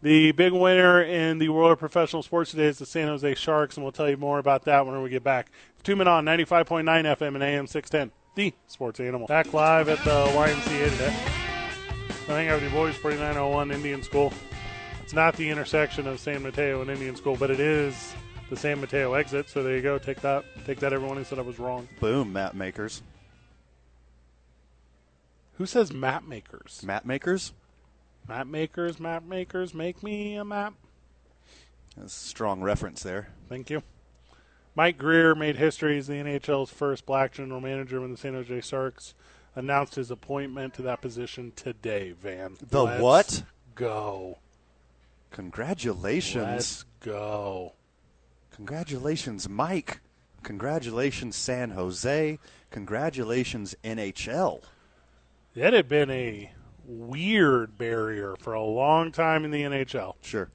The big winner in the world of professional sports today is the San Jose Sharks, and we'll tell you more about that when we get back. Two men on 95.9 FM and AM 610, the sports animal. Back live at the YMCA today. I hang out with your boys, 4901 Indian School. It's not the intersection of San Mateo and Indian School, but it is the San Mateo exit. So there you go. Take that. Take that, everyone who said I was wrong. Boom, map makers. Who says map makers? Map makers? Map makers, map makers, make me a map. That's a strong reference there. Thank you. Mike Grier made history as the NHL's first black general manager when the San Jose Sharks announced his appointment to that position today, Van. The Let's what? Go. Congratulations. Let's go. Congratulations, Mike. Congratulations, San Jose. Congratulations, NHL. That had been a weird barrier for a long time in the NHL. Sure.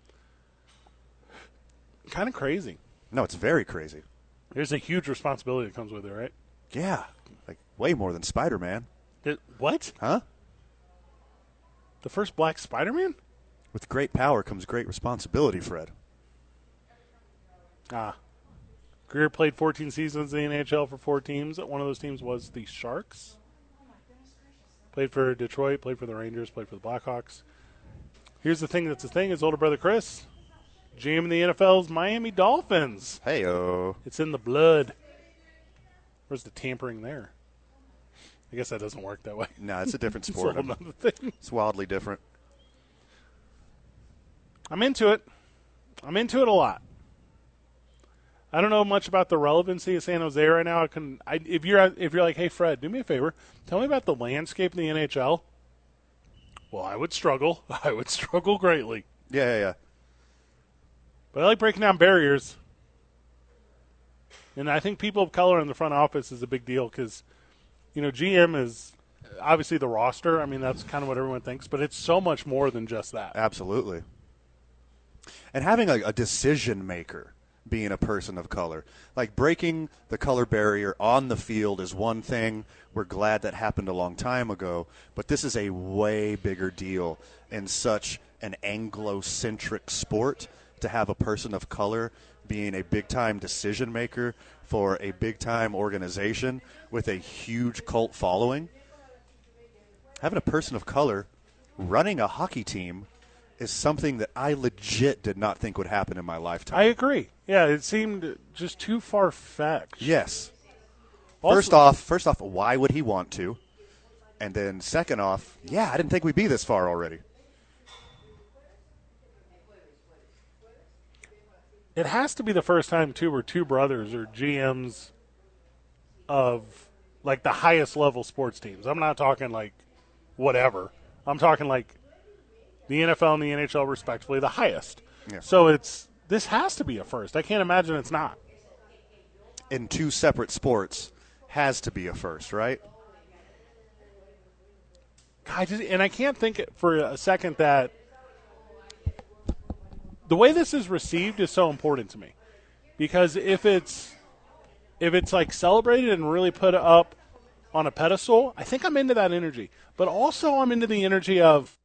Kind of crazy. No, it's very crazy. There's a huge responsibility that comes with it, right? Yeah. Like way more than Spider Man. What? Huh? The first black Spider-Man? With great power comes great responsibility, Fred. Ah. Grier played 14 seasons in the NHL for four teams. One of those teams was the Sharks. Played for Detroit, played for the Rangers, played for the Blackhawks. Here's the thing that's the thing his older brother Chris, GM in the NFL's Miami Dolphins. Hey, oh. It's in the blood. Where's the tampering there? I guess that doesn't work that way. No, it's a different sport. It's a whole nother thing. It's wildly different. I'm into it. I'm into it a lot. I don't know much about the relevancy of San Jose right now. I can, I, if you're if you're like, hey Fred, do me a favor, tell me about the landscape in the NHL. Well, I would struggle. I would struggle greatly. Yeah, yeah, yeah. But I like breaking down barriers, and I think people of color in the front office is a big deal because, you know, GM is obviously the roster. I mean, that's kind of what everyone thinks, but it's so much more than just that. Absolutely. And having a, a decision maker being a person of color, like breaking the color barrier on the field is one thing. We're glad that happened a long time ago, but this is a way bigger deal in such an Anglo-centric sport to have a person of color being a big-time decision maker for a big-time organization with a huge cult following. Having a person of color running a hockey team is something that I legit did not think would happen in my lifetime. I agree. Yeah, it seemed just too far fetched. yes. Also- first off, first off, why would he want to? And then second off, yeah, I didn't think we'd be this far already. It has to be the first time too, where two brothers are GMs of like the highest level sports teams. I'm not talking like whatever. I'm talking like the NFL and the NHL, respectively, the highest. Yeah. So it's this has to be a first. I can't imagine it's not. In two separate sports has to be a first, right? I just and I can't think for a second that the way this is received is so important to me because if it's if it's like celebrated and really put up on a pedestal, I think I'm into that energy. But also, I'm into the energy of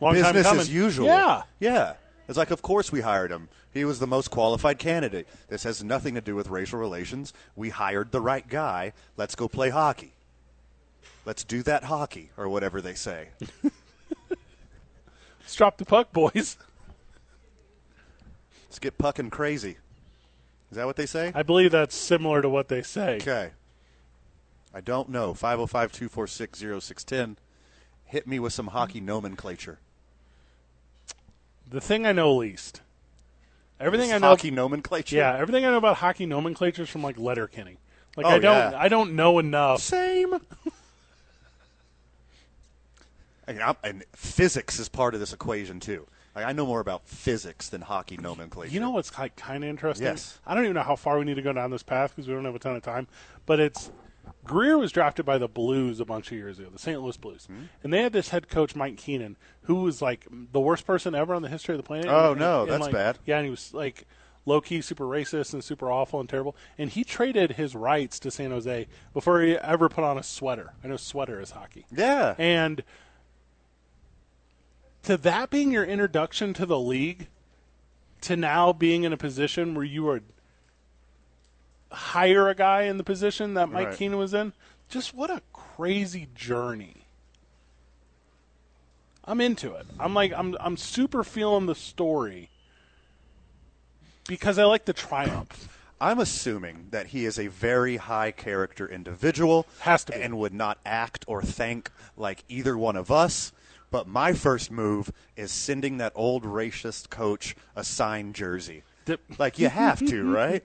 long Business as usual. Yeah, Yeah. It's like, of course we hired him. He was the most qualified candidate. This has nothing to do with racial relations. We hired the right guy. Let's go play hockey. Let's do that hockey or whatever they say. Let's drop the puck, boys. Let's get pucking crazy. Is that what they say? I believe that's similar to what they say. Okay. I don't know. 505 246 0610. Hit me with some hockey nomenclature. The thing I know least. Everything I know hockey nomenclature? Yeah, everything I know about hockey nomenclature is from like Letterkenny. Like Oh, I don't yeah. I don't know enough. Same. I mean, I'm, and physics is part of this equation, too. Like, I know more about physics than hockey nomenclature. You know what's like, kind of interesting? Yes. I don't even know how far we need to go down this path because we don't have a ton of time. But it's Grier was drafted by the Blues a bunch of years ago, the St. Louis Blues, Hmm? and they had this head coach Mike Keenan, who was like the worst person ever on the history of the planet. Oh, And- no, and, that's like- bad. Yeah, and he was like low key super racist and super awful and terrible. And he traded his rights to San Jose before he ever put on a sweater. I know sweater is hockey. Yeah. And to that being your introduction to the league, to now being in a position where you are hire a guy in the position that Mike Right. Keenan was in, just what a crazy journey. I'm into it. I'm like I'm I'm super feeling the story because I like the triumph. I'm assuming that he is a very high character individual. Has to be. And would not act or think like either one of us. But my first move is sending that old racist coach a signed jersey. Like you have to, right?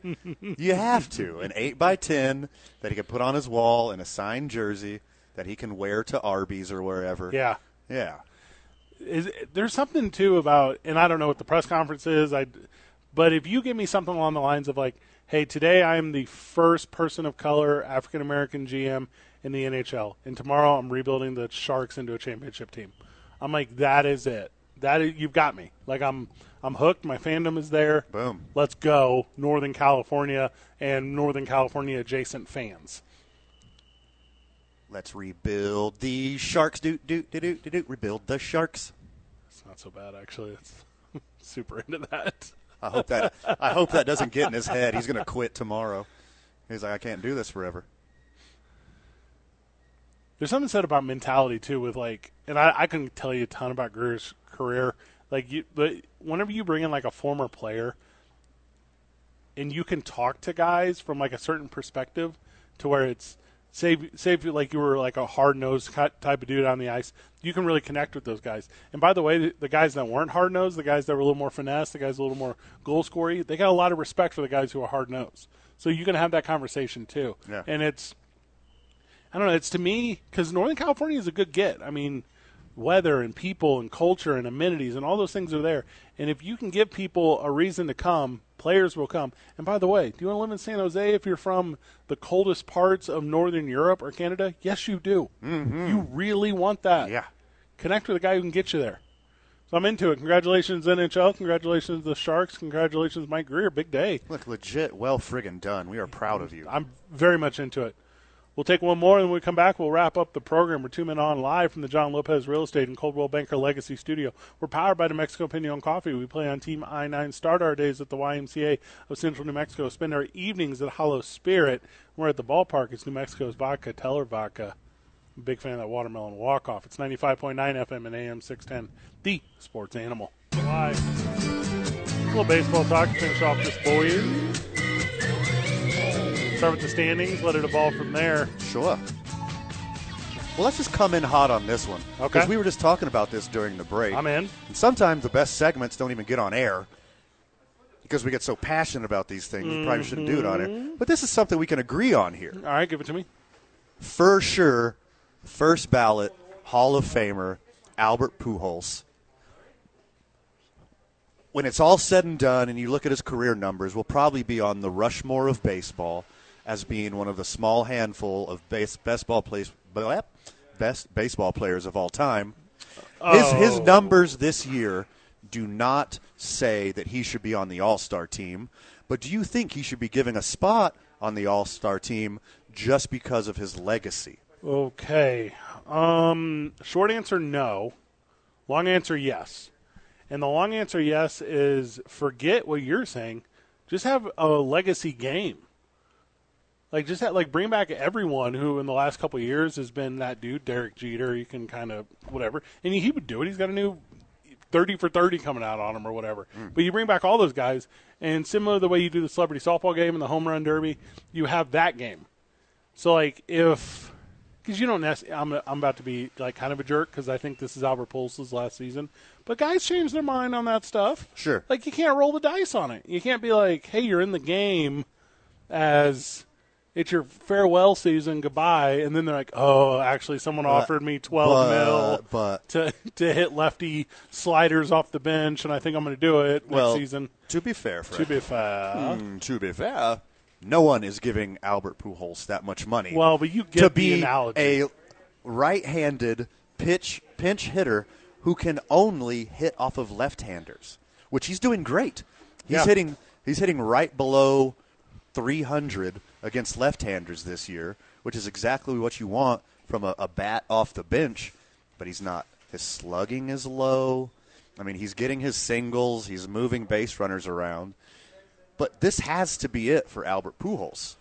you have to. An eight by ten that he can put on his wall and a signed jersey that he can wear to Arby's or wherever. Yeah. Yeah. Is there's something too about and I don't know what the press conference is I but if you give me something along the lines of like hey today I am the first person of color African American GM in the NHL and tomorrow I'm rebuilding the Sharks into a championship team. I'm like that is it. That is, you've got me. Like I'm I'm hooked. My fandom is there. Boom. let's go Northern California and Northern California adjacent fans Let's rebuild the sharks. Do do do do do do. Rebuild the sharks. it's not so bad actually it's super into that I hope that I hope that doesn't get in his head. He's going to quit tomorrow. He's like, I can't do this forever. There's something said about mentality too, with like, and I, I can tell you a ton about Grier's career. Like you, but whenever you bring in like a former player, and you can talk to guys from like a certain perspective, to where it's say you like you were like a hard nosed type of dude on the ice, you can really connect with those guys. And by the way, the, the guys that weren't hard nosed, the guys that were a little more finesse, the guys a little more goal scory, they got a lot of respect for the guys who are hard nosed. So you can have that conversation too. Yeah. And it's I don't know. It's to me because Northern California is a good get. I mean, weather and people and culture and amenities and all those things are there. And if you can give people a reason to come, players will come. And by the way, do you want to live in San Jose if you're from the coldest parts of Northern Europe or Canada? Yes, you do. Mm-hmm. You really want that. Yeah. Connect with a guy who can get you there. So I'm into it. Congratulations, NHL. Congratulations, the Sharks. Congratulations, Mike Grier. Big day. Look, legit, well friggin' done. We are proud of you. I'm very much into it. We'll take one more, and when we come back, we'll wrap up the program. We're two men on live from the John Lopez Real Estate and Coldwell Banker Legacy Studio. We're powered by New Mexico Piñon Coffee. We play on Team I 9, start our days at the YMCA of Central New Mexico, spend our evenings at Hollow Spirit. We're at the ballpark. It's New Mexico's vodka, Teller vodka. I'm a big fan of that watermelon walk off. It's 95.9 FM and AM 610, the sports animal. Live. A little baseball talk to finish off this boys. Start with the standings, let it evolve from there. Sure. Well, let's just come in hot on this one. Okay. Because we were just talking about this during the break. I'm in. And sometimes the best segments don't even get on air because we get so passionate about these things. We probably shouldn't do it on Mm-hmm. air. But this is something we can agree on here. All right, give it to me. For sure, first ballot Hall of Famer Albert Pujols. When it's all said and done, and you look at his career numbers, will probably be on the Rushmore of baseball as being one of the small handful of base, best ball plays, best baseball players of all time. His his Oh. numbers this year do not say that he should be on the All Star team, but do you think he should be given a spot on the All Star team just because of his legacy? Okay. Um, short answer no. Long answer yes. And the long answer yes is forget what you're saying. Just have a legacy game. Like just have, like bring back everyone who in the last couple of years has been that dude, Derek Jeter. You can kind of whatever, and he, would do it. He's got a new thirty for thirty coming out on him or whatever. Hmm. But you bring back all those guys, and similar to the way you do the celebrity softball game and the home run derby, you have that game. So like if because you don't necessarily, I'm I'm about to be like kind of a jerk because I think this is Albert Pujols' last season, but guys change their mind on that stuff. Sure. Like you can't roll the dice on it. You can't be like, hey, you're in the game as it's your farewell season, goodbye, and then they're like, oh, actually, someone offered me twelve but- mil but- to to hit lefty sliders off the bench, and I think I'm going to do it well, next season. to be fair, Fred, To be fair, Mm, to be fair, no one is giving Albert Pujols that much money. Well, but you get to the be analogy. a right-handed pitch pinch hitter who can only hit off of left-handers, which he's doing great. He's Yeah. hitting he's hitting right below 300 against left-handers this year, which is exactly what you want from a, a bat off the bench. But he's not. His slugging is low. I mean, he's getting his singles. He's moving base runners around. But this has to be it for Albert Pujols.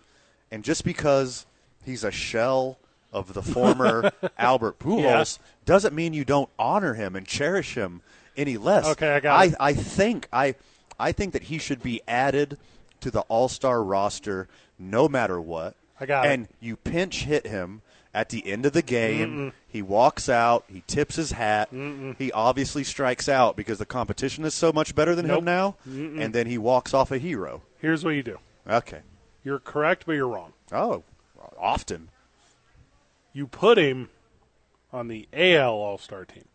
And just because he's a shell of the former Albert Pujols doesn't mean you don't honor him and cherish him any less. Okay, I got I, it. I think I I think that he should be added to the All-Star roster no matter what. I got it. and you pinch hit him at the end of the game. He walks out. He tips his hat. He obviously strikes out because the competition is so much better than Nope. him now. And then he walks off a hero. Here's what you do. Okay. You're correct, but you're wrong. Oh, often. you put him on the AL All Star team,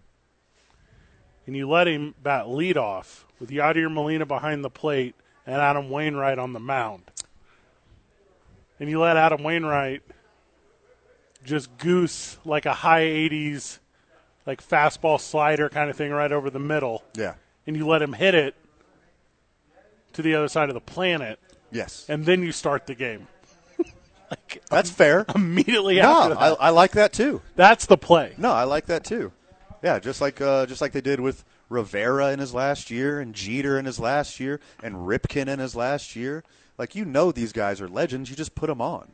and you let him bat leadoff with Yadier Molina behind the plate and Adam Wainwright on the mound, and you let Adam Wainwright just goose like a high 80s, like fastball slider kind of thing right over the middle, Yeah. and you let him hit it to the other side of the planet, Yes. and then you start the game. like That's fair. immediately after No, that. I, I like that too. That's the play. No, I like that too. Yeah, just like uh, just like they did with Rivera in his last year, and Jeter in his last year, and Ripken in his last year. Like you know, these guys are legends. You just put them on.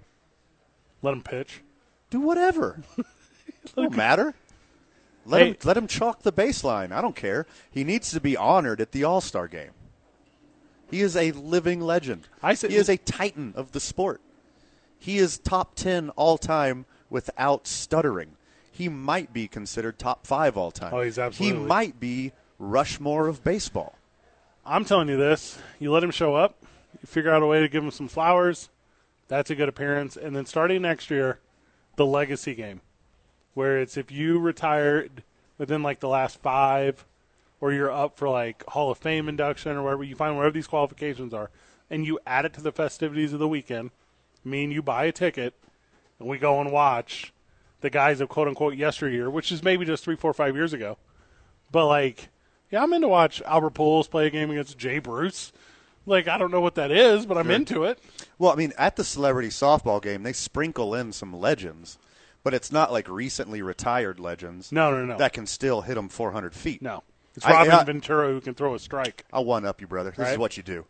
Let him pitch. Do whatever. It don't matter. Let Hey. him let him chalk the baseline. I don't care. He needs to be honored at the All Star game. He is a living legend. I said- he is a titan of the sport. He is top ten all time without stuttering. He might be considered top five all time. Oh, he's absolutely. He might be Rushmore of baseball. I'm telling you this. You let him show up. You figure out a way to give him some flowers. That's a good appearance. And then starting next year, the legacy game, where it's if you retired within like the last five, or you're up for like Hall of Fame induction or wherever you find wherever these qualifications are, and you add it to the festivities of the weekend. Me and you buy a ticket, and we go and watch the guys of quote unquote yesteryear, which is maybe just three, four, five years ago. But like, yeah, I'm in to watch Albert Pujols play a game against Jay Bruce. Like, I don't know what that is, but I'm into it. Well, I mean, at the celebrity softball game, they sprinkle in some legends, but it's not like recently retired legends. No, no, no. That can still hit them 400 feet. No, it's Robin I- Ventura who can throw a strike. I'll one up you, brother. This is what you do.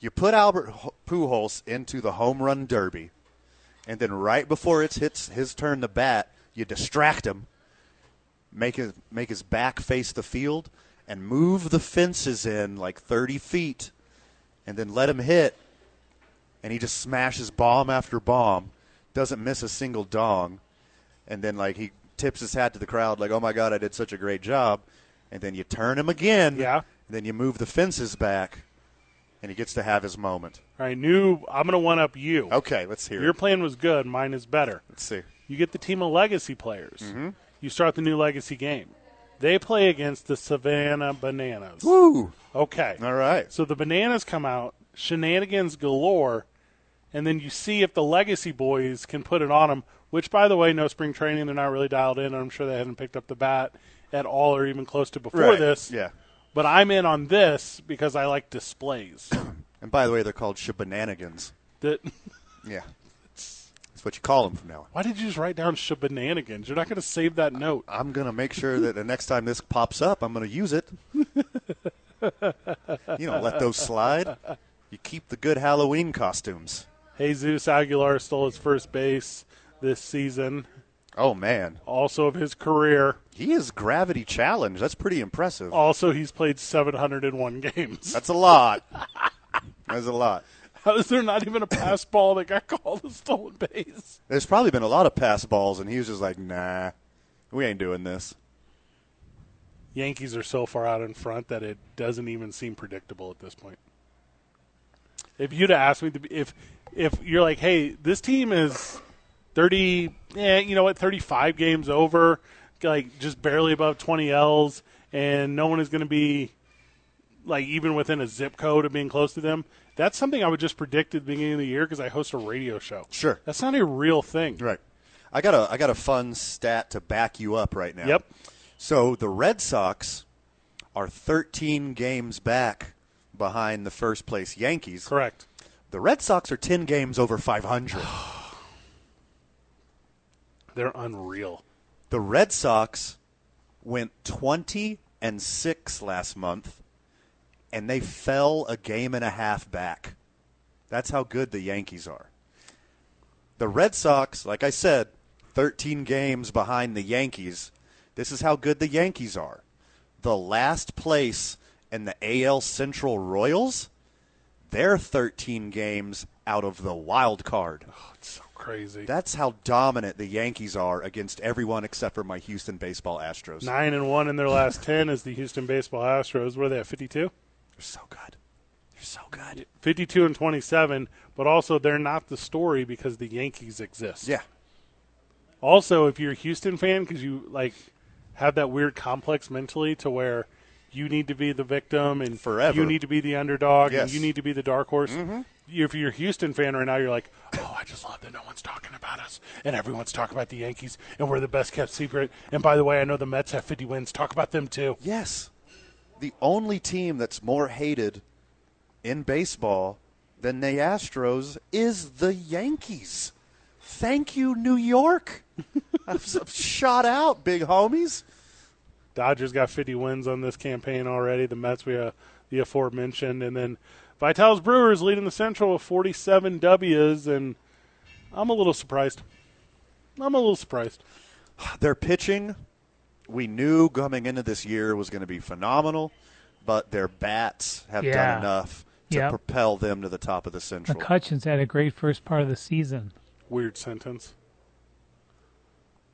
You put Albert Pujols into the home run derby, and then right before it's hits his turn to bat, you distract him, make his make his back face the field, and move the fences in like 30 feet, and then let him hit, and he just smashes bomb after bomb, doesn't miss a single dong, and then like he tips his hat to the crowd like, "Oh my God, I did such a great job," and then you turn him again, Yeah. and then you move the fences back, and he gets to have his moment. All right, new. I'm going to one up you. Okay, let's hear Your it. plan was good. Mine is better. Let's see. You get the team of legacy players. Mm-hmm. You start the new legacy game. They play against the Savannah Bananas. Woo! Okay. All right. So the bananas come out, shenanigans galore, and then you see if the legacy boys can put it on them. Which, by the way, no spring training. They're not really dialed in. I'm sure they haven't picked up the bat at all or even close to before Right. this. Yeah. But I'm in on this because I like displays. And by the way, they're called shabananigans. that Yeah. That's what you call them from now on. why did you just write down shenanigans? You're not going to save that note. I'm going to make sure that the next time this pops up, I'm going to use it. you don't let those slide. You keep the good Halloween costumes. Jesus Aguilar stole his first base this season, Oh man, also of his career. he is gravity challenged. That's pretty impressive. Also, he's played 701 games. That's a lot. That's a lot. How is there not even a pass ball that got called a stolen base? There's probably been a lot of pass balls, and he was just like, "Nah, we ain't doing this." Yankees are so far out in front that it doesn't even seem predictable at this point. If you'd have asked me to be, if if you're like, hey, this team is thirty, yeah, you know what, thirty five games over, like just barely above twenty L's, and no one is going to be like even within a zip code of being close to them. That's something I would just predict at the beginning of the year because I host a radio show. Sure. That's not a real thing. Right. I got a I got a fun stat to back you up right now. Yep. So the Red Sox are 13 games back behind the first place Yankees. Correct. The Red Sox are 10 games over 500. They're unreal. the Red Sox went 20 and 6 last month and they fell a game and a half back. That's how good the Yankees are. The Red Sox, like I said, 13 games behind the Yankees. This is how good the Yankees are. The last place in the AL Central Royals, they're 13 games out of the wild card. Oh, It's so crazy. That's how dominant the Yankees are against everyone except for my Houston baseball Astros. Nine and one in their last ten is the Houston Baseball Astros. Were they at fifty-two? They're so good. They're so good. 52 and 27, but also they're not the story because the Yankees exist. Yeah. Also, if you're a Houston fan because you like have that weird complex mentally to where you need to be the victim and Forever. you need to be the underdog Yes. and you need to be the dark horse. Mm-hmm. If you're a Houston fan right now, you're like, oh, I just love that no one's talking about us and everyone's talking about the Yankees and we're the best kept secret. And by the way, I know the Mets have 50 wins. Talk about them too. Yes. The only team that's more hated in baseball than the Astros is the Yankees. Thank you, New York. I'm shot out, big homies. Dodgers got 50 wins on this campaign already. The Mets, we uh, the aforementioned, and then Vitals Brewers leading the Central with 47 Ws, and I'm a little surprised. I'm a little surprised. Their pitching, we knew coming into this year was going to be phenomenal, but their bats have Yeah. done enough to Yep. propel them to the top of the Central. McCutchen's had a great first part of the season. Weird sentence.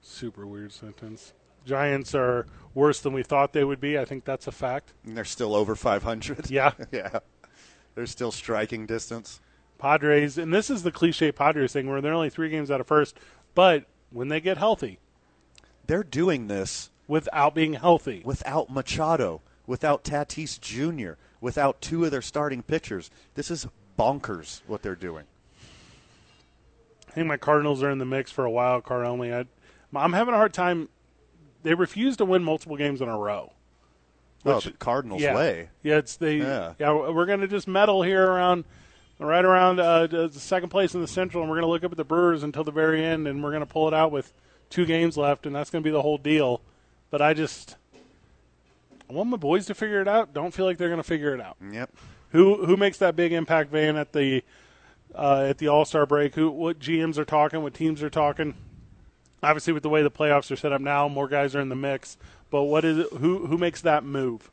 Super weird sentence. Giants are worse than we thought they would be. I think that's a fact. And they're still over 500. Yeah. yeah. They're still striking distance. Padres, and this is the cliche Padres thing where they're only three games out of first, but when they get healthy, They're doing this without being healthy, without Machado, without Tatis Jr., without two of their starting pitchers. This is bonkers what they're doing. I think my Cardinals are in the mix for a wild card only. I, I'm having a hard time. They refuse to win multiple games in a row. Oh, Which- the Cardinals yeah. way. Yeah, it's they. Yeah. Yeah, we're going to just medal here around, right around uh, the second place in the Central, and we're going to look up at the Brewers until the very end, and we're going to pull it out with two games left, and that's going to be the whole deal. But I just, I want my boys to figure it out. Don't feel like they're going to figure it out. Yep. Who who makes that big impact van at the uh, at the All Star break? Who what GMs are talking? What teams are talking? Obviously, with the way the playoffs are set up now, more guys are in the mix. But what is it? Who who makes that move?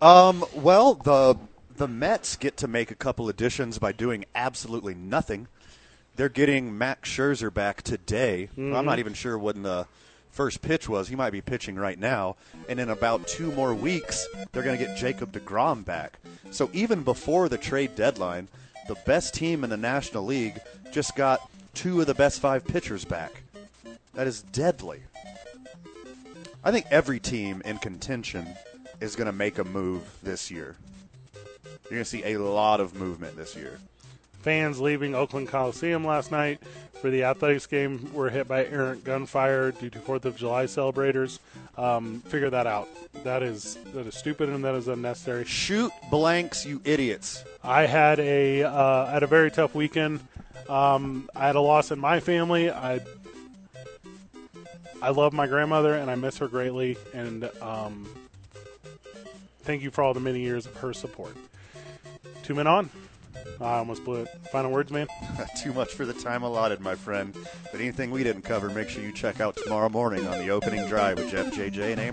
Um, well, the the Mets get to make a couple additions by doing absolutely nothing. They're getting Max Scherzer back today. I'm not even sure when the first pitch was. He might be pitching right now. And in about two more weeks, they're going to get Jacob DeGrom back. So even before the trade deadline, the best team in the National League just got two of the best five pitchers back. That is deadly. I think every team in contention is going to make a move this year. You're going to see a lot of movement this year. Fans leaving Oakland Coliseum last night for the athletics game were hit by errant gunfire due to Fourth of July celebrators. Um, figure that out. That is that is stupid and that is unnecessary. Shoot blanks, you idiots. I had a uh, had a very tough weekend. Um, I had a loss in my family. I I love my grandmother and I miss her greatly. And um, thank you for all the many years of her support. Two men on. I almost blew it. Final words, man. Too much for the time allotted, my friend. But anything we didn't cover, make sure you check out tomorrow morning on the opening drive with Jeff, JJ, and Amer